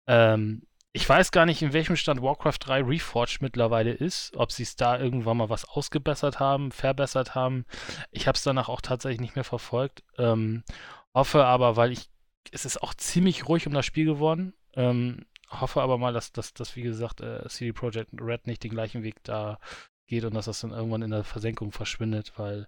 Ähm, ich weiß gar nicht, in welchem Stand Warcraft 3 Reforged mittlerweile ist, ob sie es da irgendwann mal was ausgebessert haben, verbessert haben. Ich habe es danach auch tatsächlich nicht mehr verfolgt. Ähm, hoffe aber, weil ich es ist auch ziemlich ruhig um das Spiel geworden. Ähm, hoffe aber mal, dass, dass, dass wie gesagt, äh, CD Projekt Red nicht den gleichen Weg da geht und dass das dann irgendwann in der Versenkung verschwindet, weil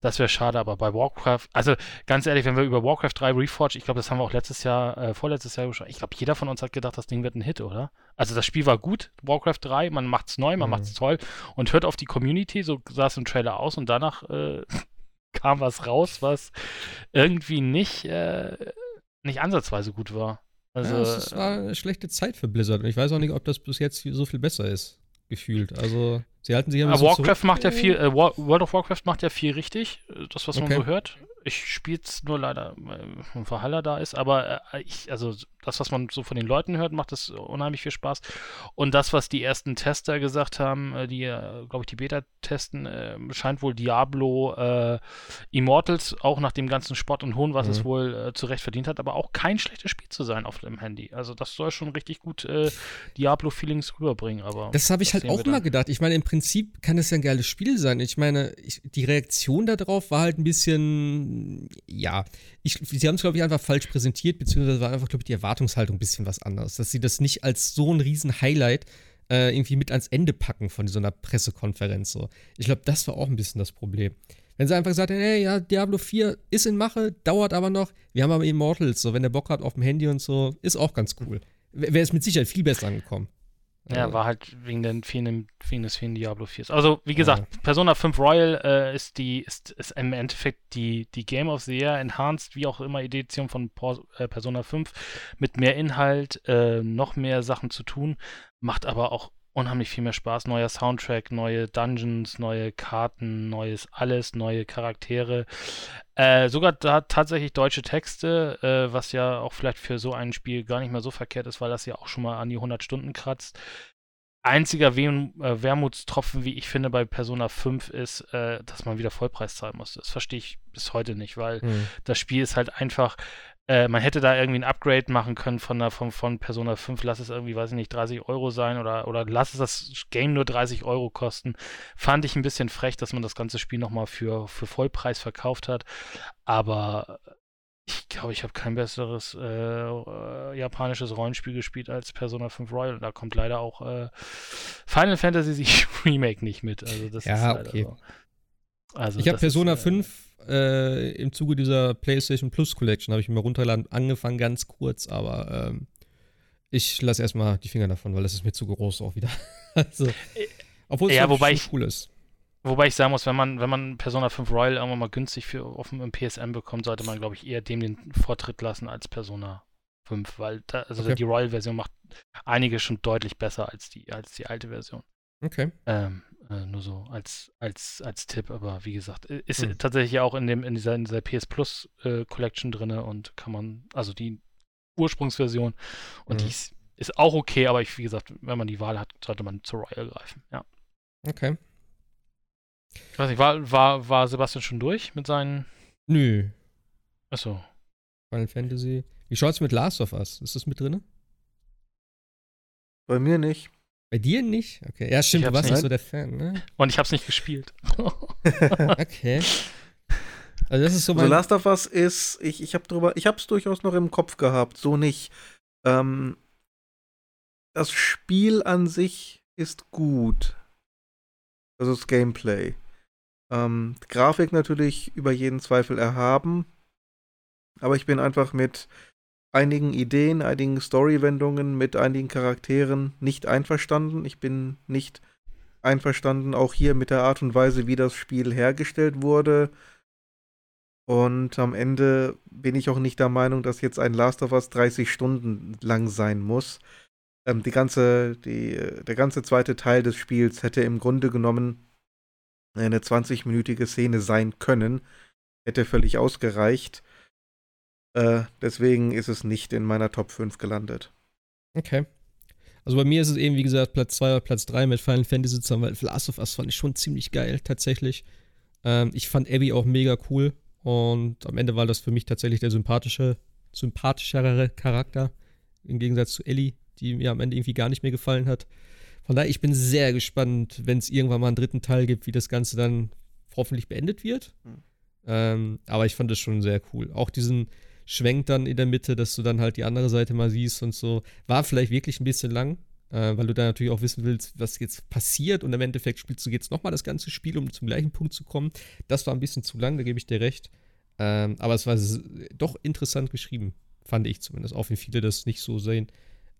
das wäre schade, aber bei Warcraft, also ganz ehrlich, wenn wir über Warcraft 3 Reforged, ich glaube, das haben wir auch letztes Jahr, äh, vorletztes Jahr gesprochen, ich glaube, jeder von uns hat gedacht, das Ding wird ein Hit, oder? Also das Spiel war gut, Warcraft 3, man macht's neu, man mhm. macht's toll und hört auf die Community, so sah es im Trailer aus und danach äh, kam was raus, was irgendwie nicht äh, nicht ansatzweise gut war. Also, ja, es war eine schlechte Zeit für Blizzard. Und ich weiß auch nicht, ob das bis jetzt so viel besser ist, gefühlt. Also, sie halten sich ja ein Warcraft macht ja viel, äh, World of Warcraft macht ja viel richtig, äh, das, was okay. man so hört. Ich spiele es nur leider, weil Verhaller da ist, aber äh, ich, also das, was man so von den Leuten hört, macht das unheimlich viel Spaß. Und das, was die ersten Tester gesagt haben, äh, die, äh, glaube ich, die Beta testen, äh, scheint wohl Diablo äh, Immortals, auch nach dem ganzen Spott und Hohn, was mhm. es wohl äh, zurecht verdient hat, aber auch kein schlechtes Spiel zu sein auf dem Handy. Also das soll schon richtig gut äh, Diablo-Feelings rüberbringen. Aber das habe ich halt auch mal gedacht. Ich meine, im Prinzip kann es ja ein geiles Spiel sein. Ich meine, ich, die Reaktion darauf war halt ein bisschen, ja, ich, sie haben es, glaube ich, einfach falsch präsentiert, beziehungsweise war einfach, glaube ich, die Erwartungshaltung ein bisschen was anderes. Dass sie das nicht als so ein riesen Highlight äh, irgendwie mit ans Ende packen von so einer Pressekonferenz. So. Ich glaube, das war auch ein bisschen das Problem. Wenn sie einfach gesagt hätten, hey, ja, Diablo 4 ist in Mache, dauert aber noch, wir haben aber Immortals, so, wenn der Bock hat auf dem Handy und so, ist auch ganz cool. Wäre es mit Sicherheit viel besser angekommen. Ja, war halt wegen, den vielen, wegen des vielen Diablo 4. Also, wie gesagt, ja. Persona 5 Royal äh, ist die, ist, ist im Endeffekt die, die Game of the Year Enhanced, wie auch immer, Edition von äh, Persona 5 mit mehr Inhalt, äh, noch mehr Sachen zu tun, macht aber auch unheimlich viel mehr Spaß. Neuer Soundtrack, neue Dungeons, neue Karten, neues alles, neue Charaktere. Äh, sogar da tatsächlich deutsche Texte, äh, was ja auch vielleicht für so ein Spiel gar nicht mehr so verkehrt ist, weil das ja auch schon mal an die 100 Stunden kratzt. Einziger Weh äh, Wermutstropfen, wie ich finde, bei Persona 5 ist, äh, dass man wieder Vollpreis zahlen musste. Das verstehe ich bis heute nicht, weil mhm. das Spiel ist halt einfach äh, man hätte da irgendwie ein Upgrade machen können von, der, von, von Persona 5, lass es irgendwie, weiß ich nicht, 30 Euro sein oder, oder lass es das Game nur 30 Euro kosten. Fand ich ein bisschen frech, dass man das ganze Spiel nochmal für, für Vollpreis verkauft hat. Aber ich glaube, ich habe kein besseres äh, äh, japanisches Rollenspiel gespielt als Persona 5 Royal. Da kommt leider auch äh, Final Fantasy Remake nicht mit. Also das ja, ist okay. So. Also ich habe Persona ist, 5 äh, im Zuge dieser PlayStation Plus Collection habe ich mir runtergeladen, angefangen ganz kurz, aber ähm, ich lasse erstmal die Finger davon, weil das ist mir zu groß auch wieder. also, äh, obwohl es ja, wobei ich, cool ist. Wobei ich sagen muss, wenn man, wenn man Persona 5 Royal irgendwann mal günstig für auf dem PSN bekommt, sollte man, glaube ich, eher dem den Vortritt lassen als Persona 5, weil da, also okay. die Royal-Version macht einige schon deutlich besser als die, als die alte Version. Okay. Ähm, äh, nur so als, als, als Tipp, aber wie gesagt, ist hm. tatsächlich auch in, dem, in, dieser, in dieser PS Plus äh, Collection drin und kann man, also die Ursprungsversion und hm. die ist, ist, auch okay, aber ich, wie gesagt, wenn man die Wahl hat, sollte man zur Royal greifen, ja. Okay. Ich weiß nicht, war, war, war Sebastian schon durch mit seinen. Nö. Achso. Final Fantasy. Wie schaut's mit Last of Us? Ist das mit drin? Bei mir nicht. Bei dir nicht? Okay. Ja, stimmt, du warst nicht so der Fan, ne? Und ich hab's nicht gespielt. okay. Also das ist so mein. Also Last of Us ist, ich, ich hab drüber, ich hab's durchaus noch im Kopf gehabt, so nicht. Ähm, das Spiel an sich ist gut. Also das Gameplay. Ähm, Grafik natürlich über jeden Zweifel erhaben. Aber ich bin einfach mit einigen Ideen, einigen Storywendungen, mit einigen Charakteren nicht einverstanden. Ich bin nicht einverstanden, auch hier mit der Art und Weise, wie das Spiel hergestellt wurde. Und am Ende bin ich auch nicht der Meinung, dass jetzt ein Last of Us 30 Stunden lang sein muss. Ähm, die ganze, die, der ganze zweite Teil des Spiels hätte im Grunde genommen eine 20-minütige Szene sein können. Hätte völlig ausgereicht. Äh, deswegen ist es nicht in meiner Top 5 gelandet. Okay. Also bei mir ist es eben, wie gesagt, Platz 2 oder Platz 3 mit Final Fantasy zusammen, weil Last of Us fand ich schon ziemlich geil, tatsächlich. Ähm, ich fand Abby auch mega cool und am Ende war das für mich tatsächlich der sympathische, sympathischere Charakter, im Gegensatz zu Ellie, die mir am Ende irgendwie gar nicht mehr gefallen hat. Von daher, ich bin sehr gespannt, wenn es irgendwann mal einen dritten Teil gibt, wie das Ganze dann hoffentlich beendet wird. Mhm. Ähm, aber ich fand das schon sehr cool. Auch diesen, schwenkt dann in der Mitte, dass du dann halt die andere Seite mal siehst und so. War vielleicht wirklich ein bisschen lang, äh, weil du da natürlich auch wissen willst, was jetzt passiert und im Endeffekt spielst du jetzt nochmal das ganze Spiel, um zum gleichen Punkt zu kommen. Das war ein bisschen zu lang, da gebe ich dir recht. Ähm, aber es war doch interessant geschrieben, fand ich zumindest, auch wenn viele das nicht so sehen.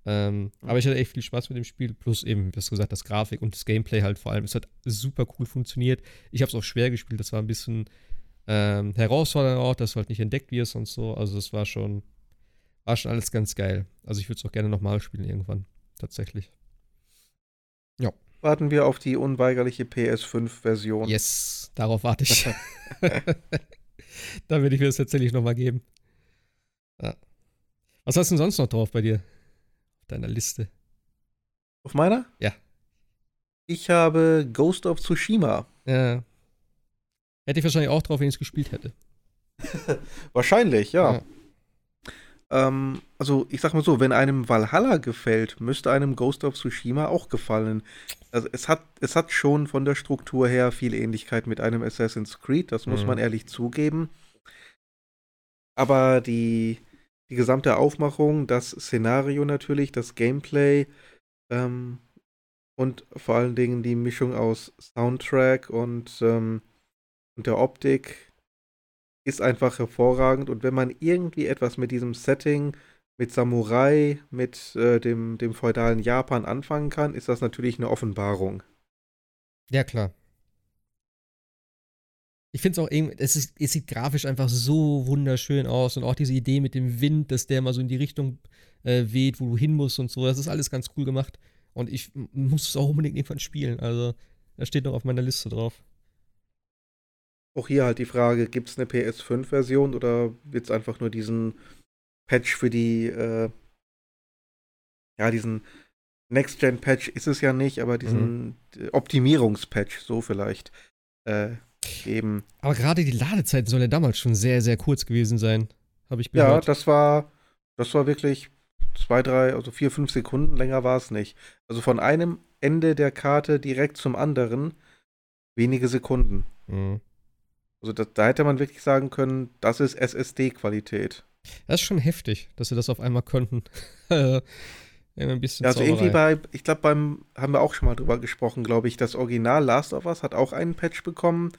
Ähm, mhm. Aber ich hatte echt viel Spaß mit dem Spiel, plus eben, wie hast du gesagt, das Grafik und das Gameplay halt vor allem. Es hat super cool funktioniert. Ich habe es auch schwer gespielt, das war ein bisschen ähm, herausfordernd auch, dass du halt nicht entdeckt wirst und so. Also es war schon, war schon alles ganz geil. Also ich würde es auch gerne nochmal spielen irgendwann. Tatsächlich. Ja. Warten wir auf die unweigerliche PS5-Version. Yes, darauf warte ich. da würde ich mir das tatsächlich nochmal geben. Ja. Was hast du denn sonst noch drauf bei dir? Auf deiner Liste? Auf meiner? Ja. Ich habe Ghost of Tsushima. Ja. Hätte ich wahrscheinlich auch drauf, wenn ich es gespielt hätte. wahrscheinlich, ja. ja. Ähm, also, ich sag mal so, wenn einem Valhalla gefällt, müsste einem Ghost of Tsushima auch gefallen. Also, es hat, es hat schon von der Struktur her viel Ähnlichkeit mit einem Assassin's Creed, das muss mhm. man ehrlich zugeben. Aber die, die gesamte Aufmachung, das Szenario natürlich, das Gameplay ähm, und vor allen Dingen die Mischung aus Soundtrack und, ähm, und der Optik ist einfach hervorragend. Und wenn man irgendwie etwas mit diesem Setting, mit Samurai, mit äh, dem, dem feudalen Japan anfangen kann, ist das natürlich eine Offenbarung. Ja, klar. Ich finde es auch irgendwie, es, ist, es sieht grafisch einfach so wunderschön aus und auch diese Idee mit dem Wind, dass der mal so in die Richtung äh, weht, wo du hin musst und so, das ist alles ganz cool gemacht. Und ich muss es auch unbedingt irgendwann spielen. Also, das steht noch auf meiner Liste drauf. Auch hier halt die Frage, gibt es eine PS5-Version oder wird es einfach nur diesen Patch für die, äh, ja, diesen Next-Gen-Patch ist es ja nicht, aber diesen mhm. Optimierungspatch, so vielleicht, äh, geben. Aber gerade die Ladezeit soll ja damals schon sehr, sehr kurz gewesen sein, habe ich gehört. Ja, das war, das war wirklich zwei, drei, also vier, fünf Sekunden, länger war es nicht. Also von einem Ende der Karte direkt zum anderen wenige Sekunden. Mhm. Also das, da hätte man wirklich sagen können, das ist SSD-Qualität. Das ist schon heftig, dass sie das auf einmal könnten. ein bisschen ja, also Zauberei. irgendwie bei, ich glaube, beim, haben wir auch schon mal drüber gesprochen, glaube ich, das Original Last of Us hat auch einen Patch bekommen,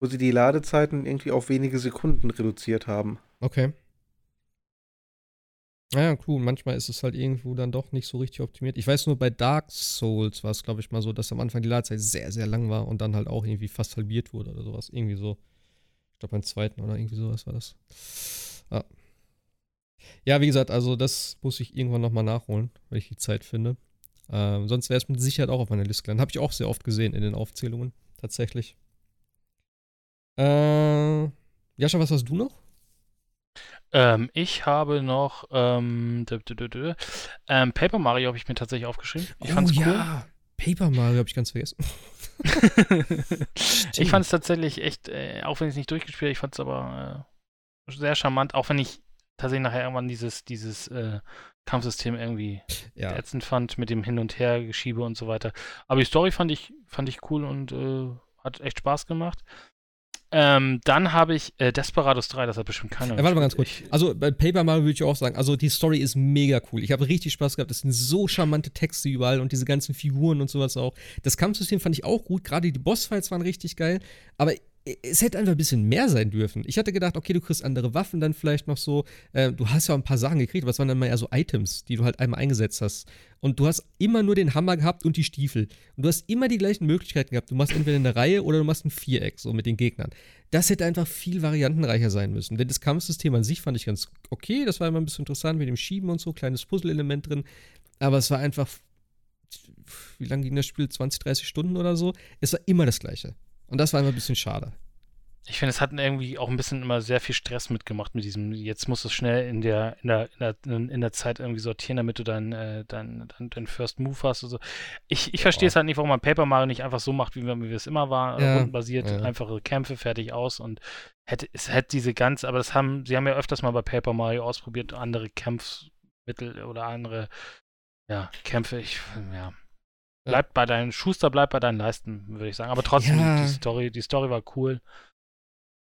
wo sie die Ladezeiten irgendwie auf wenige Sekunden reduziert haben. Okay. Naja, cool. Manchmal ist es halt irgendwo dann doch nicht so richtig optimiert. Ich weiß nur, bei Dark Souls war es, glaube ich, mal so, dass am Anfang die Ladezeit sehr, sehr lang war und dann halt auch irgendwie fast halbiert wurde oder sowas. Irgendwie so. Ich glaube, beim zweiten oder irgendwie sowas war das. Ja. ja, wie gesagt, also das muss ich irgendwann nochmal nachholen, wenn ich die Zeit finde. Ähm, sonst wäre es mit Sicherheit auch auf meiner Liste gelandet. Habe ich auch sehr oft gesehen in den Aufzählungen, tatsächlich. Äh, Jascha, was hast du noch? Ähm, ich habe noch ähm, ähm, Paper Mario habe ich mir tatsächlich aufgeschrieben. Ich oh, fand's cool. Ja. Paper Mario habe ich ganz vergessen. ich fand es tatsächlich echt, äh, auch wenn ich es nicht durchgespielt habe, ich fand es aber äh, sehr charmant, auch wenn ich tatsächlich nachher irgendwann dieses, dieses äh, Kampfsystem irgendwie ja. ätzend fand mit dem Hin- und Her-Geschiebe und so weiter. Aber die Story fand ich, fand ich cool und äh, hat echt Spaß gemacht. Ähm, dann habe ich äh, Desperados 3, das hat bestimmt keiner. Ja, warte mal ganz kurz. Also bei Paper Mario würde ich auch sagen, also die Story ist mega cool. Ich habe richtig Spaß gehabt. Es sind so charmante Texte überall und diese ganzen Figuren und sowas auch. Das Kampfsystem fand ich auch gut. Gerade die Bossfights waren richtig geil. Aber es hätte einfach ein bisschen mehr sein dürfen. Ich hatte gedacht, okay, du kriegst andere Waffen dann vielleicht noch so. Äh, du hast ja ein paar Sachen gekriegt, aber es waren dann mal eher so Items, die du halt einmal eingesetzt hast. Und du hast immer nur den Hammer gehabt und die Stiefel. Und du hast immer die gleichen Möglichkeiten gehabt. Du machst entweder eine Reihe oder du machst ein Viereck, so mit den Gegnern. Das hätte einfach viel variantenreicher sein müssen. Denn das Kampfsystem an sich fand ich ganz okay. Das war immer ein bisschen interessant mit dem Schieben und so, kleines Puzzle-Element drin. Aber es war einfach, wie lange ging das Spiel? 20, 30 Stunden oder so? Es war immer das Gleiche. Und das war immer ein bisschen schade. Ich finde, es hat irgendwie auch ein bisschen immer sehr viel Stress mitgemacht mit diesem, jetzt musst du es schnell in der, in der, in der, in der Zeit irgendwie sortieren, damit du deinen äh, dein, dein, dein First Move hast. Also ich, ich verstehe es halt nicht, warum man Paper Mario nicht einfach so macht, wie wir, wie es immer waren, ja, rundenbasiert, ja. einfache Kämpfe, fertig aus und hätte, es hätte diese ganze, aber das haben, sie haben ja öfters mal bei Paper Mario ausprobiert, andere Kampfmittel oder andere, ja, Kämpfe, ich, ja. Bleibt bei deinen, Schuster bleibt bei deinen Leisten, würde ich sagen. Aber trotzdem, ja. die Story, die Story war cool.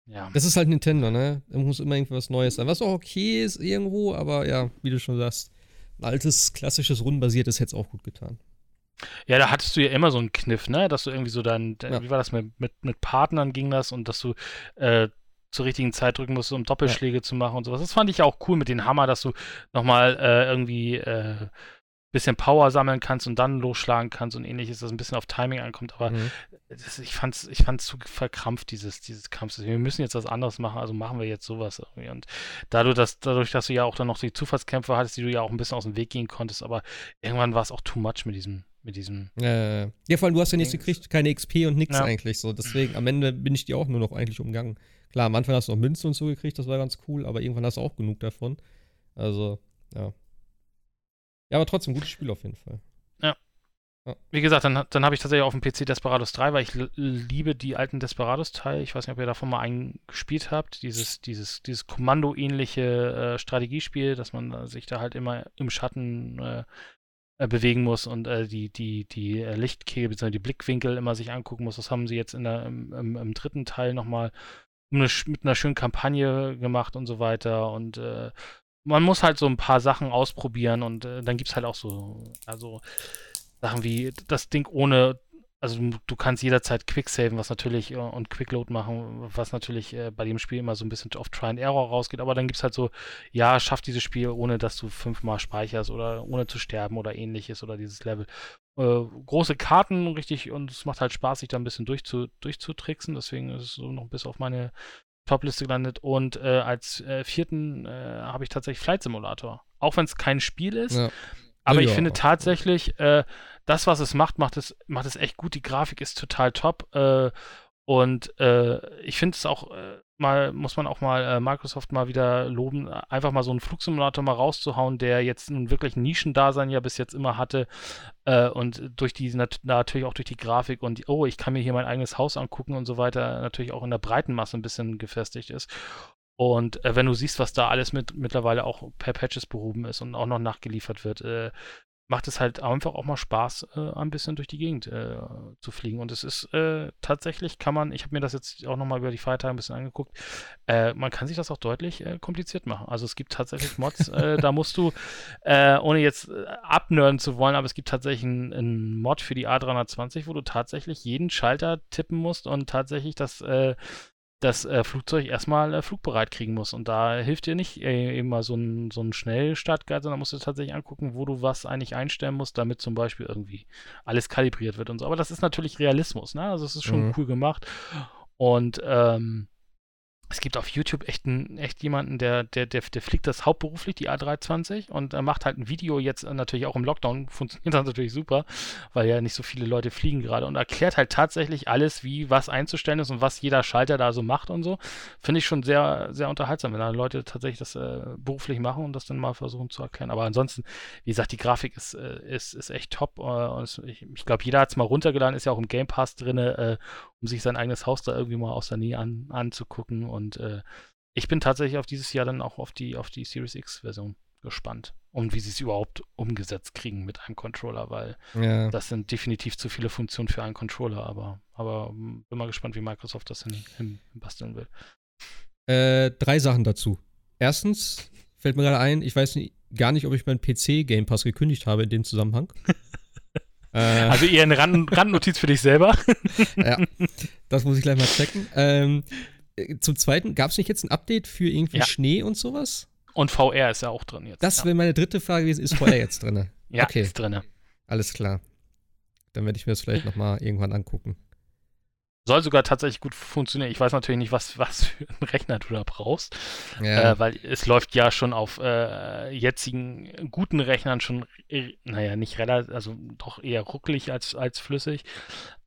Ja. Das ist halt Nintendo, ne? Da muss immer irgendwas Neues sein. Was auch okay ist irgendwo, aber ja, wie du schon sagst, ein altes, klassisches, rundenbasiertes hätte es auch gut getan. Ja, da hattest du ja immer so einen Kniff, ne? Dass du irgendwie so dann, ja. wie war das mit, mit, mit Partnern ging das und dass du äh, zur richtigen Zeit drücken musst, um Doppelschläge ja. zu machen und sowas. Das fand ich auch cool mit dem Hammer, dass du nochmal äh, irgendwie äh, bisschen Power sammeln kannst und dann losschlagen kannst und ähnliches, dass ein bisschen auf Timing ankommt. Aber mhm. das, ich fand es ich fand's zu verkrampft, dieses, dieses Kampfsystem. Wir müssen jetzt was anderes machen, also machen wir jetzt sowas irgendwie. Und dadurch dass, dadurch, dass du ja auch dann noch die Zufallskämpfe hattest, die du ja auch ein bisschen aus dem Weg gehen konntest, aber irgendwann war es auch too much mit diesem, mit diesem. Äh, ja, vor allem, du hast ja nichts gekriegt, keine XP und nichts ja. eigentlich so. Deswegen, am Ende bin ich die auch nur noch eigentlich umgangen. Klar, am Anfang hast du noch Münzen und so gekriegt, das war ganz cool, aber irgendwann hast du auch genug davon. Also, ja. Ja, aber trotzdem, gutes Spiel auf jeden Fall. Ja. ja. Wie gesagt, dann, dann habe ich tatsächlich auf dem PC Desperados 3, weil ich liebe die alten Desperados-Teile. Ich weiß nicht, ob ihr davon mal einen gespielt habt. Dieses, dieses, dieses Kommando-ähnliche äh, Strategiespiel, dass man sich da halt immer im Schatten äh, äh, bewegen muss und äh, die, die, die äh, Lichtkegel bzw. die Blickwinkel immer sich angucken muss. Das haben sie jetzt in der, im, im, im dritten Teil nochmal mit einer schönen Kampagne gemacht und so weiter. Und äh, man muss halt so ein paar Sachen ausprobieren und äh, dann gibt es halt auch so, also Sachen wie das Ding ohne also du, kannst jederzeit Quicksaven, was natürlich äh, und Quickload machen, was natürlich äh, bei dem Spiel immer so ein bisschen auf Try and Error rausgeht, aber dann gibt es halt so, ja, schaff dieses Spiel, ohne dass du fünfmal speicherst oder ohne zu sterben oder ähnliches oder dieses Level. Äh, große Karten, richtig, und es macht halt Spaß, sich da ein bisschen durchzu, durchzutricksen, deswegen ist es so noch bis auf meine Top-Liste gelandet. Und äh, als äh, vierten äh, habe ich tatsächlich Flight Simulator. Auch wenn es kein Spiel ist, ja. aber ja, ich finde tatsächlich, das, was es macht, macht es, macht es echt gut. Die Grafik ist total top. Und äh, ich finde es auch äh, mal, muss man auch mal äh, Microsoft mal wieder loben, einfach mal so einen Flugsimulator mal rauszuhauen, der jetzt nun wirklich ein Nischendasein ja bis jetzt immer hatte. Äh, und durch die, nat natürlich auch durch die Grafik und oh, ich kann mir hier mein eigenes Haus angucken und so weiter, natürlich auch in der breiten Masse ein bisschen gefestigt ist. Und äh, wenn du siehst, was da alles mit mittlerweile auch per Patches behoben ist und auch noch nachgeliefert wird, äh, macht es halt einfach auch mal Spaß, äh, ein bisschen durch die Gegend äh, zu fliegen. Und es ist äh, tatsächlich, kann man, ich habe mir das jetzt auch nochmal über die Feiertage ein bisschen angeguckt, äh, man kann sich das auch deutlich äh, kompliziert machen. Also es gibt tatsächlich Mods, äh, da musst du, ohne jetzt abnörden zu wollen, aber es gibt tatsächlich einen Mod für die A320, wo du tatsächlich jeden Schalter tippen musst und tatsächlich das das äh, Flugzeug erstmal äh, flugbereit kriegen muss. Und da hilft dir nicht äh, eben mal so ein, so ein Schnellstartguide, sondern musst du tatsächlich angucken, wo du was eigentlich einstellen musst, damit zum Beispiel irgendwie alles kalibriert wird und so. Aber das ist natürlich Realismus, ne? Also es ist schon mhm. cool gemacht. Und ähm, es gibt auf YouTube echt, einen, echt jemanden, der, der, der, der fliegt das hauptberuflich, die A320, und er macht halt ein Video jetzt natürlich auch im Lockdown, funktioniert das natürlich super, weil ja nicht so viele Leute fliegen gerade und erklärt halt tatsächlich alles, wie was einzustellen ist und was jeder Schalter da so macht und so. Finde ich schon sehr, sehr unterhaltsam, wenn da Leute tatsächlich das äh, beruflich machen und das dann mal versuchen zu erklären. Aber ansonsten, wie gesagt, die Grafik ist, äh, ist, ist echt top. Äh, und ich, ich glaube, jeder hat es mal runtergeladen, ist ja auch im Game Pass drin, äh, um sich sein eigenes Haus da irgendwie mal aus der Nähe an, anzugucken. Und äh, ich bin tatsächlich auf dieses Jahr dann auch auf die, auf die Series X-Version gespannt. Und wie sie es überhaupt umgesetzt kriegen mit einem Controller, weil ja. das sind definitiv zu viele Funktionen für einen Controller, aber, aber hm, bin mal gespannt, wie Microsoft das hin, hin basteln will. Äh, drei Sachen dazu. Erstens fällt mir gerade ein, ich weiß nicht, gar nicht, ob ich meinen PC Game Pass gekündigt habe in dem Zusammenhang. Äh, also eher eine Rand Randnotiz für dich selber. ja, das muss ich gleich mal checken. Ähm, zum Zweiten, gab es nicht jetzt ein Update für irgendwie ja. Schnee und sowas? Und VR ist ja auch drin jetzt. Das wäre meine dritte Frage gewesen. Ist VR jetzt drin? ja, okay. ist drin. Alles klar. Dann werde ich mir das vielleicht nochmal irgendwann angucken. Soll sogar tatsächlich gut funktionieren. Ich weiß natürlich nicht, was, was für einen Rechner du da brauchst, ja. äh, weil es läuft ja schon auf äh, jetzigen guten Rechnern schon, naja, nicht relativ, also doch eher ruckelig als, als flüssig.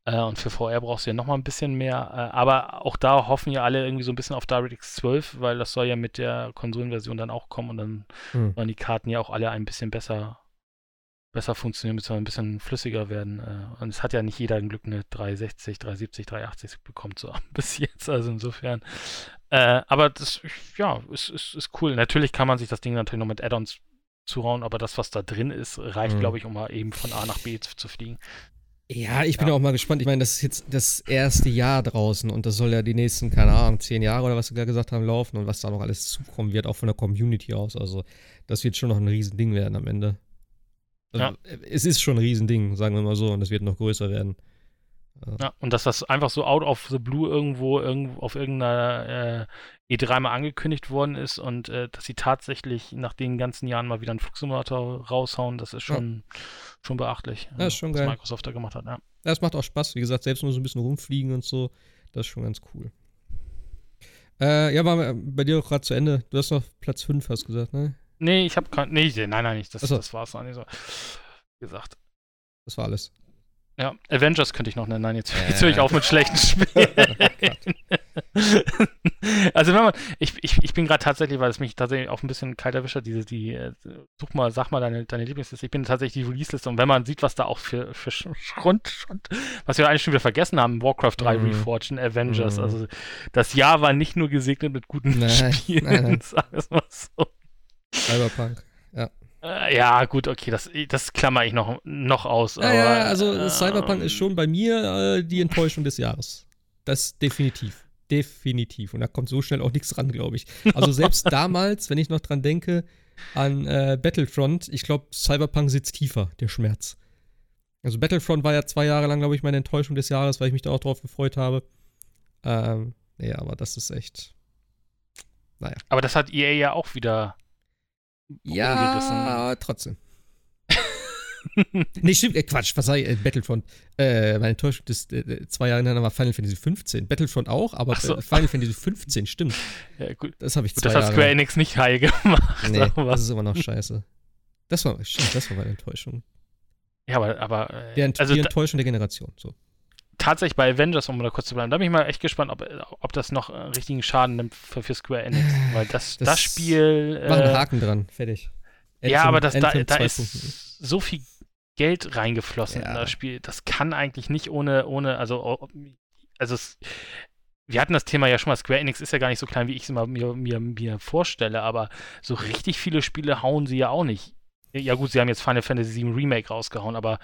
Äh, und für VR brauchst du ja nochmal ein bisschen mehr. Äh, aber auch da hoffen ja alle irgendwie so ein bisschen auf DirectX 12, weil das soll ja mit der Konsolenversion dann auch kommen und dann hm. sollen die Karten ja auch alle ein bisschen besser besser funktionieren, beziehungsweise ein bisschen flüssiger werden. Äh, und es hat ja nicht jeder ein Glück, eine 360, 370, 380 bekommt so bis jetzt. Also insofern. Äh, aber das, ja, ist, ist, ist cool. Natürlich kann man sich das Ding natürlich noch mit Add-ons zuhauen, aber das, was da drin ist, reicht, mhm. glaube ich, um mal eben von A nach B zu, zu fliegen. Ja, ich bin ja. auch mal gespannt. Ich meine, das ist jetzt das erste Jahr draußen und das soll ja die nächsten, keine Ahnung, zehn Jahre oder was sie gerade gesagt haben, laufen und was da noch alles zukommen wird, auch von der Community aus. Also, das wird schon noch ein Riesending werden am Ende. Also, ja. Es ist schon ein Riesending, sagen wir mal so, und es wird noch größer werden. Ja, und dass das einfach so out of the blue irgendwo, irgendwo auf irgendeiner äh, E3 mal angekündigt worden ist und äh, dass sie tatsächlich nach den ganzen Jahren mal wieder einen Flugsimulator raushauen, das ist schon, ja. schon beachtlich. Ja, ist schon was geil. Microsoft da gemacht hat, ja. Das macht auch Spaß, wie gesagt, selbst nur so ein bisschen rumfliegen und so, das ist schon ganz cool. Äh, ja, war bei dir auch gerade zu Ende. Du hast noch Platz 5, hast du gesagt, ne? Nee, ich habe kein. Nee, nein, nein, nicht. Das, so. das war's noch nicht so. Wie gesagt. Das war alles. Ja, Avengers könnte ich noch nennen. Nein, jetzt, äh. jetzt höre ich auf mit schlechten Spielen. also wenn man, ich, ich, ich bin gerade tatsächlich, weil es mich tatsächlich auch ein bisschen kalt erwischt hat, diese, die, äh, such mal, sag mal deine, deine Lieblingsliste. Ich bin tatsächlich die Release-Liste und wenn man sieht, was da auch für, für Schrund, Schrund was wir eigentlich schon wieder vergessen haben, Warcraft 3 mm. Reforged und Avengers, mm. also das Jahr war nicht nur gesegnet mit guten nein, Spielen, nein, nein. sag es mal so. Cyberpunk. Äh, ja, gut, okay, das, das klammer ich noch, noch aus. Ja, aber, ja, also äh, Cyberpunk ist schon bei mir äh, die Enttäuschung des Jahres. Das definitiv. Definitiv. Und da kommt so schnell auch nichts ran, glaube ich. Also selbst damals, wenn ich noch dran denke, an äh, Battlefront, ich glaube, Cyberpunk sitzt tiefer, der Schmerz. Also Battlefront war ja zwei Jahre lang, glaube ich, meine Enttäuschung des Jahres, weil ich mich da auch drauf gefreut habe. Ähm, nee, aber das ist echt. Naja. Aber das hat EA ja auch wieder ja, trotzdem. nee, stimmt, äh, Quatsch, was ich, äh, Battlefront. Äh, meine Enttäuschung ist, äh, zwei Jahre hintereinander war Final Fantasy 15. Battlefront auch, aber so. Final Fantasy 15, stimmt. Ja, gut. Das habe ich gut, zwei Das hat Square Enix nicht heil gemacht. Nee, aber. das ist immer noch scheiße. Das war, stimmt, das war meine Enttäuschung. Ja, aber, aber äh, die, Ent also die Enttäuschung der Generation, so tatsächlich bei Avengers, um da kurz zu bleiben, da bin ich mal echt gespannt, ob, ob das noch äh, richtigen Schaden nimmt für, für Square Enix. Weil das, das, das Spiel. Mach einen äh, Haken dran, fertig. Anthem, ja, aber das, da, da ist so viel Geld reingeflossen ja. in das Spiel. Das kann eigentlich nicht ohne, ohne, also, also es, wir hatten das Thema ja schon mal, Square Enix ist ja gar nicht so klein, wie ich es mir, mir, mir vorstelle, aber so richtig viele Spiele hauen sie ja auch nicht. Ja gut, sie haben jetzt Final Fantasy VII Remake rausgehauen, aber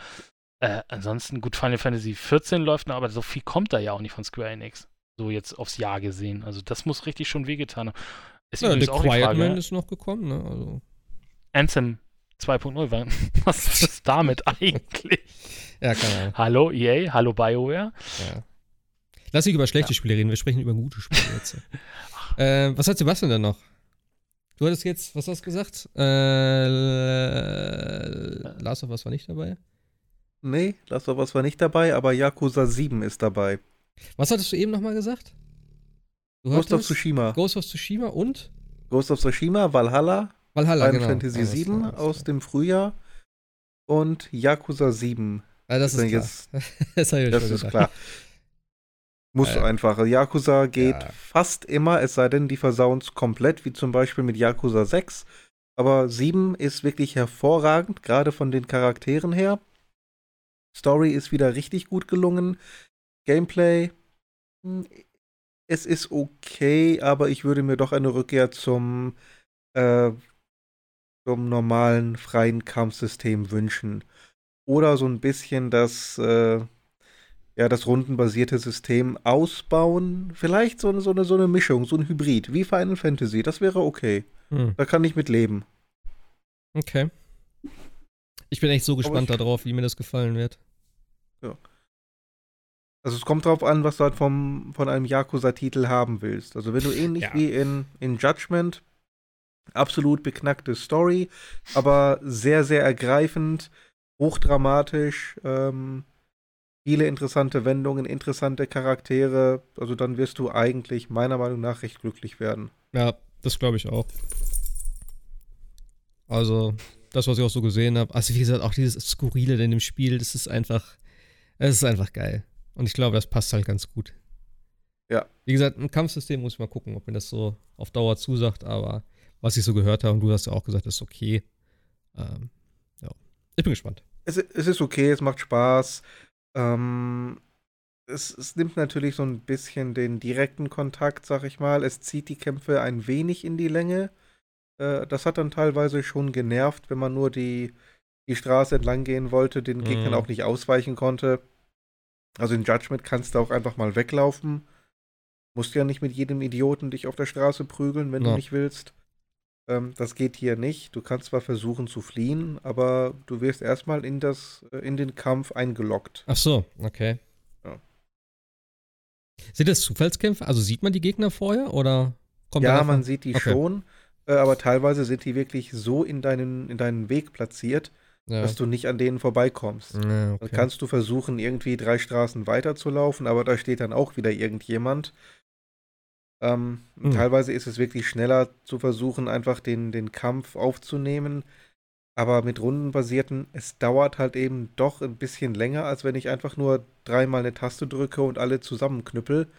äh, ansonsten, gut, Final Fantasy 14 läuft noch, aber so viel kommt da ja auch nicht von Square Enix. So jetzt aufs Jahr gesehen. Also das muss richtig schon wehgetan haben. Ist ja, The auch Quiet Frage, Man ist noch gekommen, ne? Also. Anthem 2.0, was ist das damit eigentlich? ja, keine Ahnung. Hallo EA, hallo BioWare. Ja. Lass nicht über schlechte ja. Spiele reden, wir sprechen über gute Spiele jetzt. äh, was hat Sebastian denn noch? Du hattest jetzt, was hast du gesagt? Äh, Last of Us war nicht dabei? Nee, Last of Us war nicht dabei, aber Yakuza 7 ist dabei. Was hattest du eben nochmal gesagt? Du Ghost of Tsushima. Ghost of Tsushima und? Ghost of Tsushima, Valhalla. Valhalla, Final genau. Fantasy ja, 7 aus dem Frühjahr und Yakuza 7. Ja, das, ist klar. Jetzt, das, das ist klar. Muss äh, einfach. Yakuza geht ja. fast immer, es sei denn, die versauen es komplett, wie zum Beispiel mit Yakuza 6. Aber 7 ist wirklich hervorragend, gerade von den Charakteren her. Story ist wieder richtig gut gelungen. Gameplay, hm, es ist okay, aber ich würde mir doch eine Rückkehr zum, äh, zum normalen freien Kampfsystem wünschen. Oder so ein bisschen das, äh, ja, das rundenbasierte System ausbauen. Vielleicht so, so, eine, so eine Mischung, so ein Hybrid, wie Final Fantasy. Das wäre okay. Hm. Da kann ich mit leben. Okay. Ich bin echt so gespannt darauf, wie mir das gefallen wird. Ja. Also es kommt drauf an, was du halt vom, von einem Yakuza-Titel haben willst. Also wenn du ähnlich ja. wie in, in Judgment, absolut beknackte Story, aber sehr, sehr ergreifend, hochdramatisch, ähm, viele interessante Wendungen, interessante Charaktere, also dann wirst du eigentlich meiner Meinung nach recht glücklich werden. Ja, das glaube ich auch. Also, das, was ich auch so gesehen habe. Also, wie gesagt, auch dieses Skurrile in dem Spiel, das ist einfach es ist einfach geil. Und ich glaube, das passt halt ganz gut. Ja. Wie gesagt, ein Kampfsystem muss ich mal gucken, ob mir das so auf Dauer zusagt, aber was ich so gehört habe, und du hast ja auch gesagt, ist okay. Ähm, ja. Ich bin gespannt. Es, es, ist okay, es macht Spaß. Ähm, es, es, nimmt natürlich so ein bisschen den direkten Kontakt, sag ich mal. Es zieht die Kämpfe ein wenig in die Länge. Äh, das hat dann teilweise schon genervt, wenn man nur die die Straße entlang gehen wollte, den Gegnern mhm. auch nicht ausweichen konnte. Also in Judgment kannst du auch einfach mal weglaufen. Musst ja nicht mit jedem Idioten dich auf der Straße prügeln, wenn ja. du nicht willst. Ähm, das geht hier nicht. Du kannst zwar versuchen zu fliehen, aber du wirst erstmal in das, äh, in den Kampf eingeloggt. Ach so, okay. Ja. Sind das Zufallskämpfe? Also sieht man die Gegner vorher oder kommt Ja, man sieht die okay. schon, äh, aber teilweise sind die wirklich so in deinen, in deinen Weg platziert, ja. dass du nicht an denen vorbeikommst. Ja, okay. Dann kannst du versuchen, irgendwie drei Straßen weiterzulaufen, aber da steht dann auch wieder irgendjemand. Ähm, mhm. Teilweise ist es wirklich schneller zu versuchen, einfach den, den Kampf aufzunehmen. Aber mit rundenbasierten, es dauert halt eben doch ein bisschen länger, als wenn ich einfach nur dreimal eine Taste drücke und alle zusammenknüppel.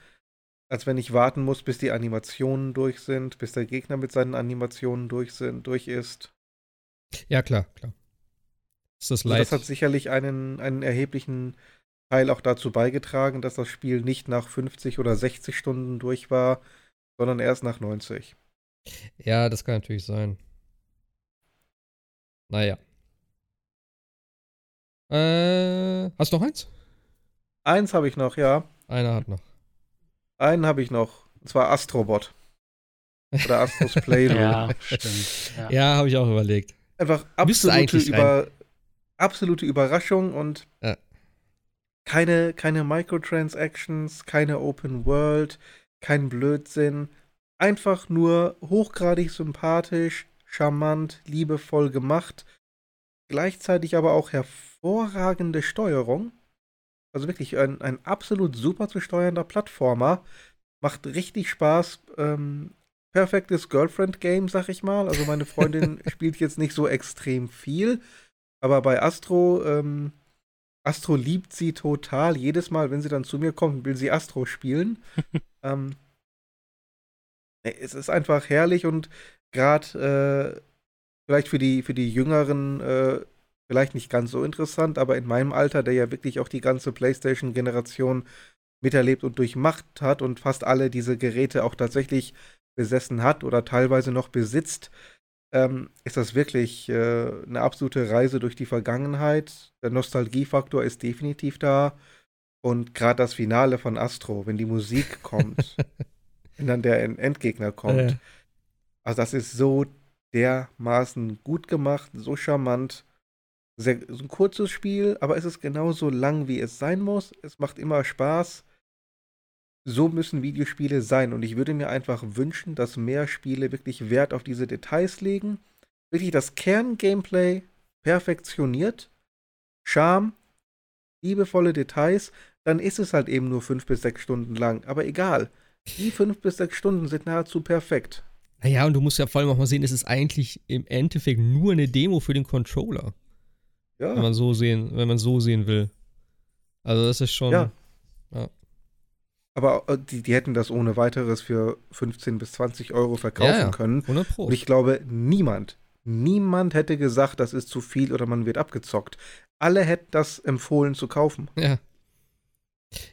Als wenn ich warten muss, bis die Animationen durch sind, bis der Gegner mit seinen Animationen durch, sind, durch ist. Ja, klar, klar. Ist das, also das hat sicherlich einen, einen erheblichen Teil auch dazu beigetragen, dass das Spiel nicht nach 50 oder 60 Stunden durch war, sondern erst nach 90. Ja, das kann natürlich sein. Naja. Äh, hast du noch eins? Eins habe ich noch, ja. Einer hat noch. Einen habe ich noch. Und zwar Astrobot. Oder Astros Playroom. ja, stimmt. Ja, ja habe ich auch überlegt. Einfach absolute, über, absolute Überraschung und ja. keine, keine Microtransactions, keine Open World, kein Blödsinn. Einfach nur hochgradig sympathisch, charmant, liebevoll gemacht. Gleichzeitig aber auch hervorragende Steuerung. Also wirklich ein, ein absolut super zu steuernder Plattformer. Macht richtig Spaß. Ähm, perfektes Girlfriend-Game, sag ich mal. Also meine Freundin spielt jetzt nicht so extrem viel. Aber bei Astro, ähm, Astro liebt sie total. Jedes Mal, wenn sie dann zu mir kommt, will sie Astro spielen. ähm, es ist einfach herrlich und gerade äh, vielleicht für die, für die Jüngeren äh, vielleicht nicht ganz so interessant, aber in meinem Alter, der ja wirklich auch die ganze PlayStation-Generation miterlebt und durchmacht hat und fast alle diese Geräte auch tatsächlich besessen hat oder teilweise noch besitzt, ähm, ist das wirklich äh, eine absolute Reise durch die Vergangenheit. Der Nostalgiefaktor ist definitiv da. Und gerade das Finale von Astro, wenn die Musik kommt, wenn dann der Endgegner kommt, äh. also das ist so dermaßen gut gemacht, so charmant. Sehr, so ein kurzes Spiel, aber es ist genauso lang, wie es sein muss. Es macht immer Spaß. So müssen Videospiele sein. Und ich würde mir einfach wünschen, dass mehr Spiele wirklich Wert auf diese Details legen. Wirklich das Kern-Gameplay perfektioniert. Charme, liebevolle Details. Dann ist es halt eben nur fünf bis sechs Stunden lang. Aber egal. Die fünf bis sechs Stunden sind nahezu perfekt. Naja, und du musst ja vor allem auch mal sehen, es ist eigentlich im Endeffekt nur eine Demo für den Controller. Ja. Wenn man so sehen, wenn man so sehen will. Also das ist schon. Ja. ja. Aber äh, die, die hätten das ohne weiteres für 15 bis 20 Euro verkaufen ja, ja. können. 100 Pro. Und ich glaube, niemand, niemand hätte gesagt, das ist zu viel oder man wird abgezockt. Alle hätten das empfohlen zu kaufen. Ja.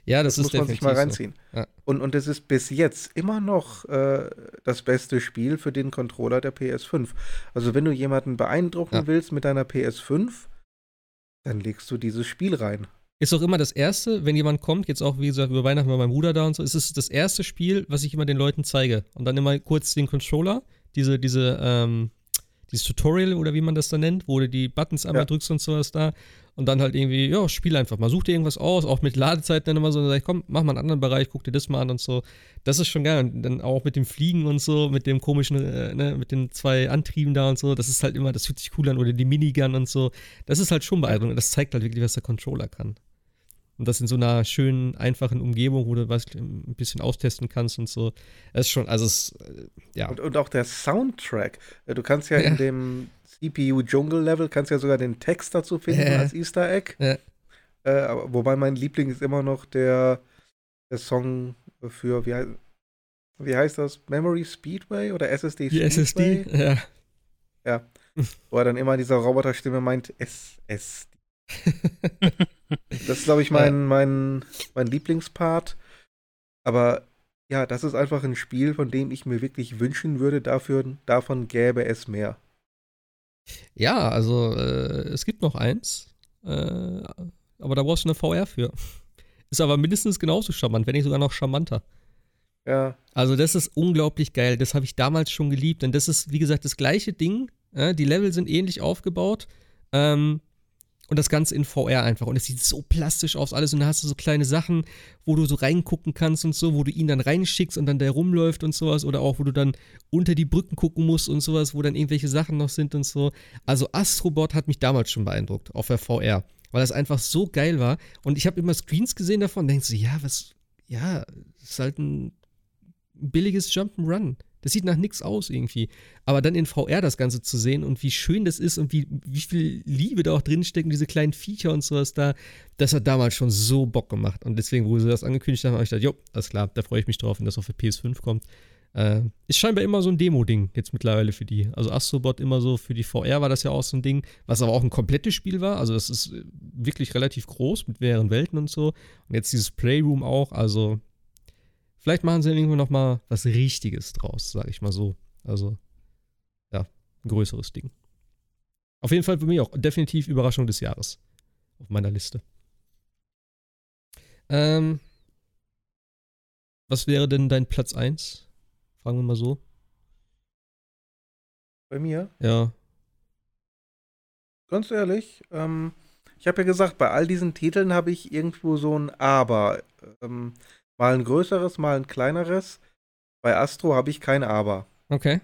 Ja, das, das muss man sich mal reinziehen. So. Ja. Und, und es ist bis jetzt immer noch äh, das beste Spiel für den Controller der PS5. Also wenn du jemanden beeindrucken ja. willst mit deiner PS5, dann legst du dieses Spiel rein. Ist auch immer das erste, wenn jemand kommt, jetzt auch wie gesagt über Weihnachten war mein Bruder da und so, ist es das erste Spiel, was ich immer den Leuten zeige. Und dann immer kurz den Controller, diese, diese, ähm, dieses Tutorial oder wie man das da nennt, wo du die Buttons einmal ja. drückst und sowas da und dann halt irgendwie, ja, spiel einfach mal, such dir irgendwas aus, auch mit Ladezeiten dann immer so, dann sag ich, komm, mach mal einen anderen Bereich, guck dir das mal an und so. Das ist schon geil. Und dann auch mit dem Fliegen und so, mit dem komischen, äh, ne, mit den zwei Antrieben da und so, das ist halt immer, das fühlt sich cool an, oder die Minigun und so. Das ist halt schon beeindruckend. Das zeigt halt wirklich, was der Controller kann. Und das in so einer schönen, einfachen Umgebung, wo du was ein bisschen austesten kannst und so. Das ist schon, also es, äh, ja. Und, und auch der Soundtrack. Äh, du kannst ja, ja. in dem CPU Jungle Level, kannst ja sogar den Text dazu finden ja. als Easter Egg. Ja. Äh, wobei mein Liebling ist immer noch der, der Song für, wie, wie heißt das? Memory Speedway oder SSD Speedway? Die SSD, ja. Ja. Wo er dann immer in dieser Roboterstimme meint, SSD. das ist, glaube ich, mein, mein, mein Lieblingspart. Aber ja, das ist einfach ein Spiel, von dem ich mir wirklich wünschen würde, dafür, davon gäbe es mehr. Ja, also äh, es gibt noch eins, äh, aber da brauchst du eine VR für. Ist aber mindestens genauso charmant, wenn nicht sogar noch charmanter. Ja. Also das ist unglaublich geil. Das habe ich damals schon geliebt, denn das ist, wie gesagt, das gleiche Ding. Ja, die Level sind ähnlich aufgebaut. Ähm, und das Ganze in VR einfach. Und es sieht so plastisch aus, alles. Und da hast du so kleine Sachen, wo du so reingucken kannst und so, wo du ihn dann reinschickst und dann der rumläuft und sowas. Oder auch, wo du dann unter die Brücken gucken musst und sowas, wo dann irgendwelche Sachen noch sind und so. Also Astrobot hat mich damals schon beeindruckt, auf der VR. Weil das einfach so geil war. Und ich habe immer Screens gesehen davon und denkst du, ja, was, ja, ist halt ein billiges Jump'n'Run. Das sieht nach nichts aus irgendwie. Aber dann in VR das Ganze zu sehen und wie schön das ist und wie, wie viel Liebe da auch drinsteckt diese kleinen Viecher und sowas da, das hat damals schon so Bock gemacht. Und deswegen, wo sie das angekündigt haben, habe ich gedacht, jo, alles klar, da freue ich mich drauf, wenn das auf der PS5 kommt. Äh, ist scheinbar immer so ein Demo-Ding jetzt mittlerweile für die. Also Astrobot immer so für die VR war das ja auch so ein Ding, was aber auch ein komplettes Spiel war. Also das ist wirklich relativ groß mit mehreren Welten und so. Und jetzt dieses Playroom auch. Also vielleicht machen sie irgendwo noch mal was Richtiges draus, sag ich mal so. Also ja, ein größeres Ding. Auf jeden Fall für mich auch definitiv Überraschung des Jahres auf meiner Liste. Ähm, was wäre denn dein Platz 1? Fragen wir mal so. Bei mir? Ja. Ganz ehrlich, ähm, ich habe ja gesagt, bei all diesen Titeln habe ich irgendwo so ein Aber. Ähm, mal ein größeres, mal ein kleineres. Bei Astro habe ich kein Aber. Okay.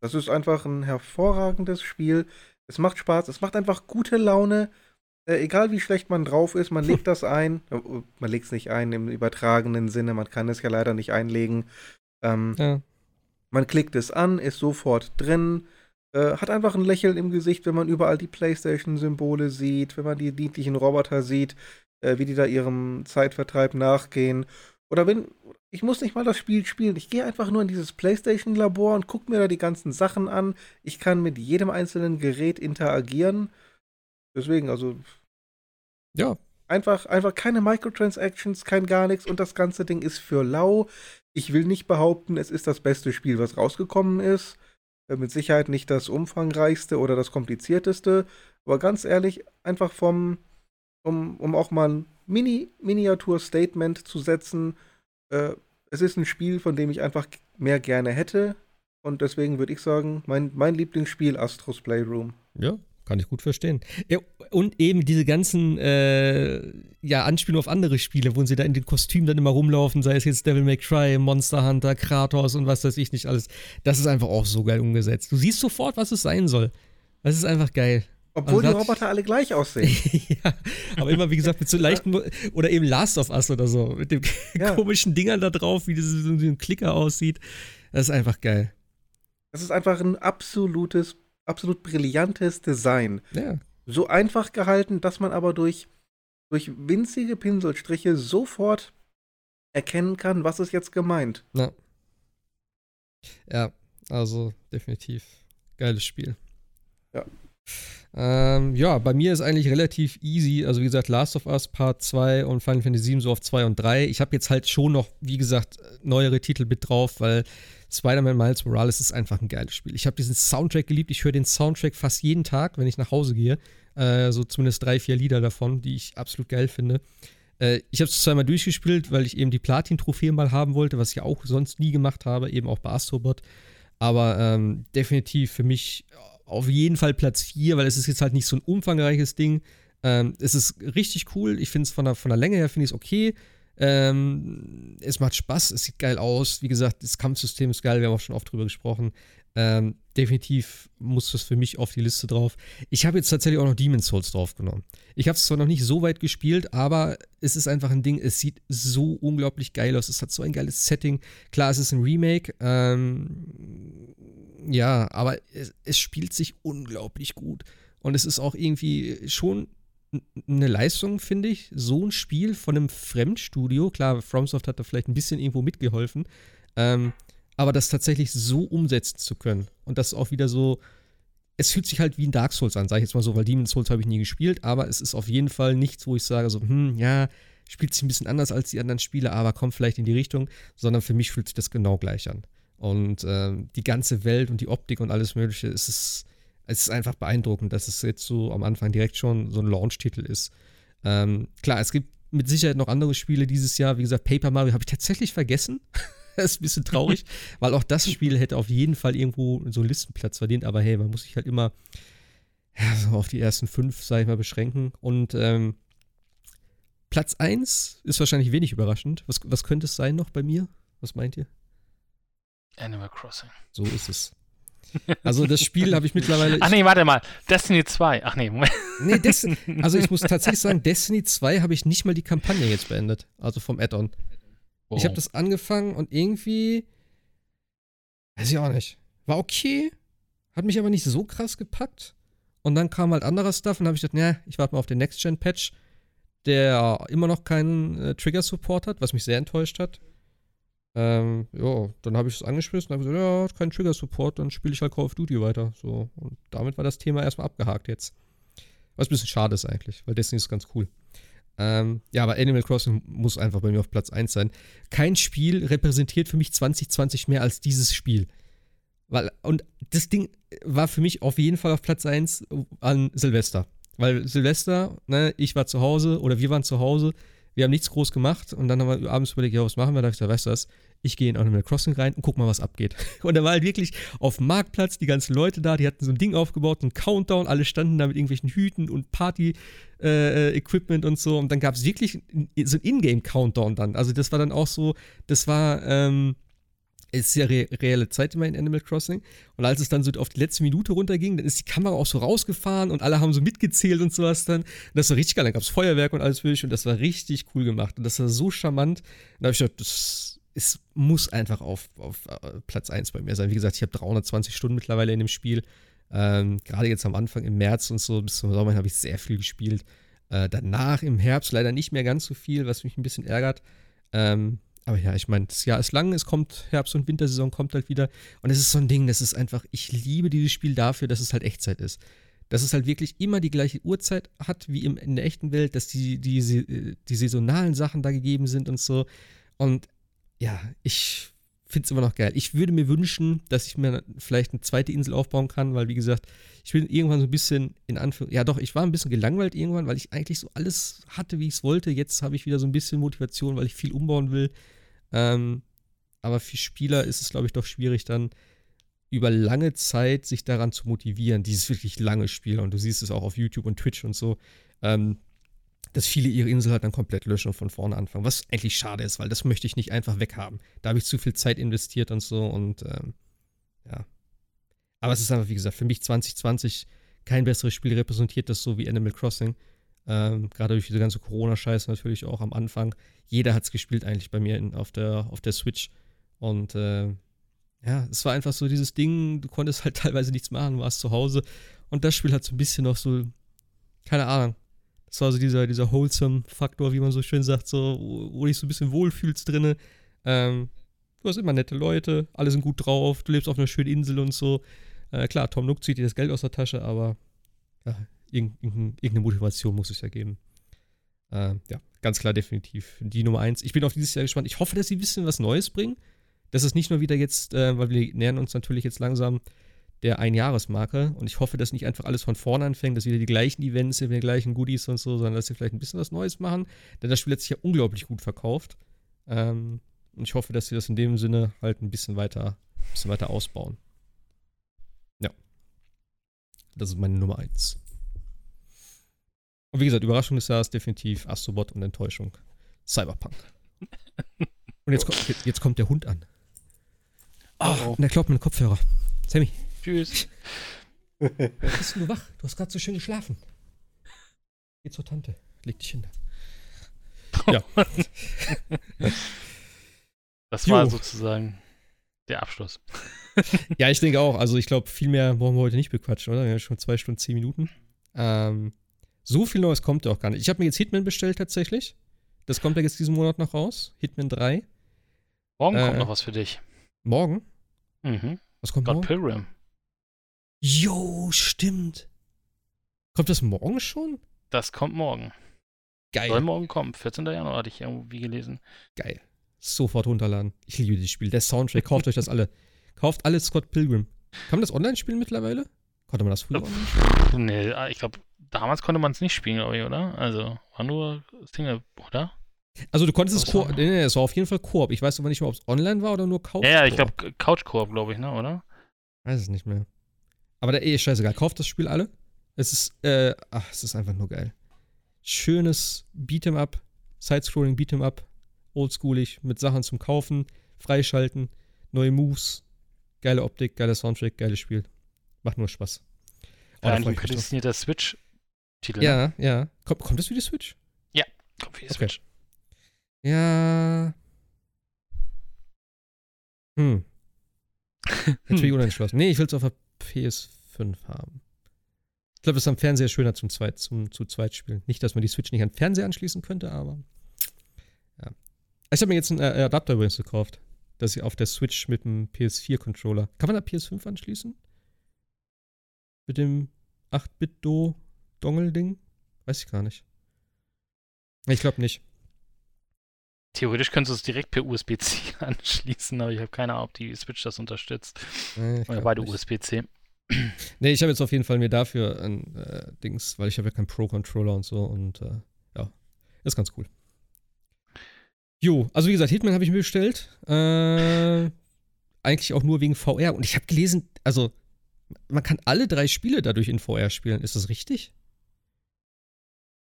Das ist einfach ein hervorragendes Spiel. Es macht Spaß, es macht einfach gute Laune. Äh, egal wie schlecht man drauf ist, man legt das ein. Äh, man legt es nicht ein im übertragenen Sinne, man kann es ja leider nicht einlegen. Ähm, ja. Man klickt es an, ist sofort drin, äh, hat einfach ein Lächeln im Gesicht, wenn man überall die PlayStation-Symbole sieht, wenn man die niedlichen Roboter sieht, äh, wie die da ihrem Zeitvertreib nachgehen. Oder wenn, ich muss nicht mal das Spiel spielen, ich gehe einfach nur in dieses PlayStation-Labor und gucke mir da die ganzen Sachen an. Ich kann mit jedem einzelnen Gerät interagieren. Deswegen, also. Ja. Einfach, einfach keine Microtransactions, kein gar nichts und das ganze Ding ist für lau. Ich will nicht behaupten, es ist das beste Spiel, was rausgekommen ist. Äh, mit Sicherheit nicht das umfangreichste oder das komplizierteste. Aber ganz ehrlich, einfach vom, um, um auch mal ein Mini, Miniatur-Statement zu setzen, äh, es ist ein Spiel, von dem ich einfach mehr gerne hätte. Und deswegen würde ich sagen, mein, mein Lieblingsspiel Astros Playroom. Ja, kann ich gut verstehen. Und eben diese ganzen äh, ja, Anspielungen auf andere Spiele, wo sie da in den Kostümen dann immer rumlaufen, sei es jetzt Devil May Cry, Monster Hunter, Kratos und was weiß ich nicht alles. Das ist einfach auch so geil umgesetzt. Du siehst sofort, was es sein soll. Das ist einfach geil. Obwohl also die Roboter alle gleich aussehen. ja, aber immer, wie gesagt, mit so leichten, oder eben Last of Us oder so, mit den ja. komischen Dingern da drauf, wie, das, wie ein Klicker aussieht. Das ist einfach geil. Das ist einfach ein absolutes absolut brillantes Design. Ja. So einfach gehalten, dass man aber durch, durch winzige Pinselstriche sofort erkennen kann, was ist jetzt gemeint. Ja. Ja, also definitiv geiles Spiel. Ja. Ähm, ja, bei mir ist eigentlich relativ easy. Also, wie gesagt, Last of Us Part 2 und Final Fantasy VII so auf 2 und 3. Ich habe jetzt halt schon noch, wie gesagt, neuere Titel mit drauf, weil Spider-Man Miles Morales ist einfach ein geiles Spiel. Ich habe diesen Soundtrack geliebt. Ich höre den Soundtrack fast jeden Tag, wenn ich nach Hause gehe. Äh, so zumindest drei, vier Lieder davon, die ich absolut geil finde. Äh, ich habe es zweimal durchgespielt, weil ich eben die Platin-Trophäe mal haben wollte, was ich auch sonst nie gemacht habe, eben auch bei Astrobot. Aber ähm, definitiv für mich auf jeden Fall Platz 4, weil es ist jetzt halt nicht so ein umfangreiches Ding. Ähm, es ist richtig cool. Ich finde es von der, von der Länge her finde ich es okay. Ähm, es macht Spaß, es sieht geil aus. Wie gesagt, das Kampfsystem ist geil, wir haben auch schon oft drüber gesprochen. Ähm, definitiv muss das für mich auf die Liste drauf. Ich habe jetzt tatsächlich auch noch Demon's Souls draufgenommen. Ich habe es zwar noch nicht so weit gespielt, aber es ist einfach ein Ding, es sieht so unglaublich geil aus. Es hat so ein geiles Setting. Klar, es ist ein Remake. Ähm, ja, aber es, es spielt sich unglaublich gut. Und es ist auch irgendwie schon eine Leistung, finde ich, so ein Spiel von einem Fremdstudio, klar, FromSoft hat da vielleicht ein bisschen irgendwo mitgeholfen, ähm, aber das tatsächlich so umsetzen zu können und das auch wieder so, es fühlt sich halt wie ein Dark Souls an, sage ich jetzt mal so, weil Demon's Souls habe ich nie gespielt, aber es ist auf jeden Fall nichts, wo ich sage so, hm, ja, spielt sich ein bisschen anders als die anderen Spiele, aber kommt vielleicht in die Richtung, sondern für mich fühlt sich das genau gleich an. Und ähm, die ganze Welt und die Optik und alles Mögliche, es ist es ist einfach beeindruckend, dass es jetzt so am Anfang direkt schon so ein Launch-Titel ist. Ähm, klar, es gibt mit Sicherheit noch andere Spiele dieses Jahr. Wie gesagt, Paper Mario habe ich tatsächlich vergessen. das ist ein bisschen traurig, weil auch das Spiel hätte auf jeden Fall irgendwo so einen Listenplatz verdient. Aber hey, man muss sich halt immer ja, so auf die ersten fünf, sag ich mal, beschränken. Und ähm, Platz 1 ist wahrscheinlich wenig überraschend. Was, was könnte es sein noch bei mir? Was meint ihr? Animal Crossing. So ist es. Also das Spiel habe ich mittlerweile. Ach nee, warte mal. Destiny 2. Ach nee, Moment. Nee, Des also ich muss tatsächlich sagen, Destiny 2 habe ich nicht mal die Kampagne jetzt beendet. Also vom Add-on. Oh. Ich habe das angefangen und irgendwie. Weiß ich auch nicht. War okay, hat mich aber nicht so krass gepackt. Und dann kam halt anderer Stuff und habe ich gedacht, ne, ich warte mal auf den Next-Gen-Patch, der immer noch keinen äh, Trigger-Support hat, was mich sehr enttäuscht hat. Ähm, ja, dann habe ich es angeschmissen und habe gesagt, ja, keinen Trigger-Support, dann spiele ich halt Call of Duty weiter. So, und damit war das Thema erstmal abgehakt jetzt. Was ein bisschen schade ist eigentlich, weil Destiny ist ganz cool. Ähm, ja, aber Animal Crossing muss einfach bei mir auf Platz 1 sein. Kein Spiel repräsentiert für mich 2020 mehr als dieses Spiel. Weil, und das Ding war für mich auf jeden Fall auf Platz 1 an Silvester. Weil Silvester, ne, ich war zu Hause oder wir waren zu Hause, wir haben nichts groß gemacht und dann haben wir abends überlegt, ja, was machen wir? Da habe ich gesagt, weißt du was, ich gehe in Animal Crossing rein und guck mal, was abgeht. Und da war halt wirklich auf dem Marktplatz die ganzen Leute da, die hatten so ein Ding aufgebaut, einen Countdown, alle standen da mit irgendwelchen Hüten und Party-Equipment äh, und so. Und dann gab es wirklich so ein Ingame-Countdown dann. Also das war dann auch so, das war, ähm, es ist ja re reelle Zeit immer in Animal Crossing. Und als es dann so auf die letzte Minute runterging, dann ist die Kamera auch so rausgefahren und alle haben so mitgezählt und sowas dann. Und das war richtig geil. Dann gab es Feuerwerk und alles mögliche und das war richtig cool gemacht. Und das war so charmant. Und da habe ich gedacht, das es muss einfach auf, auf äh, Platz 1 bei mir sein. Wie gesagt, ich habe 320 Stunden mittlerweile in dem Spiel. Ähm, Gerade jetzt am Anfang im März und so bis zum Sommer habe ich sehr viel gespielt. Äh, danach im Herbst leider nicht mehr ganz so viel, was mich ein bisschen ärgert. Ähm, aber ja, ich meine, das Jahr ist lang, es kommt Herbst- und Wintersaison, kommt halt wieder. Und es ist so ein Ding, das ist einfach, ich liebe dieses Spiel dafür, dass es halt Echtzeit ist. Dass es halt wirklich immer die gleiche Uhrzeit hat wie im, in der echten Welt, dass die, die, die saisonalen Sachen da gegeben sind und so. Und ja, ich finde es immer noch geil. Ich würde mir wünschen, dass ich mir vielleicht eine zweite Insel aufbauen kann, weil, wie gesagt, ich bin irgendwann so ein bisschen in Anführungszeichen, ja doch, ich war ein bisschen gelangweilt irgendwann, weil ich eigentlich so alles hatte, wie ich es wollte. Jetzt habe ich wieder so ein bisschen Motivation, weil ich viel umbauen will. Ähm, aber für Spieler ist es, glaube ich, doch schwierig, dann über lange Zeit sich daran zu motivieren, dieses wirklich lange Spiel. Und du siehst es auch auf YouTube und Twitch und so. Ähm, dass viele ihre Insel halt dann komplett löschen und von vorne anfangen. Was eigentlich schade ist, weil das möchte ich nicht einfach weghaben. Da habe ich zu viel Zeit investiert und so und ähm, ja. Aber es ist einfach, wie gesagt, für mich 2020 kein besseres Spiel repräsentiert das so wie Animal Crossing. Ähm, Gerade durch diese ganze Corona-Scheiße natürlich auch am Anfang. Jeder hat es gespielt eigentlich bei mir in, auf, der, auf der Switch. Und äh, ja, es war einfach so dieses Ding, du konntest halt teilweise nichts machen, warst zu Hause. Und das Spiel hat so ein bisschen noch so, keine Ahnung, das war so dieser, dieser Wholesome-Faktor, wie man so schön sagt, so, wo du dich so ein bisschen wohlfühlst drinne. Ähm, du hast immer nette Leute, alle sind gut drauf, du lebst auf einer schönen Insel und so. Äh, klar, Tom Nook zieht dir das Geld aus der Tasche, aber ja, irgendeine, Motivation muss es ja geben. Äh, ja, ganz klar, definitiv. Die Nummer eins. Ich bin auf dieses Jahr gespannt. Ich hoffe, dass sie ein bisschen was Neues bringen. Dass es nicht nur wieder jetzt, äh, weil wir nähern uns natürlich jetzt langsam der Einjahresmarke. Und ich hoffe, dass nicht einfach alles von vorne anfängt, dass wieder die gleichen Events sind, die gleichen Goodies und so, sondern dass sie vielleicht ein bisschen was Neues machen. Denn das Spiel hat sich ja unglaublich gut verkauft. Ähm, und ich hoffe, dass sie das in dem Sinne halt ein bisschen weiter, ein bisschen weiter ausbauen. Ja. Das ist meine Nummer eins. Und wie gesagt, Überraschung des Jahres definitiv Astrobot und Enttäuschung. Cyberpunk. Und jetzt, kommt, jetzt kommt der Hund an. Oh, oh. und er glaubt mir den Kopfhörer. Sammy. Tschüss. Bist du wach? Du hast gerade so schön geschlafen. Geh zur Tante. Leg dich hin. Ja. das war jo. sozusagen der Abschluss. ja, ich denke auch. Also ich glaube, viel mehr brauchen wir heute nicht bequatschen, oder? Wir haben schon zwei Stunden, zehn Minuten. Ähm, so viel Neues kommt ja auch gar nicht. Ich habe mir jetzt Hitman bestellt tatsächlich. Das kommt ja jetzt diesen Monat noch raus. Hitman 3. Morgen äh, kommt noch was für dich. Morgen? Mhm. Was kommt God morgen? Pilgrim. Jo, stimmt. Kommt das morgen schon? Das kommt morgen. Geil. Soll morgen kommen. 14. Januar hatte ich irgendwie gelesen. Geil. Sofort runterladen. Ich liebe dieses Spiel. Der Soundtrack. Kauft euch das alle. Kauft alle Scott Pilgrim. Kann man das online spielen mittlerweile? Konnte man das früher online Nee, ah, ich glaube, damals konnte man es nicht spielen, glaube ich, oder? Also, war nur Single, oder? Also du konntest es Koop, nee, nee, es war auf jeden Fall Koop. Ich weiß aber nicht mehr, ob es online war oder nur Couch. Ja, ja ich glaube Couch Koop, glaube ich, ne, oder? Weiß es nicht mehr. Aber der eh scheißegal. Kauft das Spiel alle. Es ist, äh, ach, es ist einfach nur geil. Schönes Beat'em Up, Sidescrolling Beat'em Up, oldschoolig, mit Sachen zum Kaufen, freischalten, neue Moves, geile Optik, geiler Soundtrack, geiles Spiel. Macht nur Spaß. Oh, ein prädestinierter Switch-Titel. Ja, ne? ja. Kommt, kommt das für die Switch? Ja, kommt für die okay. Switch. Ja. Hm. Natürlich unentschlossen. Nee, ich will es auf der PS5 haben. Ich glaube, das ist am Fernseher schöner zum zweit, zum, zu zweit spielen. Nicht, dass man die Switch nicht an den Fernseher anschließen könnte, aber. Ja. Ich habe mir jetzt einen äh, Adapter übrigens gekauft. Dass ich auf der Switch mit dem PS4-Controller. Kann man da PS5 anschließen? Mit dem 8-Bit-Do-Dongle-Ding? Weiß ich gar nicht. Ich glaube nicht. Theoretisch könntest du es direkt per USB-C anschließen, aber ich habe keine Ahnung, ob die Switch das unterstützt. Nee, Oder beide USB-C. Nee, ich habe jetzt auf jeden Fall mir dafür ein äh, Dings, weil ich habe ja keinen Pro-Controller und so und äh, ja, ist ganz cool. Jo, also wie gesagt, Hitman habe ich mir bestellt. Äh, eigentlich auch nur wegen VR. Und ich habe gelesen, also man kann alle drei Spiele dadurch in VR spielen. Ist das richtig?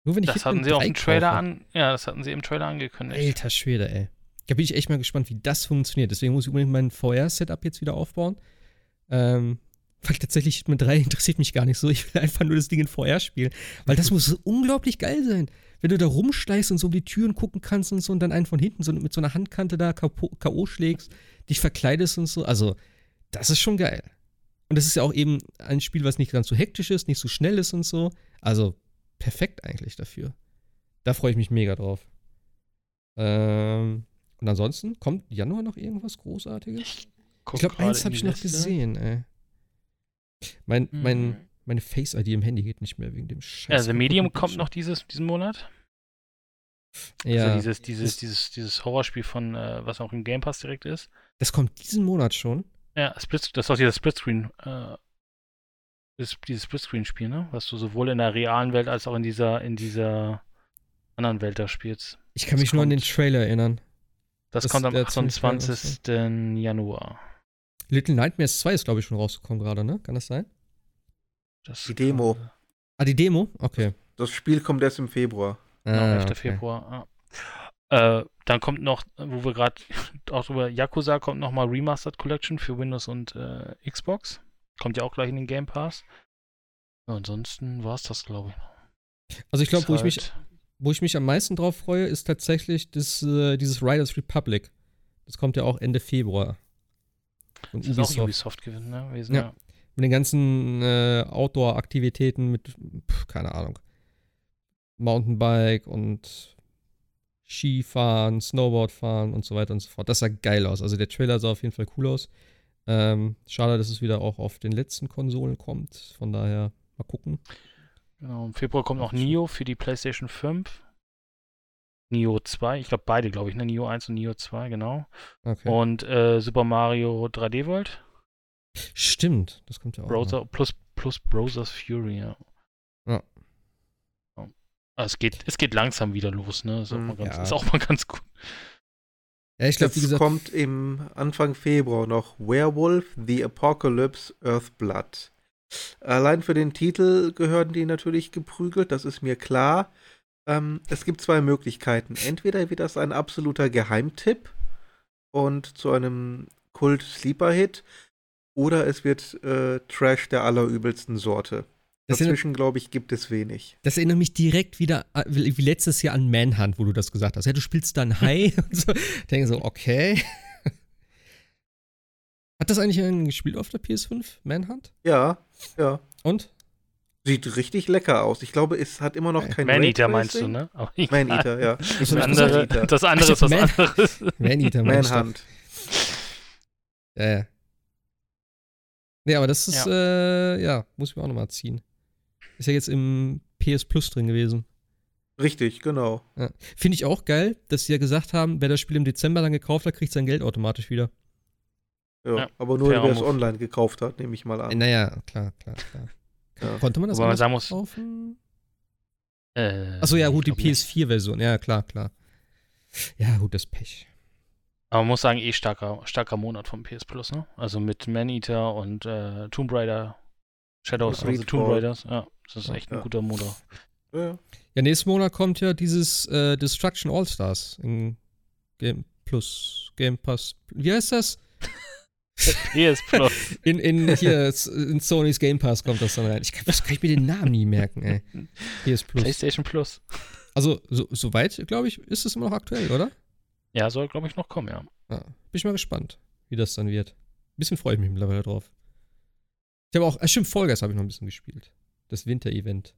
Nur wenn ich Das hatten sie auch im Trailer an. Ja, das hatten sie im Trailer angekündigt. Alter Schwede, ey. Da bin ich echt mal gespannt, wie das funktioniert. Deswegen muss ich unbedingt mein VR-Setup jetzt wieder aufbauen. Ähm, weil tatsächlich Hitman 3 interessiert mich gar nicht so. Ich will einfach nur das Ding in VR spielen. Weil das muss unglaublich geil sein. Wenn du da rumschleichst und so um die Türen gucken kannst und so und dann einen von hinten so mit so einer Handkante da K.O. schlägst, dich verkleidest und so. Also, das ist schon geil. Und das ist ja auch eben ein Spiel, was nicht ganz so hektisch ist, nicht so schnell ist und so. Also, perfekt eigentlich dafür. Da freue ich mich mega drauf. Ähm, und ansonsten kommt Januar noch irgendwas Großartiges? Ich, ich glaube, eins habe ich noch gesehen, ey. Mein, mein, meine Face-ID im Handy geht nicht mehr wegen dem Scheiß. Also Medium kommt noch dieses, diesen Monat. Ja. Also dieses, dieses, dieses, dieses Horrorspiel von, äh, was auch im Game Pass direkt ist. Das kommt diesen Monat schon. Ja, Split, das ist auch dieses Splitscreen, äh, das, dieses Splitscreen-Spiel, ne? Was du sowohl in der realen Welt als auch in dieser, in dieser anderen Welt da spielst. Ich kann das mich kommt, nur an den Trailer erinnern. Das, das kommt am 28. Januar. Little Nightmares 2 ist, glaube ich, schon rausgekommen gerade, ne? Kann das sein? Das die Demo. Ah, die Demo? Okay. Das Spiel kommt erst im Februar. Ah, 11. Okay. Februar. Ah. Äh, dann kommt noch, wo wir gerade auch über Yakuza kommt noch mal Remastered Collection für Windows und äh, Xbox. Kommt ja auch gleich in den Game Pass. Ja, ansonsten war es das, glaube ich. Also ich glaube, wo, halt ich mich, wo ich mich am meisten drauf freue, ist tatsächlich das, äh, dieses Riders Republic. Das kommt ja auch Ende Februar. Und das Ubisoft. ist auch Ubisoft gewesen, ne? Wesen, ja. ja. Mit den ganzen äh, Outdoor-Aktivitäten mit, pf, keine Ahnung, Mountainbike und Skifahren, Snowboardfahren und so weiter und so fort. Das sah geil aus. Also der Trailer sah auf jeden Fall cool aus. Ähm, schade, dass es wieder auch auf den letzten Konsolen kommt. Von daher mal gucken. Genau, im Februar kommt noch Nio für die PlayStation 5. Nio 2, ich glaube beide, glaube ich, ne? Nio 1 und Nio 2, genau. Okay. Und äh, Super Mario 3D World. Stimmt, das kommt ja auch. Browser, plus, plus Browser's Fury, ja. Ja. Also es, geht, es geht langsam wieder los, ne? Ist auch, mal ganz, ja. ist auch mal ganz gut. Ja, ich glaube, wie gesagt. kommt im Anfang Februar noch Werewolf, The Apocalypse, Earthblood. Allein für den Titel gehören die natürlich geprügelt, das ist mir klar. Ähm, es gibt zwei Möglichkeiten. Entweder wird das ein absoluter Geheimtipp und zu einem Kult-Sleeper-Hit, oder es wird äh, Trash der allerübelsten Sorte. Das Dazwischen, glaube ich, gibt es wenig. Das erinnert mich direkt wieder wie letztes Jahr an Manhunt, wo du das gesagt hast. Ja, du spielst dann High und so. Ich denke so, okay. Hat das eigentlich einen gespielt auf der PS5, Manhunt? Ja, ja. Und? Sieht richtig lecker aus. Ich glaube, es hat immer noch kein Man-Eater meinst du, ne? Man-Eater, ja. Das, andere, das andere ist was Man anderes. Man-Eater, Manhunt. Ja, ja. Nee, aber das ist, ja, äh, ja muss ich mir auch nochmal ziehen. Ist ja jetzt im PS Plus drin gewesen. Richtig, genau. Ja. Finde ich auch geil, dass sie ja gesagt haben, wer das Spiel im Dezember dann gekauft hat, kriegt sein Geld automatisch wieder. Ja, ja aber nur, wer es online gekauft hat, nehme ich mal an. Naja, klar, klar, klar. Ja. Konnte man das Aber man sagen muss, kaufen? Äh, Achso, ja, gut, die PS4-Version. Ja, klar, klar. Ja, gut, das Pech. Aber man muss sagen, eh starker, starker Monat vom PS Plus, ne? Also mit Man-Eater und äh, Tomb Raider, Shadows of the Tomb Raiders. Ja, das ist echt ja. ein guter Monat. Ja. ja, nächsten Monat kommt ja dieses äh, Destruction All-Stars in Game Plus, Game Pass. Wie heißt das? PS Plus. In, in, hier, in Sony's Game Pass kommt das dann rein. Ich kann, was kann ich mir den Namen nie merken, ey. PS Plus. PlayStation Plus. Also, so, soweit, glaube ich, ist es immer noch aktuell, oder? Ja, soll, glaube ich, noch kommen, ja. ja. Bin ich mal gespannt, wie das dann wird. bisschen freue ich mich mittlerweile drauf. Ich habe auch, äh, stimmt, Vollgas habe ich noch ein bisschen gespielt. Das Winter-Event.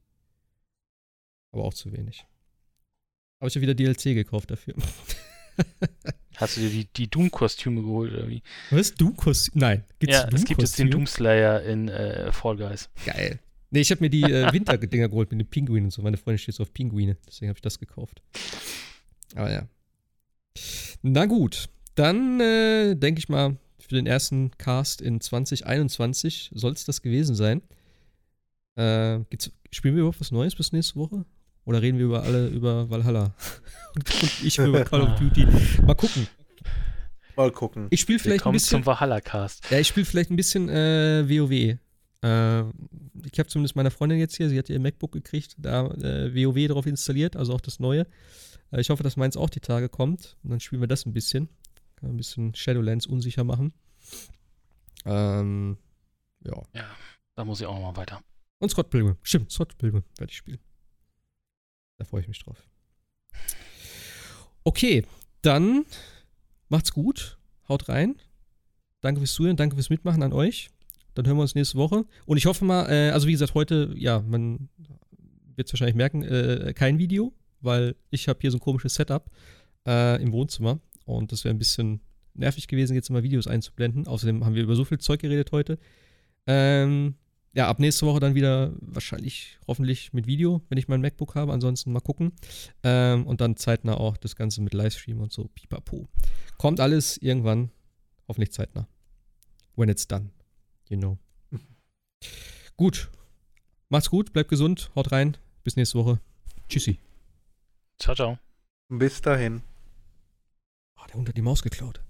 Aber auch zu wenig. Habe ich ja wieder DLC gekauft dafür. Hast du dir die, die Doom-Kostüme geholt oder wie? Was? Doom-Kostüme? Nein. Gibt's ja, es gibt jetzt den Doomslayer in äh, Fall Guys. Geil. Nee, ich habe mir die äh, Winterdinger geholt mit den Pinguinen und so. Meine Freundin steht so auf Pinguine. Deswegen habe ich das gekauft. Aber ja. Na gut. Dann äh, denke ich mal, für den ersten Cast in 2021 soll es das gewesen sein. Äh, spielen wir überhaupt was Neues bis nächste Woche? Oder reden wir über alle über Valhalla? und, und ich über Call of Duty. Mal gucken. Mal gucken. Ich spiele vielleicht ein bisschen. zum Valhalla-Cast. Ja, ich spiele vielleicht ein bisschen äh, WoW. Äh, ich habe zumindest meiner Freundin jetzt hier, sie hat ihr MacBook gekriegt, da äh, WoW drauf installiert, also auch das neue. Äh, ich hoffe, dass meins auch die Tage kommt. Und dann spielen wir das ein bisschen. Kann ein bisschen Shadowlands unsicher machen. Ähm, ja. Ja, da muss ich auch noch mal weiter. Und Scott Pilgrim. Stimmt, Scott Pilgrim werde ich spielen. Da freue ich mich drauf. Okay, dann macht's gut. Haut rein. Danke fürs Zuhören, danke fürs Mitmachen an euch. Dann hören wir uns nächste Woche. Und ich hoffe mal, äh, also wie gesagt, heute, ja, man wird es wahrscheinlich merken, äh, kein Video, weil ich habe hier so ein komisches Setup äh, im Wohnzimmer. Und das wäre ein bisschen nervig gewesen, jetzt immer Videos einzublenden. Außerdem haben wir über so viel Zeug geredet heute. Ähm, ja, ab nächste Woche dann wieder wahrscheinlich, hoffentlich mit Video, wenn ich mein MacBook habe. Ansonsten mal gucken. Ähm, und dann zeitnah auch das Ganze mit Livestream und so. Pipapo. Kommt alles irgendwann, hoffentlich zeitnah. When it's done. You know. gut. Macht's gut, bleibt gesund, haut rein. Bis nächste Woche. Tschüssi. Ciao, ciao. Bis dahin. Oh, der Hund hat die Maus geklaut.